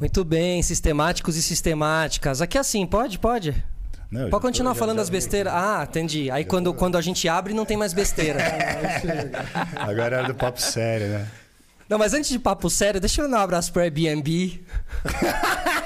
Muito bem, sistemáticos e sistemáticas. Aqui assim, pode? Pode? Não, já Pode continuar tô- já- falando já- as besteiras. Ah, entendi. Aí quando, quando a gente abre, não tem mais besteira. Agora era do papo sério, né? Não, mas antes de papo sério, deixa eu dar um abraço pro Airbnb.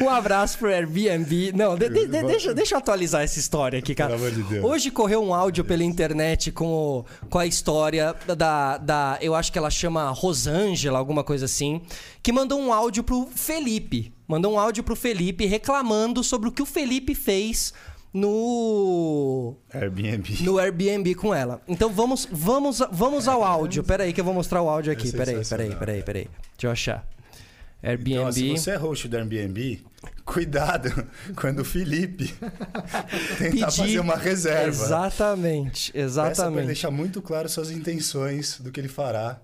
um abraço pro Airbnb. Não, de- de- de- deixa, deixa eu atualizar essa história aqui, cara. Pelo amor de Deus. Hoje correu um áudio pela internet com, o- com a história da, da. Eu acho que ela chama Rosângela, alguma coisa assim. Que mandou um áudio pro Felipe. Mandou um áudio pro Felipe reclamando sobre o que o Felipe fez no Airbnb. no Airbnb com ela. Então vamos, vamos, vamos ao áudio. Pera aí que eu vou mostrar o áudio aqui. É Pera aí, pera aí, pera aí, pera aí. Deixa eu achar. Airbnb. Então, se você é host do Airbnb, cuidado quando o Felipe tentar fazer uma reserva. Exatamente, Peça pra exatamente. deixar muito claro suas intenções do que ele fará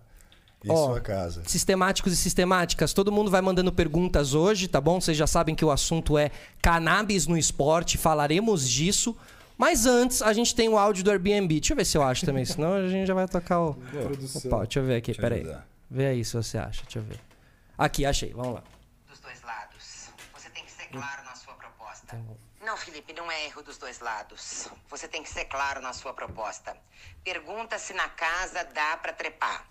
em Ó, sua casa. Sistemáticos e sistemáticas, todo mundo vai mandando perguntas hoje, tá bom? Vocês já sabem que o assunto é cannabis no esporte, falaremos disso. Mas antes, a gente tem o áudio do Airbnb. Deixa eu ver se eu acho também, senão a gente já vai tocar o. Opa, deixa eu ver aqui, Deixa peraí. Vê aí se você acha, deixa eu ver. Aqui, achei, vamos lá. dos dois lados. Você tem que ser claro na sua proposta. Tá Não, Felipe, não é erro dos dois lados. Você tem que ser claro na sua proposta. Pergunta se na casa dá pra trepar.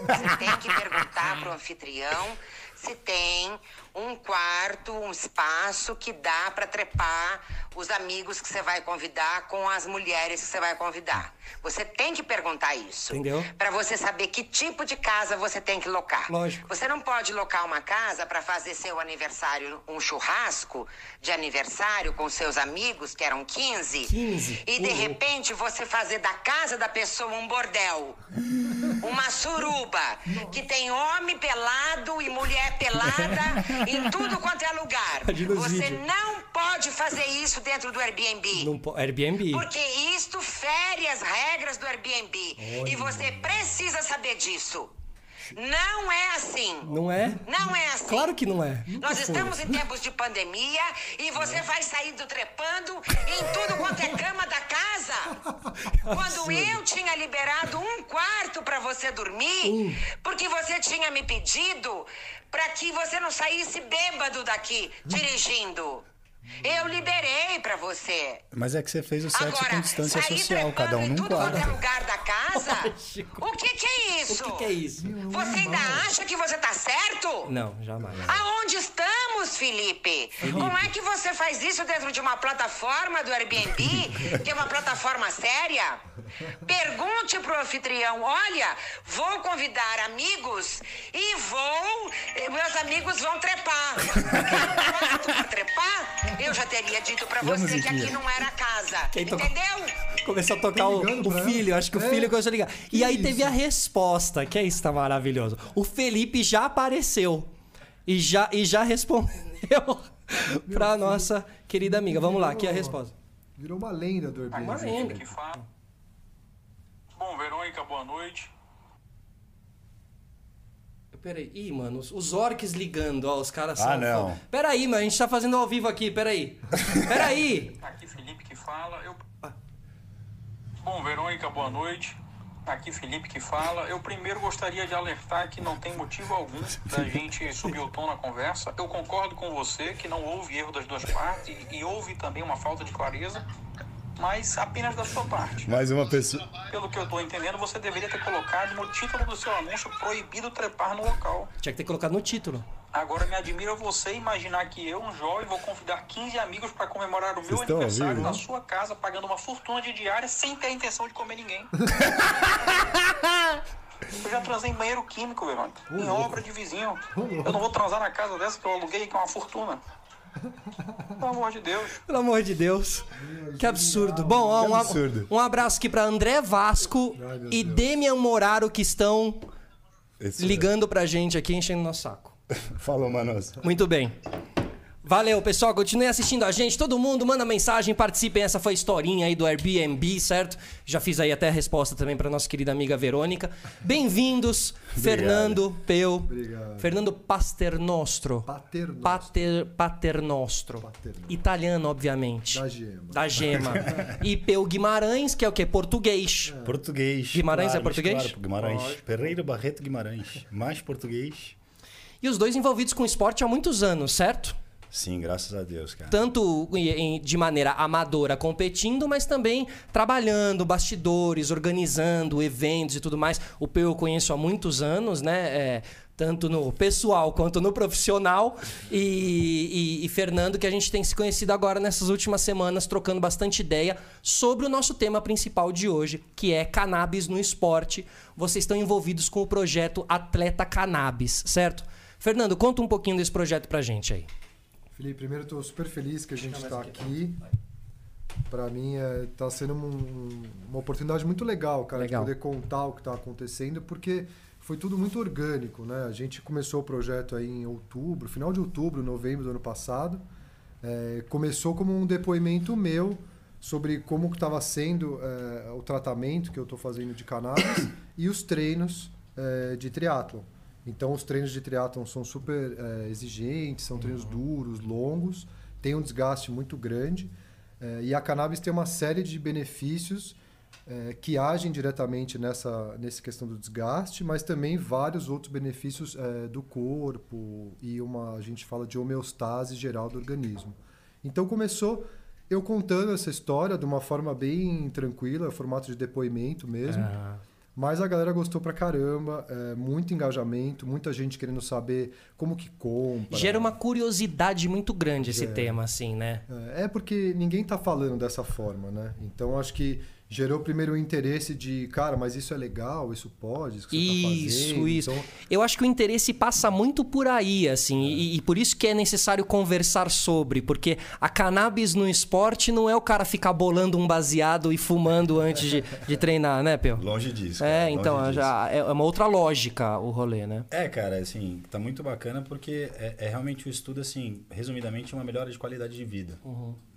Você tem que perguntar pro anfitrião se tem um quarto, um espaço que dá pra trepar os amigos que você vai convidar com as mulheres que você vai convidar. Você tem que perguntar isso. Entendeu? Pra você saber que tipo de casa você tem que locar. Lógico. Você não pode locar uma casa para fazer seu aniversário, um churrasco de aniversário com seus amigos, que eram 15. 15? E de Uhum. repente você fazer da casa da pessoa um bordel. Uma suruba. Que tem homem pelado e mulher pelada em tudo quanto é lugar. Você vídeos. não pode fazer isso dentro do Airbnb. Não po- Airbnb. Porque isto fere as regras do Airbnb. E você precisa saber disso. Não é assim. Não é? Não é assim. Claro que não é. Nós estamos em tempos de pandemia e você vai saindo trepando em tudo quanto é cama da casa. Quando eu tinha liberado um quarto para você dormir, porque você tinha me pedido para que você não saísse bêbado daqui dirigindo. Eu liberei para você. Mas é que você fez o sexo Agora, com distância social, cada um trepando em num tudo quanto é lugar da casa? O que que é isso? O que, que é isso? Você ainda acha que você tá certo? Não, jamais. Aonde estamos, Felipe? Como é que você faz isso dentro de uma plataforma do Airbnb, que é uma plataforma séria? Pergunte pro anfitrião: olha, vou convidar amigos e vou. Meus amigos vão trepar. Quer trepar? Eu já teria dito pra E você que aqui não era casa. Quem? Entendeu? Começou a tocar o, o filho, acho que o É. filho começou a ligar. E Que aí isso? teve a resposta, que é isso tá maravilhoso. O Felipe já apareceu e já, e já respondeu pra nossa querida amiga. Vamos lá, aqui é a resposta. Virou uma lenda do Airbnb. Uma lenda. que fala. Bom, Verônica, boa noite. Peraí, ih, mano, os, os orcs ligando, ó, os caras Ah, são. não. Peraí, mano, a gente tá fazendo ao vivo aqui, peraí. Peraí. Aqui Felipe que fala. Eu... Bom, Verônica, boa noite. Aqui Felipe que fala. Eu primeiro gostaria de alertar que não tem motivo algum da gente subir o tom na conversa. Eu concordo com você que não houve erro das duas partes e, e houve também uma falta de clareza, mas apenas da sua parte. Mais uma pessoa. Pelo que eu estou entendendo, você deveria ter colocado no título do seu anúncio proibido trepar no local. Tinha que ter colocado no título. Agora me admira você imaginar que eu, um jovem, vou convidar 15 amigos para comemorar o meu Vocês ao aniversário vivo? na sua casa, pagando uma fortuna de diária sem ter a intenção de comer ninguém. Eu já transei em banheiro químico, Verônica. Em obra de vizinho. Eu não vou transar na casa dessa que eu aluguei com uma fortuna. Pelo amor de Deus. Pelo amor de Deus. Que absurdo. Bom, ó, um, ab- absurdo. um abraço aqui pra André Vasco e Demian Moraro que estão Esse- ligando pra gente aqui, enchendo nosso saco. Falou, Manos. Muito bem. Valeu, pessoal. Continue assistindo a gente. Todo mundo manda mensagem, participem. Essa foi a historinha aí do Airbnb, certo? Já fiz aí até a resposta também para nossa querida amiga Verônica. Bem-vindos, Fernando Peu. Obrigado. Fernando Pasternostro. Paternostro. Pater, Paternostro. Paternostro. Italiano, obviamente. Da gema. Da gema. e Peu Guimarães, que é o quê? Português. Português. Guimarães é claro, português? Claro, Guimarães. Pereira Barreto Guimarães. Mais português. E os dois envolvidos com esporte há muitos anos, certo? Sim, graças a Deus, cara. tanto de maneira amadora competindo, mas também trabalhando, bastidores, organizando eventos e tudo mais. O Peu eu conheço há muitos anos, né? É, tanto no pessoal quanto no profissional. E, e- e Fernando, que a gente tem se conhecido agora nessas últimas semanas, trocando bastante ideia sobre o nosso tema principal de hoje, que é cannabis no esporte. Vocês estão envolvidos com o projeto Atleta Cannabis, certo? Fernando, conta um pouquinho desse projeto pra gente aí. Felipe, primeiro eu tô super feliz que a gente está aqui. Para mim é, tá sendo um- uma oportunidade muito legal, cara, Legal. de poder contar o que está acontecendo, porque foi tudo muito orgânico, né? A gente começou o projeto aí em outubro, final de outubro, novembro do ano passado. É, começou como um depoimento meu sobre como estava sendo é, o tratamento que eu estou fazendo de cannabis e os treinos é, de triatlon. Então, os treinos de triatlon são super é, exigentes, são treinos duros, longos, tem um desgaste muito grande. é, e a cannabis tem uma série de benefícios é, que agem diretamente nessa, nessa questão do desgaste, mas também vários outros benefícios do corpo e uma, a gente fala de homeostase geral do organismo. Então começou eu contando essa história de uma forma bem tranquila, formato de depoimento mesmo. Mas a galera gostou pra caramba, é, muito engajamento, muita gente querendo saber como que compra. Gera uma curiosidade muito grande esse Gera. tema, assim, né? É, é porque ninguém tá falando dessa forma, né? Então acho que gerou primeiro o interesse de, cara, mas isso é legal, isso pode, isso que você tá Isso, fazendo. isso. Então, Eu acho que o interesse passa muito por aí, assim, e, e por isso que é necessário conversar sobre, porque a cannabis no esporte não é o cara ficar bolando um baseado e fumando antes de, de treinar, né, Peu? Longe disso. cara, É, longe então disso. já é uma outra lógica o rolê, né? É, cara, assim, tá muito bacana porque é, é realmente o estudo, assim, resumidamente, uma melhora de qualidade de vida.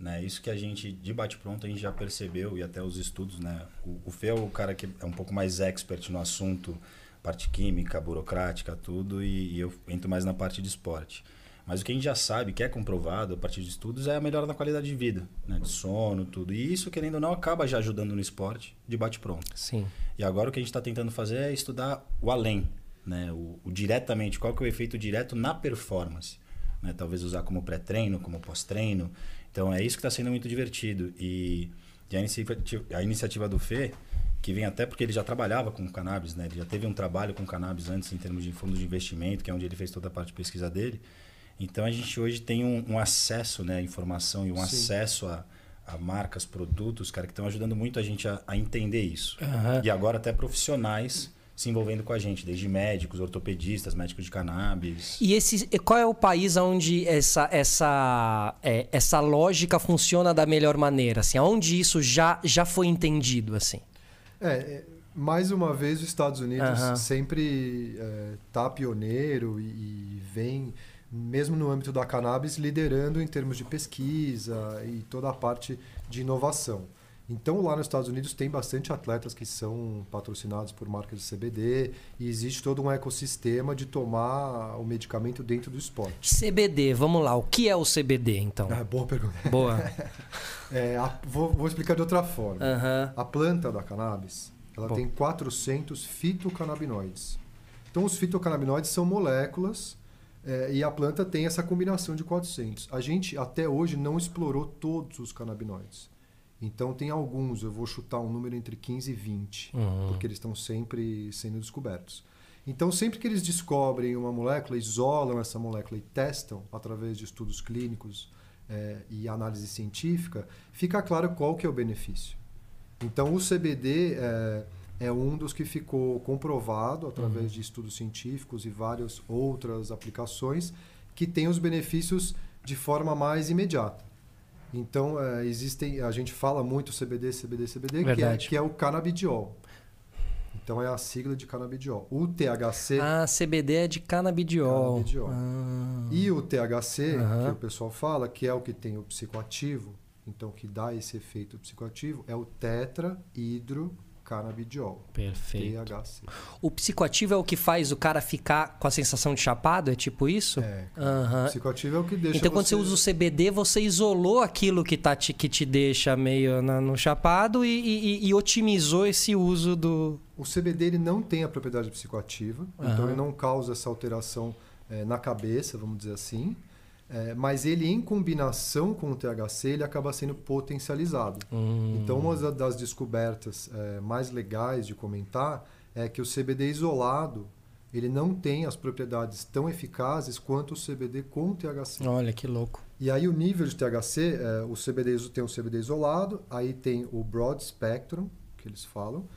Né? Isso que a gente, de bate-pronto, a gente já percebeu, e até os estudos, né? O, o Fê é o cara que é um pouco mais expert no assunto, parte química, burocrática, tudo, e, e eu entro mais na parte de esporte. Mas o que a gente já sabe, que é comprovado a partir de estudos, é a melhora na qualidade de vida, né? De sono, tudo. E isso, querendo ou não, acaba já ajudando no esporte de bate-pronto. Sim. E agora o que a gente está tentando fazer é estudar o além, né? O, o diretamente, qual que é o efeito direto na performance. Né? Talvez usar como pré-treino, como pós-treino. Então é isso que está sendo muito divertido. E, e a, iniciativa, a iniciativa do Fê, que vem até porque ele já trabalhava com cannabis, né? Ele já teve um trabalho com cannabis antes em termos de fundos de investimento, que é onde ele fez toda a parte de pesquisa dele. Então a gente hoje tem um, um acesso né, à informação e um Sim. acesso a, a marcas, produtos, cara, que estão ajudando muito a gente a, a entender isso. Aham. E agora até profissionais se envolvendo com a gente, desde médicos, ortopedistas, médicos de cannabis. E esse, qual é o país onde essa, essa, é, essa lógica funciona da melhor maneira? Assim, onde isso já, já foi entendido, assim? é, é, mais uma vez os Estados Unidos Aham. sempre é, tá pioneiro e, e vem, mesmo no âmbito da cannabis, liderando em termos de pesquisa e toda a parte de inovação. Então, lá nos Estados Unidos tem bastante atletas que são patrocinados por marcas de CBD e existe todo um ecossistema de tomar o medicamento dentro do esporte. CBD, vamos lá. O que é o CBD, então? Ah, boa pergunta. Boa. É, a- vou, vou explicar de outra forma. Aham. A planta da cannabis, ela Bom. tem 400 fitocannabinoides. Então, os fitocannabinoides são moléculas é, e a planta tem essa combinação de 400. A gente, até hoje, não explorou todos os canabinoides. Então, tem alguns, eu vou chutar um número entre 15 e 20, Uhum. porque eles estão sempre sendo descobertos. Então, sempre que eles descobrem uma molécula, isolam essa molécula e testam através de estudos clínicos é, e análise científica, fica claro qual que é o benefício. Então, o CBD é, é um dos que ficou comprovado através de estudos científicos e várias outras aplicações que tem os benefícios de forma mais imediata. Então, é, existem, a gente fala muito CBD, CBD, CBD, que é, que é o canabidiol. Então é a sigla de canabidiol. O THC. Ah, CBD é de canabidiol. Canabidiol. Ah. E o THC, Aham. que o pessoal fala, que é o que tem o psicoativo, então que dá esse efeito psicoativo, é o tetrahidrocannabidiol. Perfeito. THC. O psicoativo é o que faz o cara ficar com a sensação de chapado? É tipo isso? É. Aham. O psicoativo é o que deixa Então, quando você usa o CBD, você isolou aquilo que, tá te, que te deixa meio na- no chapado e, e- e otimizou esse uso do. O CBD ele não tem a propriedade psicoativa, então Aham. ele não causa essa alteração eh, na cabeça, vamos dizer assim. Eh, mas ele, em combinação com o THC, ele acaba sendo potencializado. Hum. Então, uma da- das descobertas eh, mais legais de comentar é que o CBD isolado ele não tem as propriedades tão eficazes quanto o CBD com THC. Olha que louco. E aí o nível de THC, é, o CBD tem o CBD isolado, aí tem o broad spectrum, que eles falam,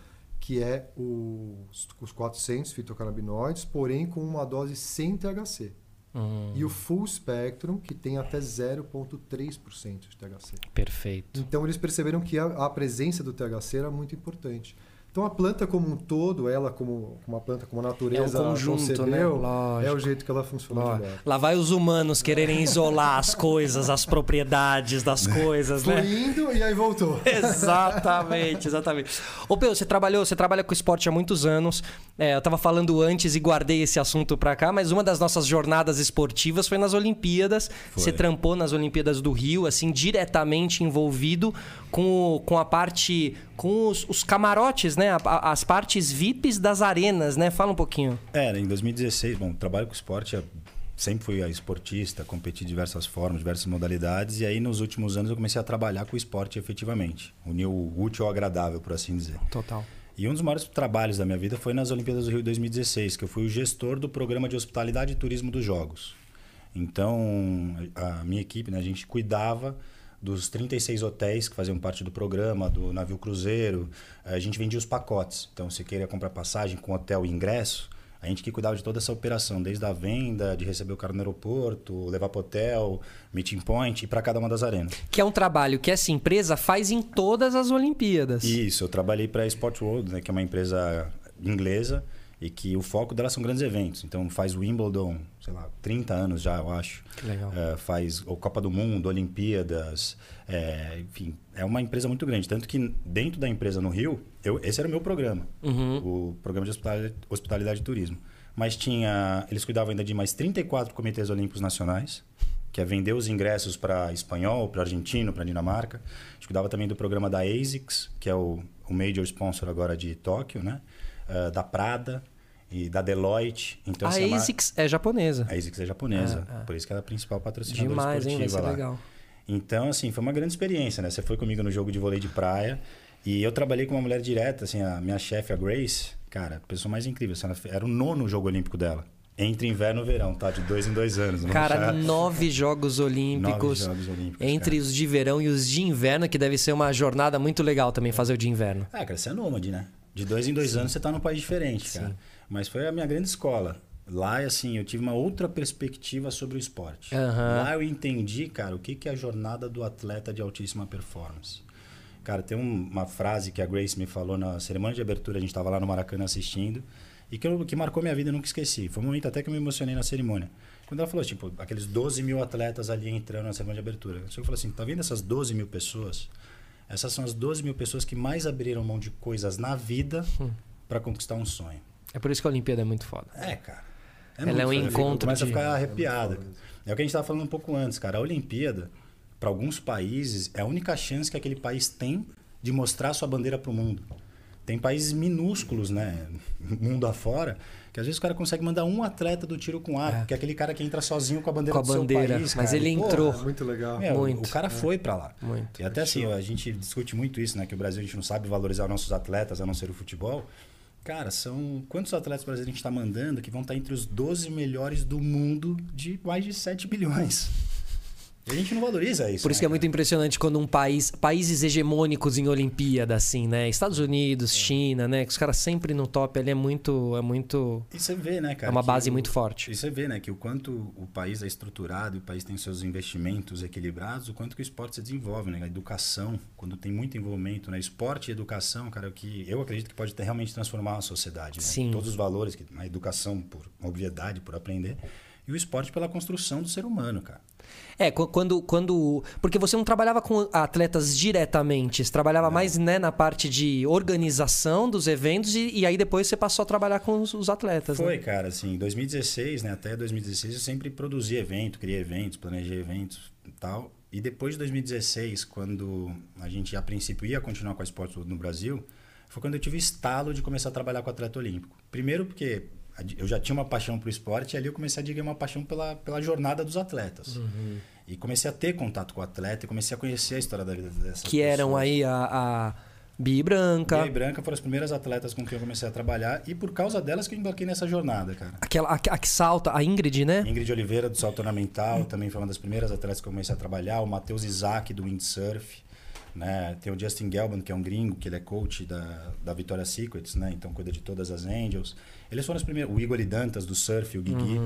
que é os, os 400 fitocannabinoides, porém com uma dose sem THC. Hum, E o full spectrum, que tem até 0,3% de THC. perfeito. Então eles perceberam que a, a presença do THC era muito importante. Então a planta como um todo, ela como uma planta como a natureza É um conjunto, concebeu, né? é o jeito que ela funciona lá vai os humanos quererem isolar as coisas, as propriedades das coisas, né? Fluindo e aí voltou. Exatamente, exatamente. Ô, Peu, você trabalhou, você trabalha com esporte há muitos anos. É, eu tava falando antes e guardei esse assunto pra cá, mas uma das nossas jornadas esportivas foi nas Olimpíadas. Foi. Você trampou nas Olimpíadas do Rio, assim, diretamente envolvido com, com a parte. com os, os camarotes, né? A- as partes VIPs das arenas, né? Fala um pouquinho. É, em 2016, bom, trabalho com esporte, eu sempre fui esportista, competi de diversas formas, diversas modalidades, e aí nos últimos anos eu comecei a trabalhar com o esporte efetivamente, unir o útil ao agradável, por assim dizer. Total. E um dos maiores trabalhos da minha vida foi nas Olimpíadas do Rio 2016, que eu fui o gestor do programa de hospitalidade e turismo dos Jogos. Então, a minha equipe, né, a gente cuidava dos 36 hotéis que faziam parte do programa, do navio cruzeiro. A gente vendia os pacotes. Então, se queria comprar passagem com hotel e ingresso, a gente que cuidava de toda essa operação, desde a venda, de receber o cara no aeroporto, levar para hotel, meeting point e para cada uma das arenas. Que é um trabalho que essa empresa faz em todas as Olimpíadas. Isso, eu trabalhei para a Sport World, né, que é uma empresa inglesa e que o foco dela são grandes eventos. Então faz Wimbledon, sei lá, 30 anos já, eu acho. Que legal. É, faz o Copa do Mundo, Olimpíadas, é, enfim, é uma empresa muito grande. Tanto que dentro da empresa no Rio, eu, esse era o meu programa, Uhum. o programa de hospitalidade, hospitalidade e turismo. Mas tinha, eles cuidavam ainda de mais 34 comitês olímpicos nacionais, que é vender os ingressos para espanhol, para argentino, para Dinamarca. A gente cuidava também do programa da ASICS, que é o, o major sponsor agora de Tóquio, né? Ah, da Prada e da Deloitte. Então, a assim, é uma- ASICS é japonesa. a ASICS é japonesa, É, é. por isso que ela é a principal patrocinadora Demais, hein? Vai esportiva ser lá. legal. Então, assim, foi uma grande experiência, né? Você foi comigo no jogo de vôlei de praia e eu trabalhei com uma mulher direta, assim, a minha chefe, a Grace, cara, a pessoa mais incrível. assim, ela era o nono jogo olímpico dela. Entre inverno e verão, tá? De dois em dois anos. Cara, nove Jogos Nove Olímpicos. Jogos Olímpicos. Entre os de verão e os de inverno, que deve ser uma jornada muito legal também fazer o de inverno. Ah, cara, você é nômade, né? De dois em dois anos você tá num país diferente, cara. Mas foi a minha grande escola. Lá, assim, eu tive uma outra perspectiva sobre o esporte. Aham. Lá eu entendi, cara, o que que é a jornada do atleta de altíssima performance. Cara, tem um- uma frase que a Grace me falou na cerimônia de abertura, a gente estava lá no Maracanã assistindo, e que, eu- que marcou minha vida, eu nunca esqueci. Foi um momento até que eu me emocionei na cerimônia. Quando ela falou, tipo, aqueles 12 mil atletas ali entrando na cerimônia de abertura. Ela chegou e falou assim, tá vendo essas 12 mil pessoas? Essas são as 12 mil pessoas que mais abriram mão de coisas na vida Hum. para conquistar um sonho. É por isso que a Olimpíada é muito foda. É, cara. Ela muito é um foda. Encontro Começa de- a ficar arrepiada. É o que a gente estava falando um pouco antes, cara. A Olimpíada, para alguns países, é a única chance que aquele país tem de mostrar sua bandeira para o mundo. Tem países minúsculos, né? Mundo afora, que às vezes o cara consegue mandar um atleta do tiro com arco, que é aquele cara que entra sozinho com a bandeira Com a do seu bandeira, país. mas cara. ele E, pô, entrou. É muito legal. meu, Muito, o cara foi para lá. Muito. E até assim, a gente discute muito isso, né? Que o Brasil a gente não sabe valorizar nossos atletas, a não ser o futebol. Cara, são quantos atletas brasileiros a gente está mandando que vão estar entre os 12 melhores do mundo de mais de 7 bilhões? A gente não valoriza isso. Por isso né, que é muito impressionante quando um país, países hegemônicos em Olimpíada, assim, né? Estados Unidos, É. China, né? Que os caras sempre no top ali é muito, é muito, E você vê, né, cara? é uma base o- muito forte. E você vê, né, que o quanto o país é estruturado, e o país tem seus investimentos equilibrados, o quanto que o esporte se desenvolve, né? A educação, quando tem muito envolvimento, né? Esporte e educação, cara, é o que eu acredito que pode ter, realmente transformar a sociedade, né? Sim. Todos os valores, que a educação por obviedade, por aprender, e o esporte pela construção do ser humano, cara. É, qu- quando, quando. Porque você não trabalhava com atletas diretamente, você trabalhava mais né, na parte de organização dos eventos e, e aí depois você passou a trabalhar com os, os atletas. Foi, Né? cara, assim, em 2016, né, até 2016 eu sempre produzi evento, criei eventos, planejei eventos e tal. E depois de 2016, quando a gente a princípio ia continuar com a Esporte no Brasil, foi quando eu tive o estalo de começar a trabalhar com atleta olímpico. Primeiro porque eu já tinha uma paixão pro esporte e ali eu comecei a adquirir uma paixão pela, pela jornada dos atletas. Uhum. E comecei a ter contato com o atleta e comecei a conhecer a história da vida dessas Que eram pessoas. aí a, a Bi Branca, Bia e Branca foram as primeiras atletas com quem eu comecei a trabalhar e por causa delas que eu embarquei nessa jornada, cara. aquela, a, a que salta, a Ingrid, né? Ingrid Oliveira, do salto ornamental, também foi uma das primeiras atletas que eu comecei a trabalhar. O Matheus Isaac, do windsurf. Né? Tem o Justin Gelban, que é um gringo, que ele é coach da, da Victoria's Secrets, né? então cuida de todas as Angels. Eles foram os primeiros, o Igor Dantas, do surf, o Guigui,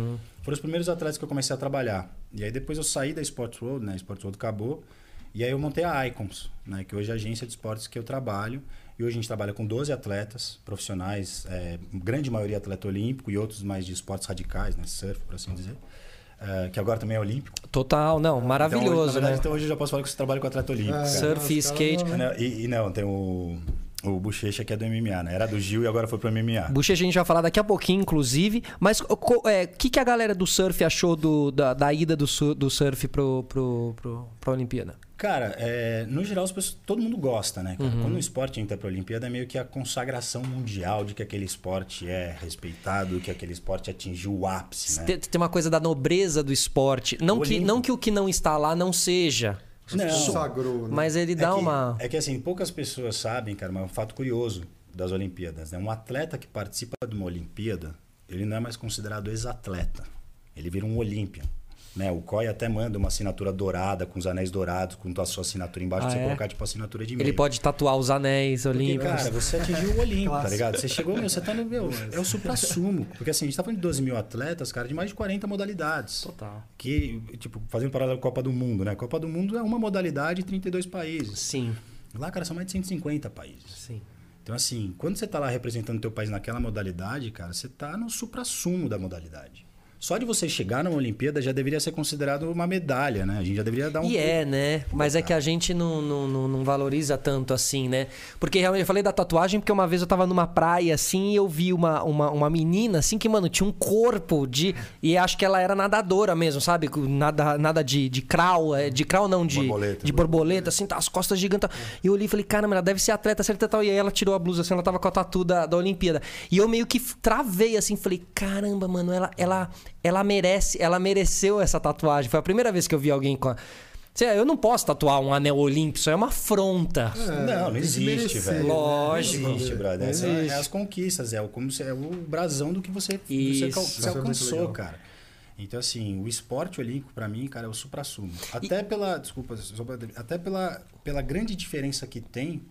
foram os primeiros atletas que eu comecei a trabalhar. E aí depois eu saí da Sports World, né? Sports World acabou, e aí eu montei a Icons, né? que hoje é a agência de esportes que eu trabalho. E hoje a gente trabalha com 12 atletas profissionais, é, grande maioria atleta olímpico e outros mais de esportes radicais, né? surf, por assim dizer. É, que agora também é olímpico. Total, não, Então, hoje, maravilhoso, na verdade, né? então hoje eu já posso falar que você trabalha com atleta olímpico. É. cara. Surf, skate. não- Não, E, e não, tem o, o Bochecha que é do MMA, né? Era do Gil e agora foi pro MMA. Bucha a gente vai falar daqui a pouquinho, inclusive. Mas o é, que, que a galera do surf achou do, da, da ida do, do surf pro, pro, pro, pra Olimpíada? Cara, é, no geral, as pessoas, todo mundo gosta, né? Uhum. Quando o esporte entra pra Olimpíada, é meio que a consagração mundial de que aquele esporte é respeitado, que aquele esporte atingiu o ápice, né? Tem, tem uma coisa da nobreza do esporte. Não que, Olímpico. não que o que não está lá não seja. Não. Consagrou, né? Mas ele É dá que, uma. é que assim, poucas pessoas sabem, cara, mas é um fato curioso das Olimpíadas, né? Um atleta que participa de uma Olimpíada, ele não é mais considerado ex-atleta. Ele vira um Olímpia. Né? O COI até manda uma assinatura dourada, com os anéis dourados, com a sua assinatura embaixo, Ah, pra você é? colocar tipo assinatura de e-mail. Ele pode tatuar os anéis Porque, olímpicos. cara, você atingiu o Olímpico, tá ligado? Você chegou, meu, você tá no meu. É o supra-sumo. Porque assim, a gente tá falando de 12 mil atletas, cara, de mais de 40 modalidades. Total. Que, tipo, fazendo paralelo com a Copa do Mundo, né? Copa do Mundo é uma modalidade e 32 países. Sim, Lá, cara, são mais de 150 países. sim. Então, assim, quando você tá lá representando o teu país naquela modalidade, cara, você tá no supra-sumo da modalidade. Só de você chegar numa Olimpíada já deveria ser considerado uma medalha, né? A gente já deveria dar um. E é, né? Mas é que a gente não, não, não, valoriza tanto assim, né? Porque realmente eu falei da tatuagem porque uma vez eu tava numa praia assim e eu vi uma, uma, uma menina assim que, mano, tinha um corpo de. E acho que ela era nadadora mesmo, sabe? Nada, nada de, de crawl, é, de crawl não, de Borboleta. de borboleta, assim, tá, as costas gigantes. E eu olhei e falei, caramba, ela deve ser atleta, atleta tal. E aí ela tirou a blusa assim, ela tava com a tatu da, da Olimpíada. E eu meio que travei assim, falei, caramba, mano, ela, ela, ela merece, ela mereceu essa tatuagem. Foi a primeira vez que eu vi alguém com a. Eu não posso tatuar um anel olímpico, isso é uma afronta. Não, não que existe, merecer, velho. né? Lógico. Não existe, brother. Não é- existe. É as conquistas, é o, como se, é o brasão do que você, você, você é alcançou, cara. Então, assim, o esporte olímpico, pra mim, cara, é o supra-sumo. Até pela, desculpa, até pela, pela grande diferença que tem,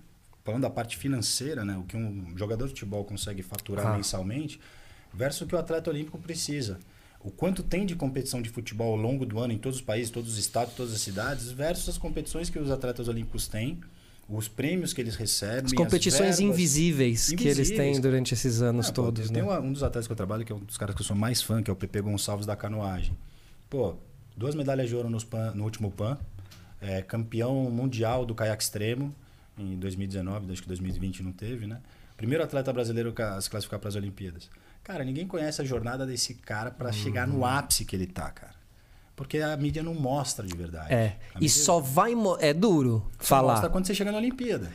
falando da parte financeira, né? O que um jogador de futebol consegue faturar Ah. mensalmente, versus o que o atleta olímpico precisa. O quanto tem de competição de futebol ao longo do ano em todos os países, todos os estados, todas as cidades, versus as competições que os atletas olímpicos têm, os prêmios que eles recebem. As competições verbas. invisíveis, que eles Invisíveis. têm durante esses anos Ah, pô, todos, tem né? uma- um dos atletas que eu trabalho, que é um dos caras que eu sou mais fã, que é o Pepe Gonçalves da canoagem. Pô, duas medalhas de ouro Pan- no último PAN, é, campeão mundial do caiaque extremo em 2019, acho que 2020 não teve, né? Primeiro atleta brasileiro a se classificar para as Olimpíadas. Cara, ninguém conhece a jornada desse cara para chegar no ápice que ele tá, cara. Porque a mídia não mostra de verdade. É. A E só vai. É duro só falar. mostra quando você chega na Olimpíada.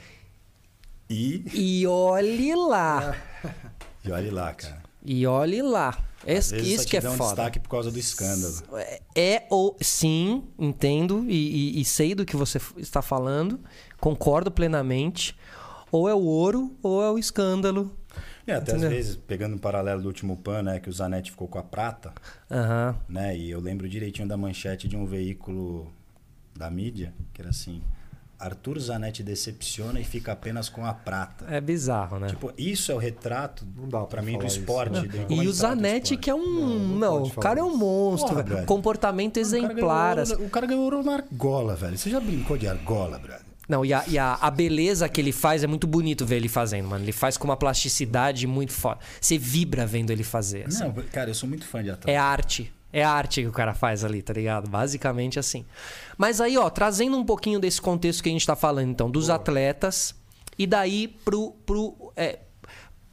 E, E olhe lá. e olhe lá, cara. E olhe lá. Esse, isso que é um foda. destaque por causa do escândalo. É- É ou sim, entendo e, e- e sei do que você está falando, concordo plenamente. Ou é o ouro ou é o escândalo. É, até Entendeu? às vezes, pegando um paralelo do último PAN, né, que o Zanetti ficou com a prata, Aham. né, e eu lembro direitinho da manchete de um veículo da mídia, que era assim: Arthur Zanetti decepciona e fica apenas com a prata. É bizarro, né? Tipo, isso é o retrato, pra mim, do isso, esporte. né? do- E o Zanetti, que é um. Não, não o cara é um isso. monstro, Porra, velho. velho. Comportamento O cara ganhou exemplar. assim. O cara ganhou ouro na argola, velho. Você já brincou de argola, brother? Não, e, a, e a, a beleza que ele faz é muito bonito ver ele fazendo, mano. Ele faz com uma plasticidade muito foda. Você vibra vendo ele fazer. assim. Não, cara, eu sou muito fã de atleta. É arte. É a arte que o cara faz ali, tá ligado? Basicamente assim. Mas aí, ó, trazendo um pouquinho desse contexto que a gente tá falando, então, dos atletas, e daí pro. pro é,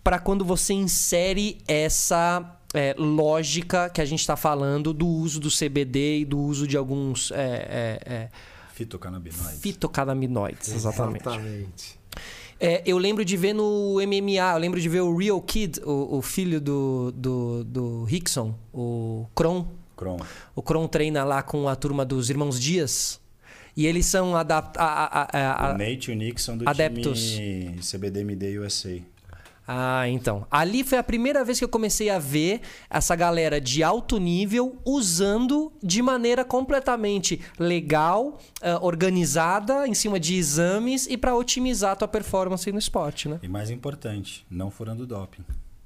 pra quando você insere essa é, lógica que a gente tá falando do uso do CBD e do uso de alguns é, é, é, Fitocannabinoides. fitocannabinoides, exatamente. Exatamente. É, eu lembro de ver no MMA, eu lembro de ver o Real Kid, o, o filho do, do, do Rickson, o Kron. Cron. O Kron treina lá com a turma dos Irmãos Dias. E eles são adap a, a, a, a- o Nate e o Nick são do adeptos. time CBDMD USA. Ah, então. Ali foi a primeira vez que eu comecei a ver essa galera de alto nível usando de maneira completamente legal, ah, organizada, em cima de exames e para otimizar a tua performance no esporte, né? E mais importante, não furando doping.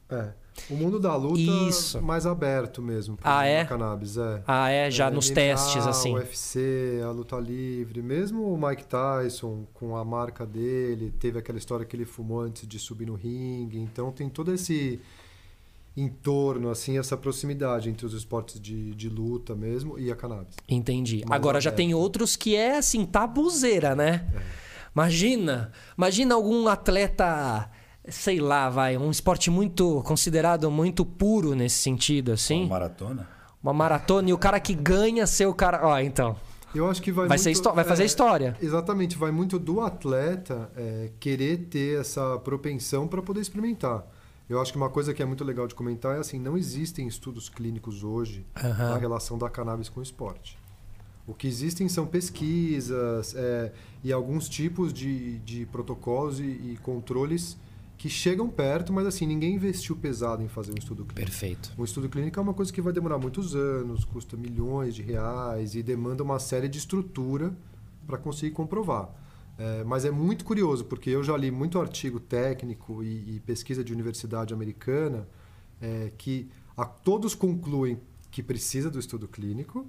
É. O mundo da luta Isso. mais aberto mesmo. pro Ah, é? cannabis, é. Ah, é? Já É, nos MMA, testes, assim. O UFC, a luta livre, mesmo o Mike Tyson com a marca dele, teve aquela história que ele fumou antes de subir no ringue, então tem todo esse entorno, assim, essa proximidade entre os esportes de, de luta mesmo e a cannabis. Entendi. Mais Agora já aberto. tem outros que é assim, tabuzeira, né? Imagina, imagina algum atleta, sei lá, vai, um esporte muito considerado muito puro nesse sentido, assim. Uma maratona? Uma maratona e o cara que ganha ser o cara, ó, então, Eu acho que vai vai muito, vai fazer é, história. Exatamente, vai muito do atleta é, querer ter essa propensão para poder experimentar. Eu acho que uma coisa que é muito legal de comentar é assim, não existem estudos clínicos hoje Aham. na relação da cannabis com o esporte. O que existem são pesquisas é, e alguns tipos de, de protocolos e, e controles que chegam perto, mas assim, ninguém investiu pesado em fazer um estudo clínico. Perfeito. Um estudo clínico é uma coisa que vai demorar muitos anos, custa milhões de reais e demanda uma série de estrutura para conseguir comprovar. É, mas é muito curioso, porque eu já li muito artigo técnico e, e pesquisa de universidade americana é, que a- todos concluem que precisa do estudo clínico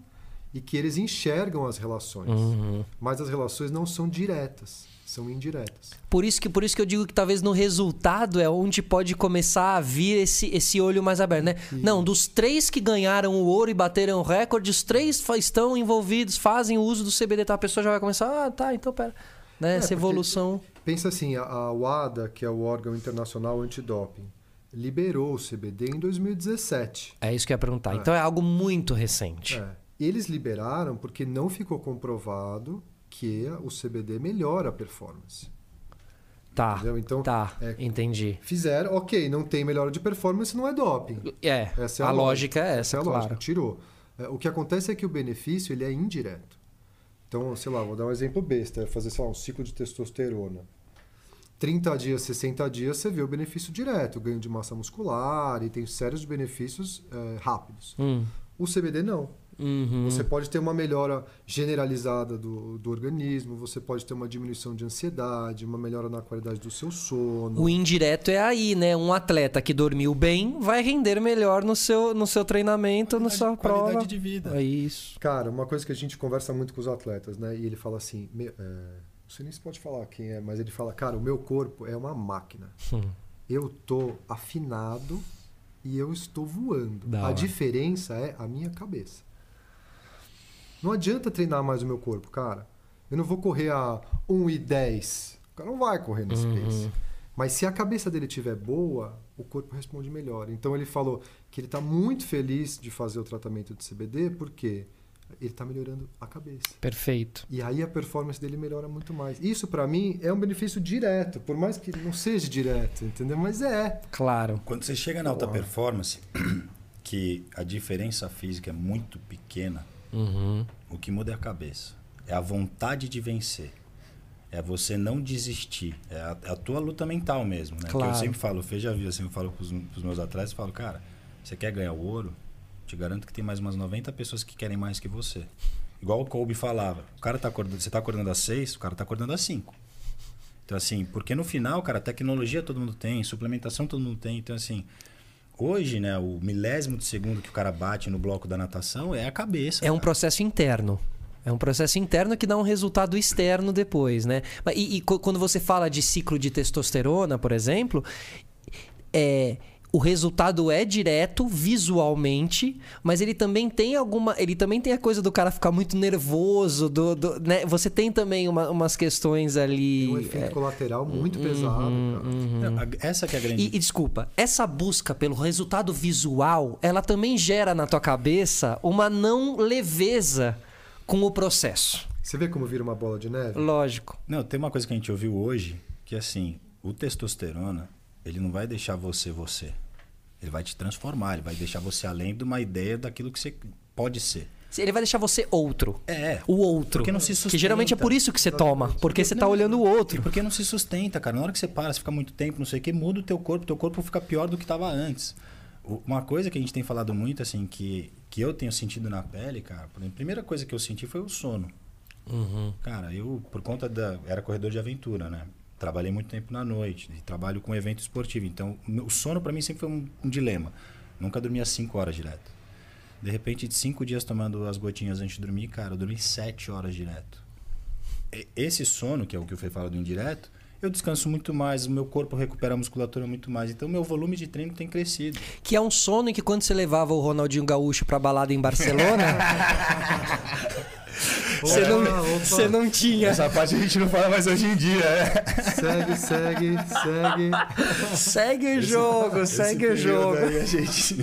e que eles enxergam as relações. Uhum. Mas as relações não são diretas, são indiretas. Por isso que por isso que eu digo que talvez no resultado é onde pode começar a vir esse, esse olho mais aberto, né? Não, dos três que ganharam o ouro e bateram o recorde, os três estão envolvidos, fazem o uso do CBD, tá? A pessoa já vai começar, ah, tá, então pera. Né? Essa porque- evolução. Pensa assim, a, a WADA, que é o órgão internacional antidoping, liberou o CBD em 2017. É isso que eu ia perguntar. Então é algo muito recente. É. Eles liberaram porque não ficou comprovado que o CBD melhora a performance. Tá. Entendeu? Então, tá, é- entendi. Fizeram, ok, não tem melhora de performance, não é doping. É, Essa é a, a, lógica é essa, é a claro. lógica, tirou. É, o que acontece é que o benefício ele é indireto. Então, sei lá, vou dar um exemplo besta, fazer sei lá, um ciclo de testosterona. 30 dias, 60 dias, você vê o benefício direto, ganho de massa muscular e tem sérios benefícios é, rápidos. Hum, O CBD não. Uhum. Você pode ter uma melhora generalizada do, do organismo, você pode ter uma diminuição de ansiedade, uma melhora na qualidade do seu sono. O indireto é aí, né? Um atleta que dormiu bem vai render melhor no seu, no seu treinamento, na sua qualidade prova. de vida. É isso. Cara, uma coisa que a gente conversa muito com os atletas, né? E ele fala assim, me- é, não sei nem se pode falar quem é, mas ele fala, cara, o meu corpo é uma máquina. Hum. Eu tô afinado e eu estou voando. Da a hora. diferença é a minha cabeça. Não adianta treinar mais o meu corpo, cara. Eu não vou correr a 1 e 10. O cara não vai correr nesse Uhum. pace. Mas se a cabeça dele estiver boa, o corpo responde melhor. Então ele falou que ele está muito feliz de fazer o tratamento de CBD porque ele está melhorando a cabeça. Perfeito. E aí a performance dele melhora muito mais. Isso para mim é um benefício direto, por mais que não seja direto, entendeu? Mas é. Claro. Quando você chega na alta Porra. performance, que a diferença física é muito pequena, Uhum. o que muda é a cabeça. É a vontade de vencer. É você não desistir. É a, é a tua luta mental mesmo, né? Claro. Que eu sempre falo, o Fê já viu assim, eu falo pros, pros meus atletas, falo, cara, você quer ganhar o ouro? Te garanto que tem mais umas 90 pessoas que querem mais que você. igual o Kobe falava, o cara tá acordando, você tá acordando às 6, o cara tá acordando às 5. Então, assim, porque no final, cara, tecnologia todo mundo tem, suplementação todo mundo tem. Então, assim, hoje, né, o milésimo de segundo que o cara bate no bloco da natação é a cabeça. É um cara. processo interno. É um processo interno que dá um resultado externo depois, né? E, e quando você fala de ciclo de testosterona, por exemplo, é, o resultado é direto visualmente, mas ele também tem alguma. Ele também tem a coisa do cara ficar muito nervoso. Do, do- né? Você tem também uma- umas questões ali. Tem um efeito é, colateral muito pesado, cara. Não, a- Essa que é a grande... E, e desculpa, essa busca pelo resultado visual, ela também gera na tua cabeça uma não leveza com o processo. Você vê como vira uma bola de neve? Lógico. Não, tem uma coisa que a gente ouviu hoje, que assim, o testosterona, ele não vai deixar você você. Ele vai te transformar, ele vai deixar você além de uma ideia daquilo que você pode ser. Ele vai deixar você outro. É. O outro. Porque não se Que sustenta. geralmente é por isso que você toma. Porque você tá Não, olhando o E outro. porque não se sustenta, cara. Na hora que você para, você fica muito tempo, não sei o que, muda o teu corpo, teu corpo fica pior do que estava antes. Uma coisa que a gente tem falado muito, assim, que, que eu tenho sentido na pele, cara, a primeira coisa que eu senti foi o sono. Cara, eu, por conta da. Era corredor de aventura, né? Trabalhei muito tempo na noite e trabalho com evento esportivo. Então, o sono para mim sempre foi um, um dilema. Nunca dormia cinco horas direto. De repente, de cinco dias tomando as gotinhas antes de dormir, cara, eu dormi sete horas direto. E- Esse sono, que é o que o Fê fala do indireto, eu descanso muito mais, o meu corpo recupera a musculatura muito mais. Então, meu volume de treino tem crescido. Que é um sono em que quando você levava o Ronaldinho Gaúcho pra balada em Barcelona. você, não, opa. você não tinha. parte a gente não fala mais hoje em dia, é. Segue, segue, segue. Segue o jogo, segue o jogo. Aí a gente...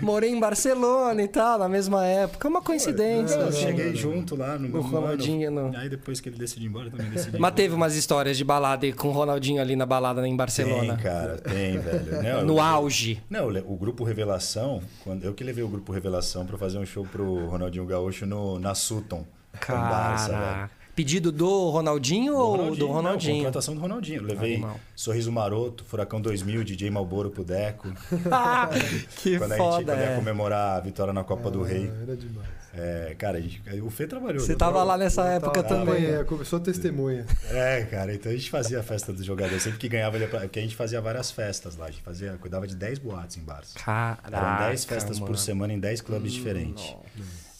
Morei em Barcelona e tal, na mesma época. É uma coincidência. Eu né? cheguei junto lá no, O. Ronaldinho, não. Aí depois que ele decidiu ir embora, também decidi. ir Mas teve umas histórias de balada com o Ronaldinho ali na balada em Barcelona. Tem, cara, tem, velho. Não, No eu- auge. Não, o grupo Revelação, quando eu que levei o grupo Revelação pra fazer um show pro Ronaldinho Gaúcho no, na Sutton. Com Barça, velho. Cara. Pedido do Ronaldinho ou do Não, Ronaldinho? contratação do Ronaldinho. Eu levei Animal. Sorriso Maroto, Furacão 2000, DJ Malboro pro Deco. Que quando a gente foda, quando ia é. comemorar a vitória na Copa do Rei. Era demais. É, cara, a gente, o Fê trabalhou. Você né? tava lá nessa época Tava- também. É, começou testemunha. É, cara, então a gente fazia a festa do jogador. Sempre que ganhava, ele ia pra... porque a gente fazia várias festas lá. A gente fazia, cuidava de 10 boates em Barça. Caraca, Eram 10 festas mano. por semana em 10 clubes diferentes.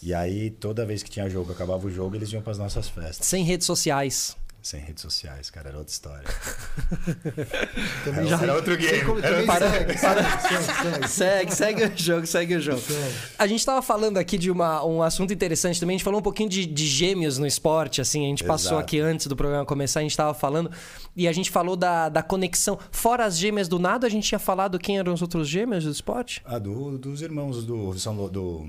E aí, toda vez que tinha jogo, acabava o jogo, eles iam pras nossas festas. Sem redes sociais. Sem redes sociais, cara, era outra história. Também Era, era outro game. Como- Era outro- segue, segue, segue, segue. Segue, segue o jogo, segue o jogo. A gente tava falando aqui de uma, um assunto interessante também. A gente falou um pouquinho de, de gêmeos no esporte, assim. A gente passou Exato. aqui antes do programa começar, a gente tava falando. E a gente falou da, da conexão. Fora as gêmeas do nada, a gente tinha falado quem eram os outros gêmeos do esporte? Ah, do, dos irmãos do São do,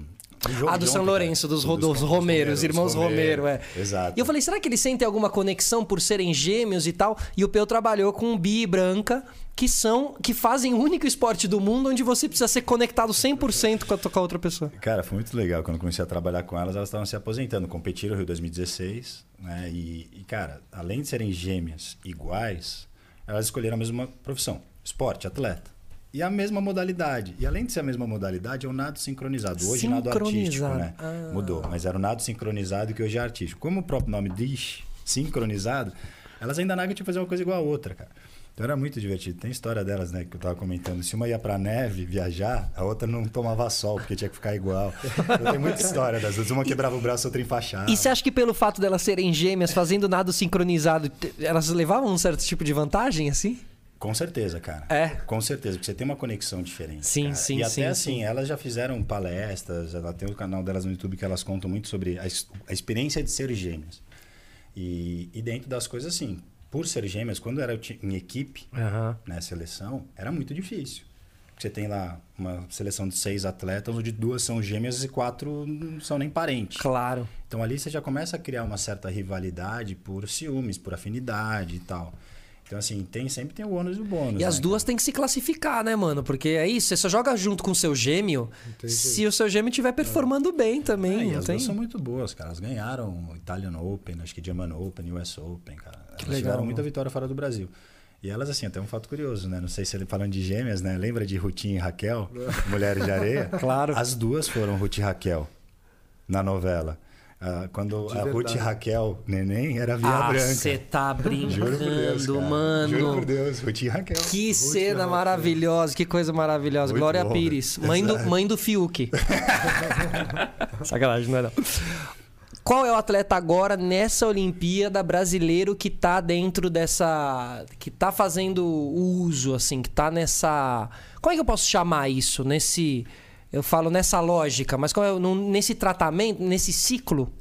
jogo Ah, do São Lourenço, cara. dos, Do- Ro- dos Romeiros, dos irmãos Romero, é. Exato. E eu falei, será que eles sentem alguma conexão por serem gêmeos e tal? E o Peu trabalhou com Bi e Branca, que são que fazem o único esporte do mundo onde você precisa ser conectado 100% com a, com a outra pessoa. Cara, foi muito legal. Quando eu comecei a trabalhar com elas, elas estavam se aposentando. Competiram no Rio 2016, né? E, e, cara, além de serem gêmeas iguais, elas escolheram a mesma profissão: esporte, atleta. E a mesma modalidade. E além de ser a mesma modalidade, é o nado sincronizado. Hoje, nado artístico, né? Ah. Mudou. Mas era o nado sincronizado que hoje é artístico. Como o próprio nome diz, sincronizado, elas ainda nagam tinham que fazer uma coisa igual a outra, cara. Então era muito divertido. Tem história delas, né, que eu tava comentando. Se uma ia pra neve viajar, a outra não tomava sol, porque tinha que ficar igual. Então, tem muita história das duas. Uma quebrava o braço, outra enfaixava. E você acha que pelo fato delas serem gêmeas, fazendo nado sincronizado, elas levavam um certo tipo de vantagem, assim? Com certeza, cara. É. Com certeza, porque você tem uma conexão diferente. Sim, cara. sim, E até sim, assim, sim. elas já fizeram palestras, ela tem o canal delas no YouTube que elas contam muito sobre a, a experiência de ser gêmeas. E, e dentro das coisas, assim, por ser gêmeas, quando era em equipe, Aham. né, seleção, era muito difícil. Você tem lá uma seleção de seis atletas, onde duas são gêmeas e quatro não são nem parentes. Claro. Então ali você já começa a criar uma certa rivalidade por ciúmes, por afinidade e tal. Então, assim, tem, sempre tem o ônus e o bônus. E as né, duas têm que se classificar, né, mano? Porque é isso, você só joga junto com o seu gêmeo tem se o seu gêmeo estiver performando bem também. É, e as tem? duas são muito boas, cara. Elas ganharam o Italian Open, acho que German Open, US Open, cara. Elas legal, tiveram mano. muita vitória fora do Brasil. E elas, assim, até um fato curioso, né? Não sei se ele falando de gêmeas, né? Lembra de Rutinha e Raquel, Mulheres de Areia? Claro. As duas foram Ruth e Raquel na novela. Ah, quando De a Ruth verdade. Raquel Neném era Via Ah, Branca. você tá Juro por Deus, brincando, cara. mano. Juro por Deus, Ruth e Raquel. Que cena Raquel. maravilhosa, que coisa maravilhosa. Muito Glória bom, Pires, né? mãe do, mãe do Fiuk. Sacanagem, não é não. Qual é o atleta agora nessa Olimpíada brasileiro que tá dentro dessa. que tá fazendo uso, assim, que tá nessa. Como é que eu posso chamar isso? Nesse. Eu falo nessa lógica, mas qual é, nesse tratamento, nesse ciclo?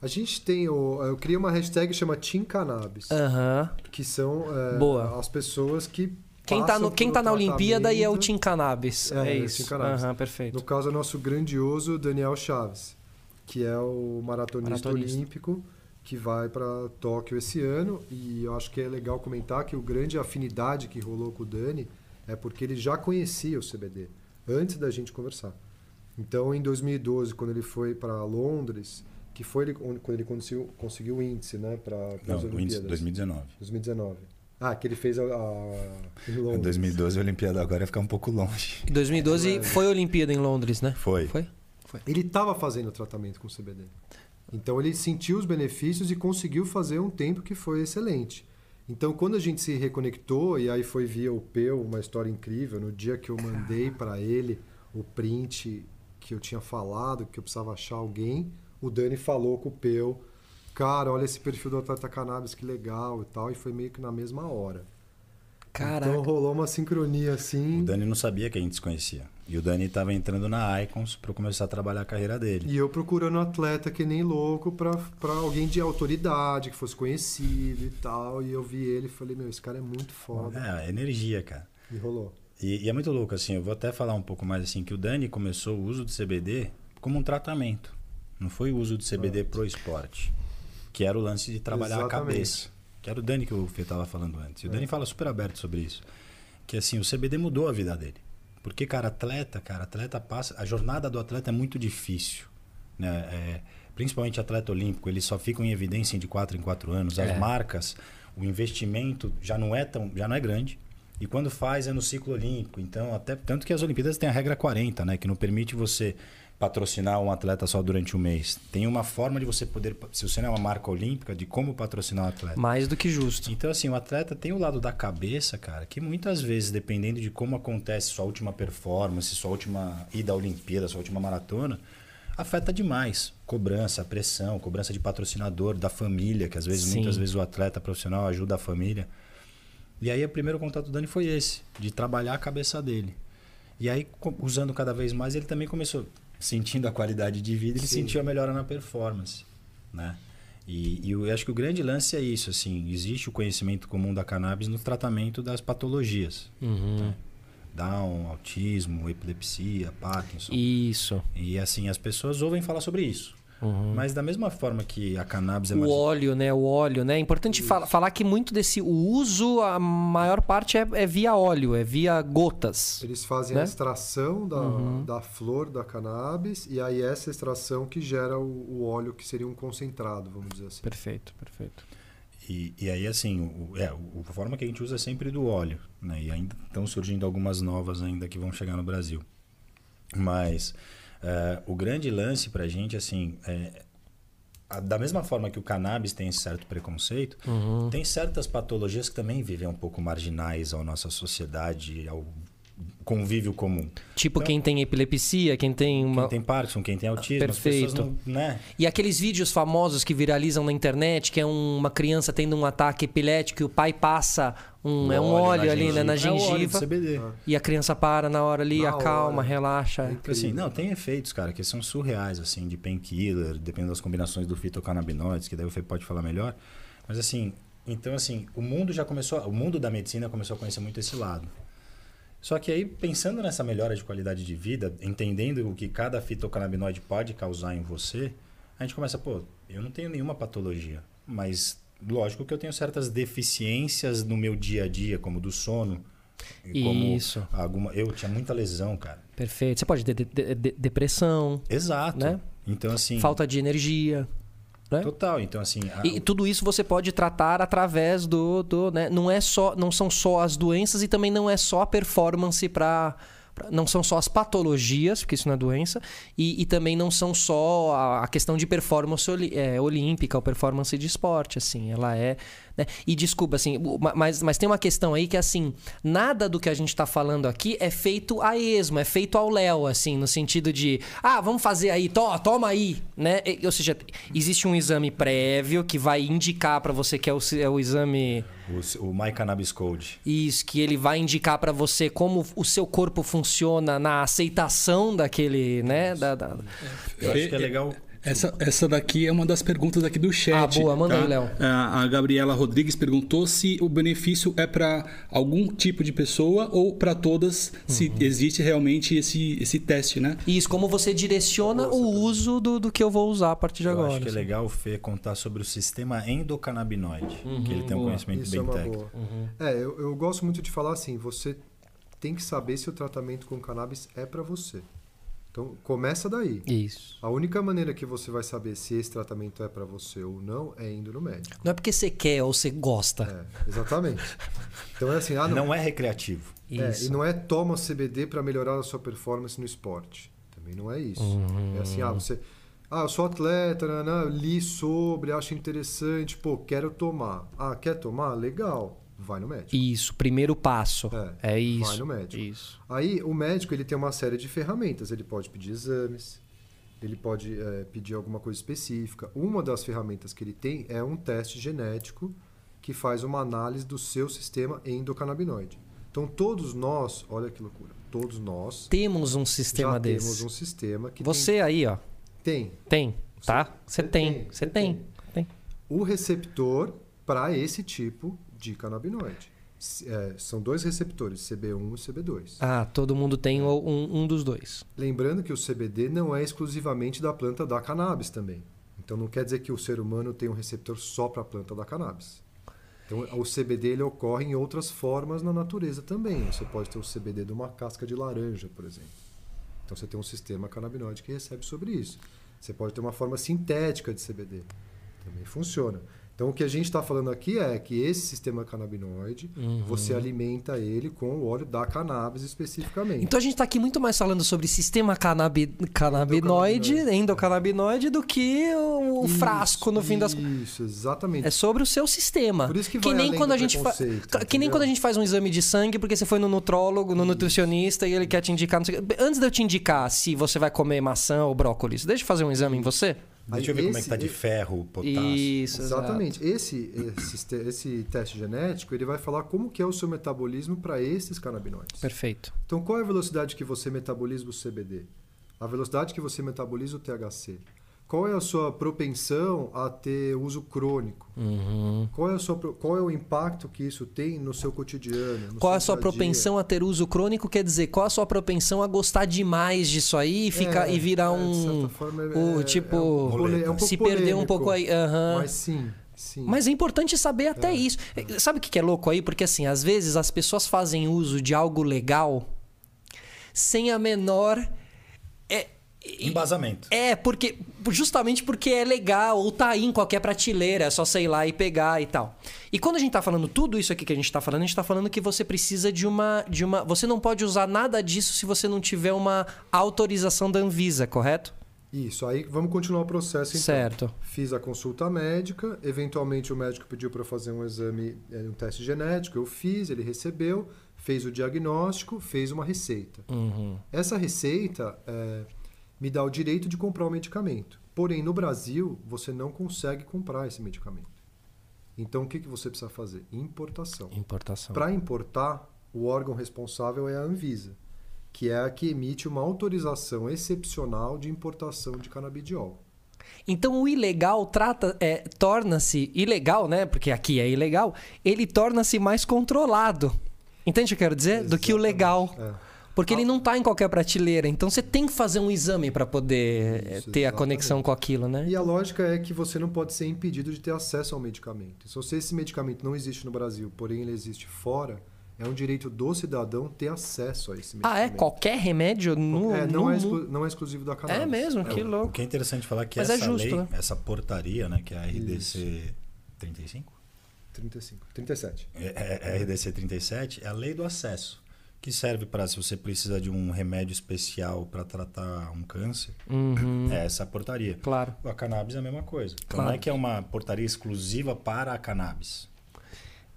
A gente tem. O, eu criei uma hashtag que chama Team Cannabis, Aham. que são é, Boa. as pessoas que. Quem tá, passam no, quem tá na Olimpíada e é o. Team Cannabis. É, É, é o isso. Team Cannabis. Aham, perfeito. No caso, é o nosso grandioso Daniel Chaves, que é o maratonista, Maratonista. olímpico que vai para Tóquio esse ano. E eu acho que é legal comentar que o grande afinidade que rolou com o Dani é porque ele já conhecia o CBD antes da gente conversar. Então, em 2012, quando ele foi para Londres, que foi ele- quando ele conseguiu, conseguiu o índice, né, para Não, as o índice Olimpíadas. 2019. 2019. Ah, que ele fez a, a em Londres. 2012 a Olimpíada agora ia ficar um pouco longe. Em 2012 foi a Olimpíada em Londres, né? Foi. Foi? Ele estava fazendo tratamento com CBD. Então ele sentiu os benefícios e conseguiu fazer um tempo que foi excelente. Então quando a gente se reconectou e aí foi via o Peu, uma história incrível, no dia que eu mandei para ele o print que eu tinha falado, que eu precisava achar alguém, o Dani falou com o Peu, cara, olha esse perfil do atleta cannabis que legal e tal, e foi meio que na mesma hora. Caraca. Então rolou uma sincronia assim. O Dani não sabia que a gente se conhecia. E o Dani estava entrando na Icons para começar a trabalhar a carreira dele. E eu procurando um atleta que nem louco pra alguém de autoridade, que fosse conhecido e tal. E eu vi ele e falei, meu, esse cara é muito foda. É, energia, cara. E rolou. E, e é muito louco, assim, eu vou até falar um pouco mais assim, que o Dani começou o uso do CBD como um tratamento. Não foi o uso do CBD pro esporte. Que era o lance de trabalhar Exatamente. a cabeça. Que era o Dani que o Fê estava falando antes. E o Dani fala super aberto sobre isso. Que assim, o CBD mudou a vida dele. Porque, cara, atleta, cara, atleta passa. A jornada do atleta é muito difícil. Né? É, principalmente atleta olímpico, eles só ficam em evidência de 4 em 4 anos. As É. marcas, o investimento já não é tão, já não é grande. E quando faz é no ciclo olímpico. Então, até tanto que as Olimpíadas têm a regra 40, né, que não permite você patrocinar um atleta só durante um mês. Tem uma forma de você poder, se você não é uma marca olímpica, de como patrocinar o atleta. Mais do que justo. Então, assim, o atleta tem o lado da cabeça, cara, que muitas vezes, dependendo de como acontece sua última performance, sua última ida à Olimpíada, sua última maratona, afeta demais. Cobrança, pressão, cobrança de patrocinador, da família, que às vezes, Sim. muitas vezes o atleta profissional ajuda a família. E aí, o primeiro contato do Dani foi esse, de trabalhar a cabeça dele. E aí, usando cada vez mais, ele também começou sentindo a qualidade de vida, ele Sim. sentiu a melhora na performance, né? E, e eu acho que o grande lance é isso, assim, existe o conhecimento comum da cannabis no tratamento das patologias. Uhum. Down, autismo, epilepsia, Parkinson. Isso. E assim, as pessoas ouvem falar sobre isso. Mas da mesma forma que a cannabis é Uhum. O óleo, né? O óleo, né? É importante fala- falar que muito desse o uso, a maior parte é, é via óleo, é via gotas. Eles fazem Né? a extração da, Uhum. da flor da cannabis e aí essa extração que gera o, o óleo que seria um concentrado, vamos dizer assim. Perfeito, perfeito. E, e aí, assim, o, é, o- a forma que a gente usa é sempre do óleo, né? E ainda estão surgindo algumas novas ainda que vão chegar no Brasil. Mas é, o grande lance pra gente, assim, é, a- da mesma forma que o cannabis tem esse certo preconceito, tem certas patologias que também vivem um pouco marginais à nossa sociedade, ao convívio comum. Tipo Então- quem tem epilepsia, quem tem uma. Quem tem Parkinson, quem tem autismo, Perfeito. as pessoas não, né? E aqueles vídeos famosos que viralizam na internet, que é um- uma criança tendo um ataque epilético e o pai passa um, é um óleo, na ali né, na gengiva. É o óleo de gengiva. CBD. E a criança para na hora ali, Na acalma, hora. relaxa. Então, assim, não, tem efeitos, cara, que são surreais, assim, de painkiller, dependendo das combinações do fitocannabinoides, que daí o Fê pode falar melhor. Mas, assim, então, assim, o mundo já começou, o mundo da medicina começou a conhecer muito esse lado. Só que aí, pensando nessa melhora de qualidade de vida, entendendo o que cada fitocannabinoide pode causar em você, a gente começa, pô, eu não tenho nenhuma patologia, mas lógico que eu tenho certas deficiências no meu dia a dia, como do sono, e como Isso. alguma, eu tinha muita lesão, cara. Perfeito. Você pode ter de- de- de- depressão, Exato. Né? Então, assim. falta de energia. Né? Total. Então, assim. a- E, tudo isso você pode tratar através do, do né? não é só não são só as doenças e também não é só a performance para não são só as patologias, porque isso não é doença, e, e também não são só a, a questão de performance oli- é, olímpica ou performance de esporte, assim. Ela é. Né? E desculpa, assim, mas, mas tem uma questão aí que, assim, nada do que a gente tá falando aqui é feito a esmo, é feito ao Léo, assim, no sentido de, ah, vamos fazer aí, to, toma aí, né? E- Ou seja, existe um exame prévio que vai indicar pra você que é o, é o exame. O, o My Cannabis Code. Isso, que ele vai indicar pra você como o seu corpo funciona na aceitação daquele, né? Da, da- Eu acho que é legal. Essa, essa daqui é uma das perguntas aqui do chat. Ah, boa, manda tá? aí, Léo. A, a Gabriela Rodrigues perguntou se o benefício é para algum tipo de pessoa ou para todas, se Uhum. existe realmente esse, esse teste, né? Isso, como você direciona o uso do, do que eu vou usar a partir de Eu agora. acho que é assim. legal o Fê contar sobre o sistema endocannabinoide, que ele tem um boa. conhecimento Isso bem é técnico. Uhum. É, eu, eu gosto muito de falar assim, você tem que saber se o tratamento com cannabis é para você. Então, começa daí. Isso. A única maneira que você vai saber se esse tratamento é para você ou não é indo no médico. Não é porque você quer ou você gosta. É, exatamente. Então é assim, ah, não. Não é recreativo. É, Isso. e não é toma CBD para melhorar a sua performance no esporte. Também não é isso. Uhum. É assim, ah, você. Ah, eu sou atleta, né, né, li sobre, acho interessante, pô, quero tomar. Ah, quer tomar? Legal. Vai no médico. Isso, primeiro passo. É, É, isso. vai no médico. Isso. Aí o médico ele tem uma série de ferramentas. Ele pode pedir exames, ele pode é, pedir alguma coisa específica. Uma das ferramentas que ele tem é um teste genético que faz uma análise do seu sistema endocannabinoide. Então todos nós, olha que loucura, todos nós Temos um sistema já desse. temos um sistema que Você aí, ó, tem, tem, tá? Você você tem, tem, você tem. tem. tem. tem o receptor para esse tipo de canabinoide. É, são dois receptores, CB1 e CB2. Ah, todo mundo tem um, um dos dois. Lembrando que o CBD não é exclusivamente da planta da cannabis também. Então não quer dizer que o ser humano tem um receptor só para a planta da cannabis. Então o CBD ele ocorre em outras formas na natureza também. Você pode ter o CBD de uma casca de laranja, por exemplo. Então você tem um sistema canabinoide que recebe sobre isso. Você pode ter uma forma sintética de CBD. Também funciona. Então o que a gente está falando aqui é que esse sistema canabinoide, você alimenta ele com o óleo da cannabis especificamente. Então a gente tá aqui muito mais falando sobre sistema canabi, canabinoide, Endocannabinoide. endocannabinoide, do que o, Isso, frasco no fim das Isso, exatamente. É sobre o seu sistema. Por isso que vai nem quando do a gente fa... Que nem quando a gente faz um exame de sangue porque você foi no nutrólogo, no nutricionista e ele quer te indicar. Antes de eu te indicar se você vai comer maçã ou brócolis, deixa eu fazer um exame em você. Deixa eu ver Aí como é que esse- tá de esse- ferro, potássio. Isso, Exatamente. Esse, esse, esse teste genético ele vai falar como que é o seu metabolismo para esses canabinoides. Perfeito. Então, qual é a velocidade que você metaboliza o CBD? A velocidade que você metaboliza o THC? Qual é a sua propensão a ter uso crônico? Uhum. Qual, é a sua, qual é o impacto que isso tem no seu cotidiano? no Qual é a sua dia a dia? propensão a ter uso crônico? Quer dizer, qual a sua propensão a gostar demais disso aí e, ficar, É, e virar é, de um. certa forma, é- o é- tipo. é um um se perder um pouco aí. aham. Mas sim, sim. Mas é importante saber até isso. Sabe o que é louco aí? Porque assim, às vezes as pessoas fazem uso de algo legal sem a menor. É, Embasamento. é, porque. Justamente porque é legal, ou tá aí em qualquer prateleira, é só sei lá e pegar e tal. E quando a gente tá falando tudo isso aqui que a gente tá falando, a gente tá falando que você precisa de uma. de uma. Você não pode usar nada disso se você não tiver uma autorização da Anvisa, correto? Isso, aí vamos continuar o processo então. Certo. Fiz a consulta médica, eventualmente o médico pediu para eu fazer um exame, eh, um teste genético, eu fiz, ele recebeu, fez o diagnóstico, fez uma receita. Uhum. Essa receita eh, me dá o direito de comprar o medicamento. Porém, no Brasil, você não consegue comprar esse medicamento. Então, o que, que você precisa fazer? Importação. Importação. Para importar, o órgão responsável é a Anvisa, que é a que emite uma autorização excepcional de importação de canabidiol. Então o ilegal trata, é, torna-se ilegal, né? Porque aqui é ilegal. Ele torna-se mais controlado. Entende o que eu quero dizer? Do que o legal. É. Porque ele não tá em qualquer prateleira. Então você tem que fazer um exame para poder é, Isso, ter a exatamente. conexão com aquilo, né? E a lógica é que você não pode ser impedido de ter acesso ao medicamento. Se esse medicamento não existe no Brasil, porém ele existe fora, é um direito do cidadão ter acesso a esse medicamento. Ah, é? Qualquer remédio no, É, não, no é exclu- não é exclusivo da cannabis. É mesmo, que O louco. que é interessante falar é que Mas é essa justo, lei, né? essa portaria, né, que é a RDC 35, 35, 37. é, é a RDC 37, é a lei do acesso. Que serve para se você precisa de um remédio especial para tratar um câncer. Uhum. É essa portaria. Claro. A cannabis é a mesma coisa. Então Claro. não é que é uma portaria exclusiva para a cannabis.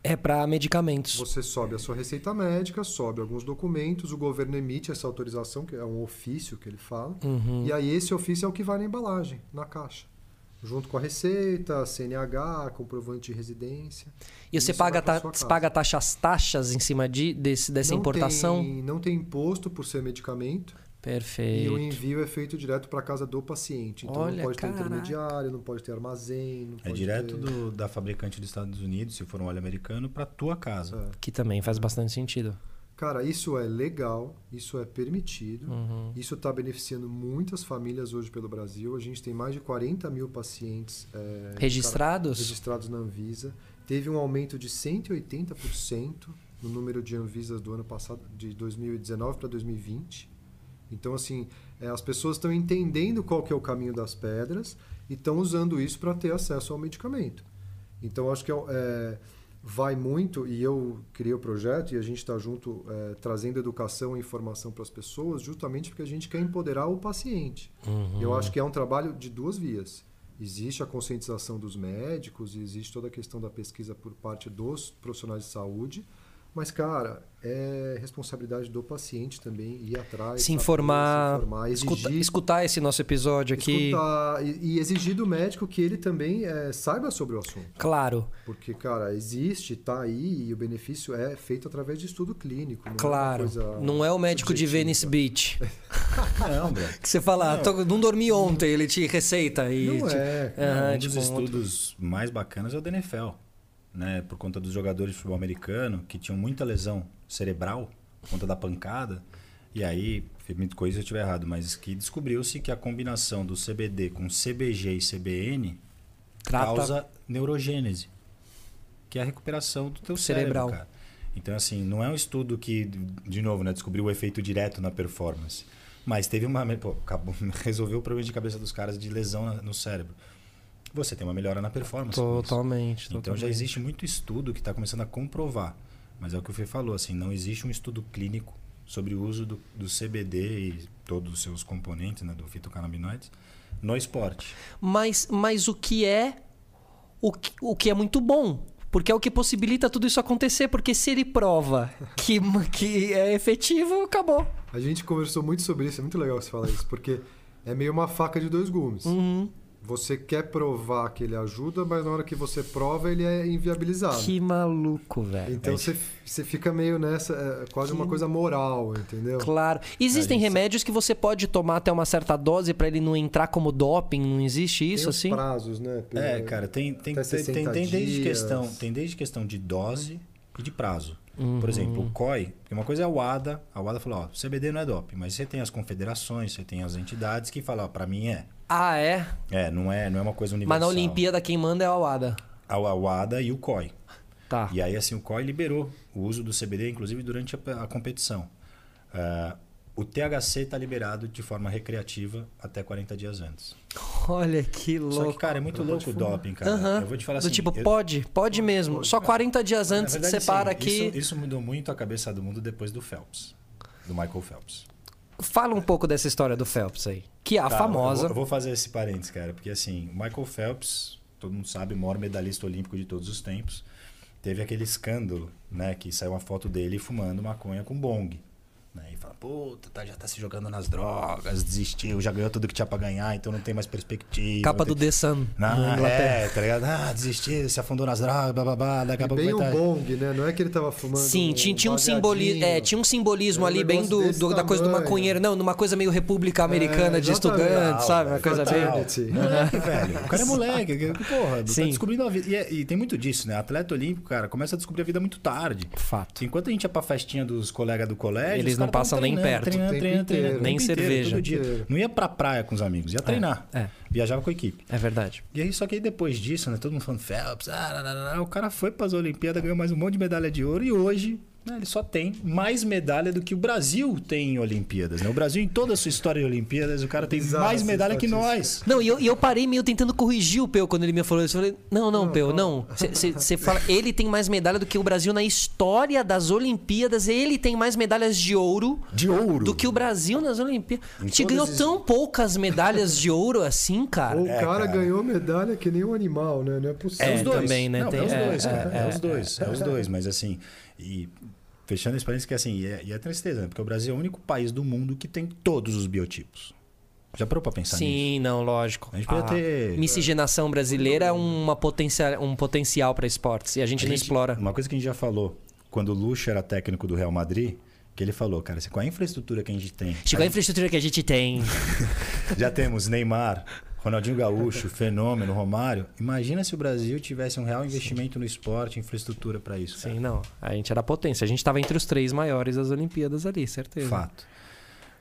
É pra medicamentos. Você sobe a sua receita médica, sobe alguns documentos, o governo emite essa autorização, que é um ofício que ele fala, Uhum. e aí esse ofício é o que vai na embalagem, na caixa. Junto com a receita, CNH, comprovante de residência. E você paga, ta- você paga taxas, taxas em cima de, desse, dessa Não importação? Tem, não tem imposto por ser medicamento. E o Perfeito. envio é feito direto para casa do paciente. Então Olha, não pode caraca. ter intermediário, não pode ter armazém. Não É pode direto ter... do- da fabricante dos Estados Unidos, se for um óleo americano, para tua casa. É. Que também faz bastante sentido. Cara, isso é legal, isso é permitido, Uhum. isso está beneficiando muitas famílias hoje pelo Brasil. A gente tem mais de 40 mil pacientes é, Registrados? cara, registrados na Anvisa. Teve um aumento de 180% no número de Anvisas do ano passado, de 2019 para 2020. Então, assim, é, as pessoas estão entendendo qual que é o caminho das pedras e estão usando isso para ter acesso ao medicamento. Então, acho que é, é, vai muito, e eu criei o projeto e a gente está junto é, trazendo educação e informação para as pessoas, justamente porque a gente quer empoderar o paciente. Eu acho que é um trabalho de duas vias. Existe a conscientização dos médicos, existe toda a questão da pesquisa por parte dos profissionais de saúde, mas, cara, é responsabilidade do paciente também ir atrás, Se informar, se informar escuta- exigir, escutar esse nosso episódio aqui. escutar e, e exigir do médico que ele também é, saiba sobre o assunto. Claro, Porque, cara, existe, tá aí, e o benefício é feito através de estudo clínico. Não claro. É uma coisa Não é o médico de. Venice Beach. Não, Brad. Que você fala, Não. "Tô- não dormi ontem, ele te receita. E Não te- é. Aham, um tipo, dos um outro- estudos mais bacanas é o da NFL, né? Por conta dos jogadores de futebol americano que tinham muita lesão cerebral por conta da pancada. E aí, me coisa se eu estiver errado, mas que descobriu-se que a combinação do CBD com CBG e CBN Trata- causa neurogênese, que é a recuperação do teu Cerebral. cérebro. Então, assim, não é um estudo que, de novo, né, descobriu o efeito direto na performance. Mas teve uma. Pô, acabou, resolveu o problema de cabeça dos caras de lesão no cérebro. Você tem uma melhora na performance. Totalmente. Então já totalmente. existe muito estudo que está começando a comprovar. Mas é o que o Fê falou, assim, não existe um estudo clínico sobre o uso do, do CBD e todos os seus componentes, né, do fitocannabinoides, no esporte. Mas, mas o que é o que, o que é muito bom. Porque é o que possibilita tudo isso acontecer. Porque se ele prova que, que é efetivo, acabou. A gente conversou muito sobre isso, é muito legal você falar isso, porque é meio uma faca de dois gumes. Uhum. Você quer provar que ele ajuda, mas na hora que você prova, ele é inviabilizado. Que maluco, velho. Então É você, você fica meio nessa, é quase uma coisa moral, entendeu? Claro. Existem gente- remédios que você pode tomar até uma certa dose pra ele não entrar como doping. Não existe Tem isso os assim? prazos, né? É, cara, tem, tem, tem, 60 tem, tem desde questão, tem desde questão de dose e de prazo. Uhum. Por exemplo, o COI, uma coisa é a WADA, a WADA falou, ó, CBD não é doping, mas você tem as confederações, você tem as entidades que falam, ó, pra mim é. Ah, é? É, não é, não é uma coisa universal. Mas na Olimpíada quem manda é a WADA. A, a WADA e o COI. Tá. E aí, assim, o COI liberou o uso do CBD, inclusive durante a, a competição. Ah, o THC está liberado de forma recreativa até 40 dias antes. Olha que louco. Só que, cara, é muito louco o doping, cara. Aham. Eu vou te falar Do assim... tipo, eu- pode, pode mesmo. Só 40 dias antes verdade, você para sim, aqui. Isso, isso mudou muito a cabeça do mundo depois do Phelps. Do Michael Phelps. Fala um pouco dessa história do Phelps aí. Que é a Tá, famosa. Eu vou, eu vou fazer esse parênteses, cara, porque assim, o Michael Phelps, todo mundo sabe, maior medalhista olímpico de todos os tempos, teve aquele escândalo, né, que saiu uma foto dele fumando maconha com bong. Puta, tá, já tá se jogando nas drogas, desistiu, já ganhou tudo que tinha pra ganhar, então não tem mais perspectiva. Capa não do tem... The Sun, na Inglaterra. é, tá ligado? Ah, desistiu, se afundou nas drogas, blá blá blá, daqui a E pouco bem o tá... bong, né? Não é que ele tava fumando. Sim, tinha, tinha um simbolismo, é, tinha um simbolismo um ali bem do, do- da coisa do maconheiro, não, numa coisa meio república americana É, de estudantes, sabe? Uma coisa bem. Moleque, velho. O cara é moleque. que- que Porra, Sim. tá descobrindo a vida. E, é- e tem muito disso, né? Atleta olímpico, cara, começa a descobrir a vida muito tarde. Fato. Enquanto a gente ia pra festinha dos colegas do colégio, Eles não passam tavam nem perto. Nem tempo inteiro, cerveja. todo dia. Não ia pra praia com os amigos, ia treinar. é. Viajava com a equipe. É verdade. E aí, só que aí depois disso, né? Todo mundo falando Phelps, ah, lá, lá, lá, lá, o cara foi pras Olimpíadas, ganhou mais um monte de medalha de ouro e hoje ele só tem mais medalha do que o Brasil tem em Olimpíadas. Né? O Brasil, em toda a sua história de Olimpíadas, o cara tem Bizarra mais medalha que nós. Não, e eu, e eu parei meio tentando corrigir o Peu quando ele me falou isso. Eu falei, não, não, Peu, não. Você fala, ele tem mais medalha do que o Brasil na história das Olimpíadas. Ele tem mais medalhas de ouro De ouro. do que o Brasil nas Olimpíadas. A gente ganhou as- tão poucas medalhas de ouro assim, cara. O cara, cara. ganhou medalha que nem um animal, né? Não é possível. É, os dois. também, né? Não, Tem- é os é, dois, é, cara. É, é, os dois. É, os dois. Mas assim, e fechando esse parênteses que assim, e é, e é tristeza, né? Porque o Brasil é o único país do mundo que tem todos os biotipos. Já parou pra pensar nisso? Sim, não, lógico. A gente podia ter- miscigenação brasileira é uma potencia, um potencial para esportes e a gente A não gente- explora. Uma coisa que a gente já falou, quando o Lucho era técnico do Real Madrid, que ele falou, cara, com a infraestrutura que a gente tem. Chegou a infraestrutura que a gente tem. Já temos Neymar, Ronaldinho Gaúcho, Fenômeno, Romário. Imagina se o Brasil tivesse um real investimento no esporte, infraestrutura pra isso. cara. Sim, não. A gente era potência. A gente tava entre os três maiores das Olimpíadas ali, certeza. Fato.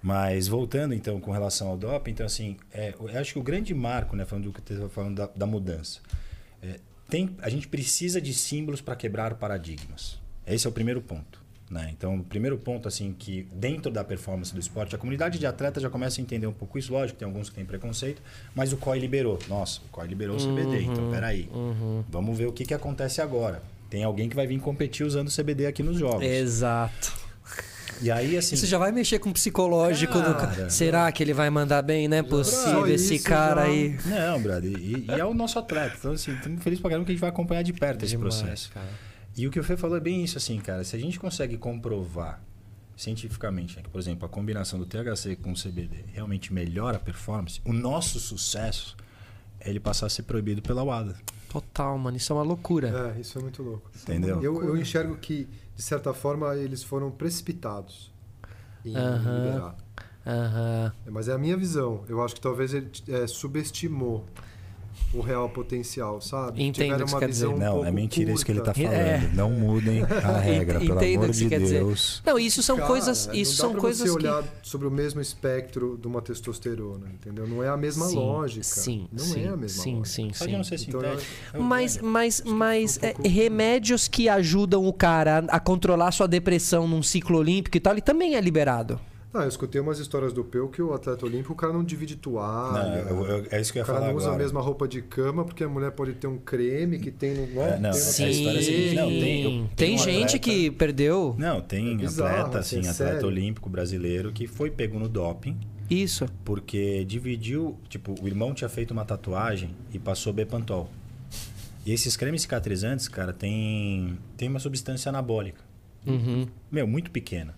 Mas voltando então com relação ao doping, então assim, é, eu acho que o grande marco, né, falando do que eu estava falando da, da mudança, é, tem, a gente precisa de símbolos para quebrar paradigmas. Esse é o primeiro ponto. Né? Então, o primeiro ponto, assim, que dentro da performance do esporte, a comunidade de atletas já começa a entender um pouco isso. Lógico, tem alguns que têm preconceito, mas o COI liberou. Nossa, o COI liberou o CBD, então peraí. Vamos ver o que, que acontece agora. Tem alguém que vai vir competir usando o CBD aqui nos jogos. Exato. E aí, assim. Isso já vai mexer com o psicológico do Cara. cara. Será que ele vai mandar bem? Não é possível esse cara já- aí. Não, brother, e, e é o nosso atleta. Então, assim, estamos felizes pra caramba que a gente vai acompanhar de perto esse processo. cara. E o que o Fê falou é bem isso, assim, cara. Se a gente consegue comprovar cientificamente né, que, por exemplo, a combinação do THC com o CBD realmente melhora a performance, o nosso sucesso é ele passar a ser proibido pela WADA. Total, mano. Isso é uma loucura. É, isso é muito louco. Entendeu? Eu, eu enxergo que, de certa forma, eles foram precipitados em liberar. Aham. Mas é a minha visão. Eu acho que talvez ele é, subestimou o real potencial, sabe? Entendo Tiveram o que uma você quer dizer. visão um Não, pouco é mentira isso que ele tá curta. falando. É. Não mudem a regra, pelo Entendo o amor que você de quer dizer. Deus. Não, isso são Cara, coisas. não Isso dá são pra coisas você que. olhar sobre o mesmo espectro de uma testosterona, entendeu? Não é a mesma Sim, lógica. Sim, não sim, é a mesma sim, lógica. sim, Só de sim. não ser Então, sintético. é o Mas, mas, mas foi um é, pouco- remédios que ajudam o cara a controlar sua depressão num ciclo olímpico e tal, ele também é liberado. Ah, eu escutei umas histórias do Peu que o atleta olímpico, o cara não divide toalha. Não, eu- eu- é isso que eu ia o cara falar não usa agora. a mesma roupa de cama porque a mulher pode ter um creme que tem no. É, não, tem Sim. a história é a seguinte, não, tem- eu- tem, tem um gente atleta- que perdeu Não, tem É bizarro, atleta, assim, assim, é atleta sério. olímpico brasileiro que foi pego no doping isso. porque dividiu, tipo, o irmão tinha feito uma tatuagem e passou Bepantol. E esses cremes cicatrizantes, cara, tem tem uma substância anabólica. Uhum. Meu, muito pequena.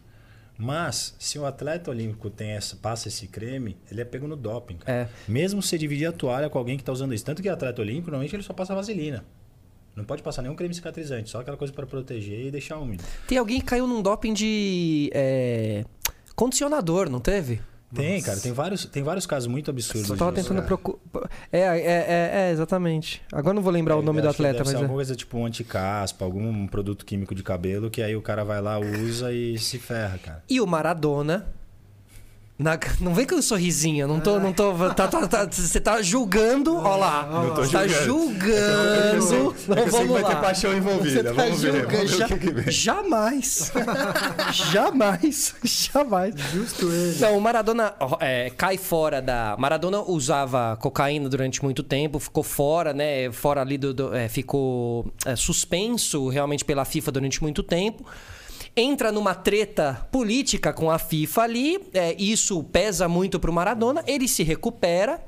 Mas se o atleta olímpico tem essa, passa esse creme, ele é pego no doping, cara. É. Mesmo se dividir a toalha com alguém que está usando isso. Tanto que o atleta olímpico, normalmente ele só passa vaselina. Não pode passar nenhum creme cicatrizante, só aquela coisa para proteger e deixar úmido. Tem alguém que caiu num doping de é, condicionador, não teve? Tem, cara, tem vários, tem vários casos muito absurdos. Só tava disso, tentando cara. procurar. É, é, é, é, exatamente. Agora não vou lembrar o Eu nome do atleta, deve ser mas é. alguma coisa tipo um anticaspa, algum produto químico de cabelo, que aí o cara vai lá, usa e se ferra, cara. E o Maradona. Na- Não vem com um sorrisinho, não tô. Não tô tá, tá, tá- você tá julgando, ó lá. Não tô Você tá julgando. julgando. Não, vamos lá. paixão envolvida. Você tá julgando. Ja- Jamais. jamais. Jamais. Justo ele. Não, o Maradona é, cai fora da. Maradona usava cocaína durante muito tempo, ficou fora, né? Fora ali do. do- é, ficou é, suspenso realmente pela FIFA durante muito tempo. Entra numa treta política com a FIFA ali, é, isso pesa muito pro Maradona, ele se recupera,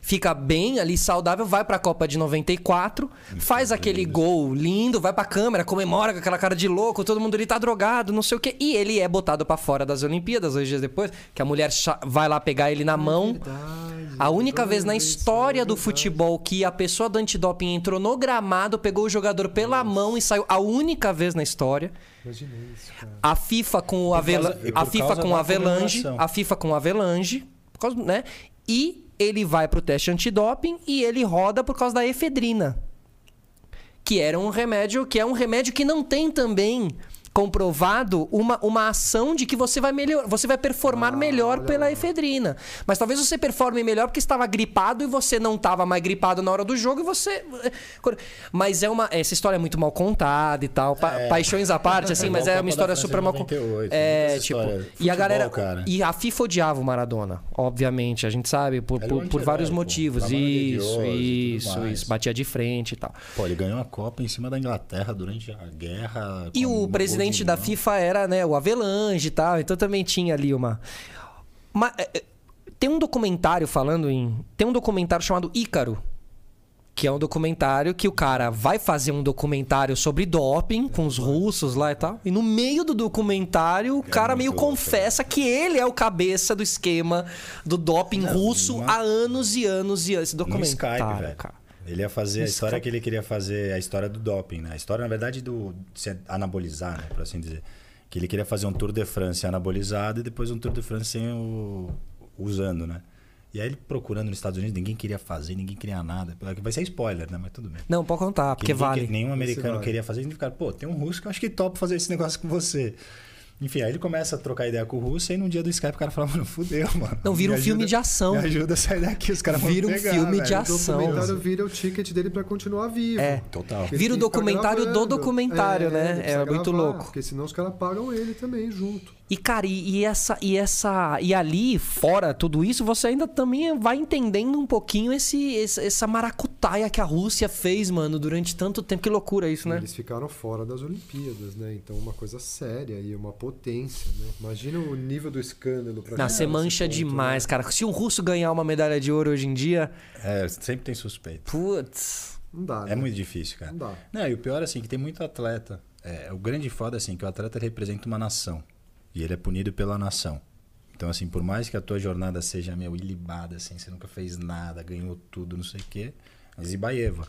fica bem ali, saudável, vai pra Copa de 94, faz aquele gol lindo, vai pra câmera, comemora com aquela cara de louco, todo mundo ali tá drogado, não sei o quê. E ele é botado pra fora das Olimpíadas, dois dias depois, que a mulher vai lá pegar ele na mão. A única vez na história do futebol que a pessoa do antidoping entrou no gramado, pegou o jogador pela mão e saiu. A única vez na história. Imagina isso, cara. A FIFA com o Avela... causa- e por a FIFA com Avelange, a FIFA com o Avelange, por causa, né? E ele vai pro teste antidoping e ele roda por causa da efedrina. Que era um remédio, que é um remédio que não tem também comprovado uma, uma ação de que você vai melhor, você vai performar Ah, melhor pela efedrina. Mas talvez você performe melhor porque estava gripado e você não estava mais gripado na hora do jogo e você. Mas é uma. Essa história é muito mal contada e tal. Pa- Paixões à parte, assim, mas Igual é uma história super mal 98, É, tipo. histórias. E a Futebol, galera. cara. E a FIFA odiava o Maradona, obviamente. A gente sabe, por, por, um por vários motivos. Isso, isso, isso. Batia de frente e tal. Pô, ele ganhou a Copa em cima da Inglaterra durante a guerra. E o um presidente da. FIFA era, né, o Avelange e tal, então também tinha ali uma. Mas, é, é, tem um documentário falando em. Tem um documentário chamado Ícaro. Que é um documentário que o cara vai fazer um documentário sobre doping com os russos lá e tal. E no meio do documentário, o cara muito meio confessa que ele é o cabeça do esquema do doping russo uma- há anos e anos e anos. Esse documentário, Skype, cara. Ele ia fazer a história Skype. que ele queria fazer, a história do doping, né? A história, na verdade, do se anabolizar, né? Por assim dizer. Que ele queria fazer um Tour de France anabolizado e depois um Tour de France sem o... usando, né? E aí ele procurando nos Estados Unidos, ninguém queria fazer, ninguém queria nada. Vai ser spoiler, né? Mas tudo bem. Não, pode contar, porque vale. que- nenhum americano vale. queria fazer. A gente fica, pô, tem um russo que eu acho que topa fazer esse negócio com você. Enfim, aí ele começa a trocar ideia com o russo e num dia do Skype o cara fala, mano, fudeu, mano. Não, vira Me um filme de ação. Me ajuda a sair daqui, os caras vão Vira um pegar, filme de velho. ação. O documentário vira o ticket dele pra continuar vivo. É. Total. Vira o documentário do documentário, né? ele É precisa muito gravar, louco. Porque senão os caras pagam ele também junto. E, cara, e, e essa, e essa. E ali, fora tudo isso, você ainda também vai entendendo um pouquinho esse, esse- essa maracutaia que a Rússia fez, mano, durante tanto tempo. Que loucura isso, né? Eles ficaram fora das Olimpíadas, né? Então uma coisa séria e uma potência, né? Imagina o nível do escândalo pra Não, você mancha ponto, demais, né? cara. Se um russo ganhar uma medalha de ouro hoje em dia, É, sempre tem suspeito. putz. Não dá, né? É muito difícil, cara. Não dá. Não, e o pior, assim, que tem muito atleta. É, o grande foda, assim, que o atleta representa uma nação. E ele é punido pela nação. Então, assim, por mais que a tua jornada seja, meu, ilibada, assim, você nunca fez nada, ganhou tudo, não sei o quê. Zibaeva.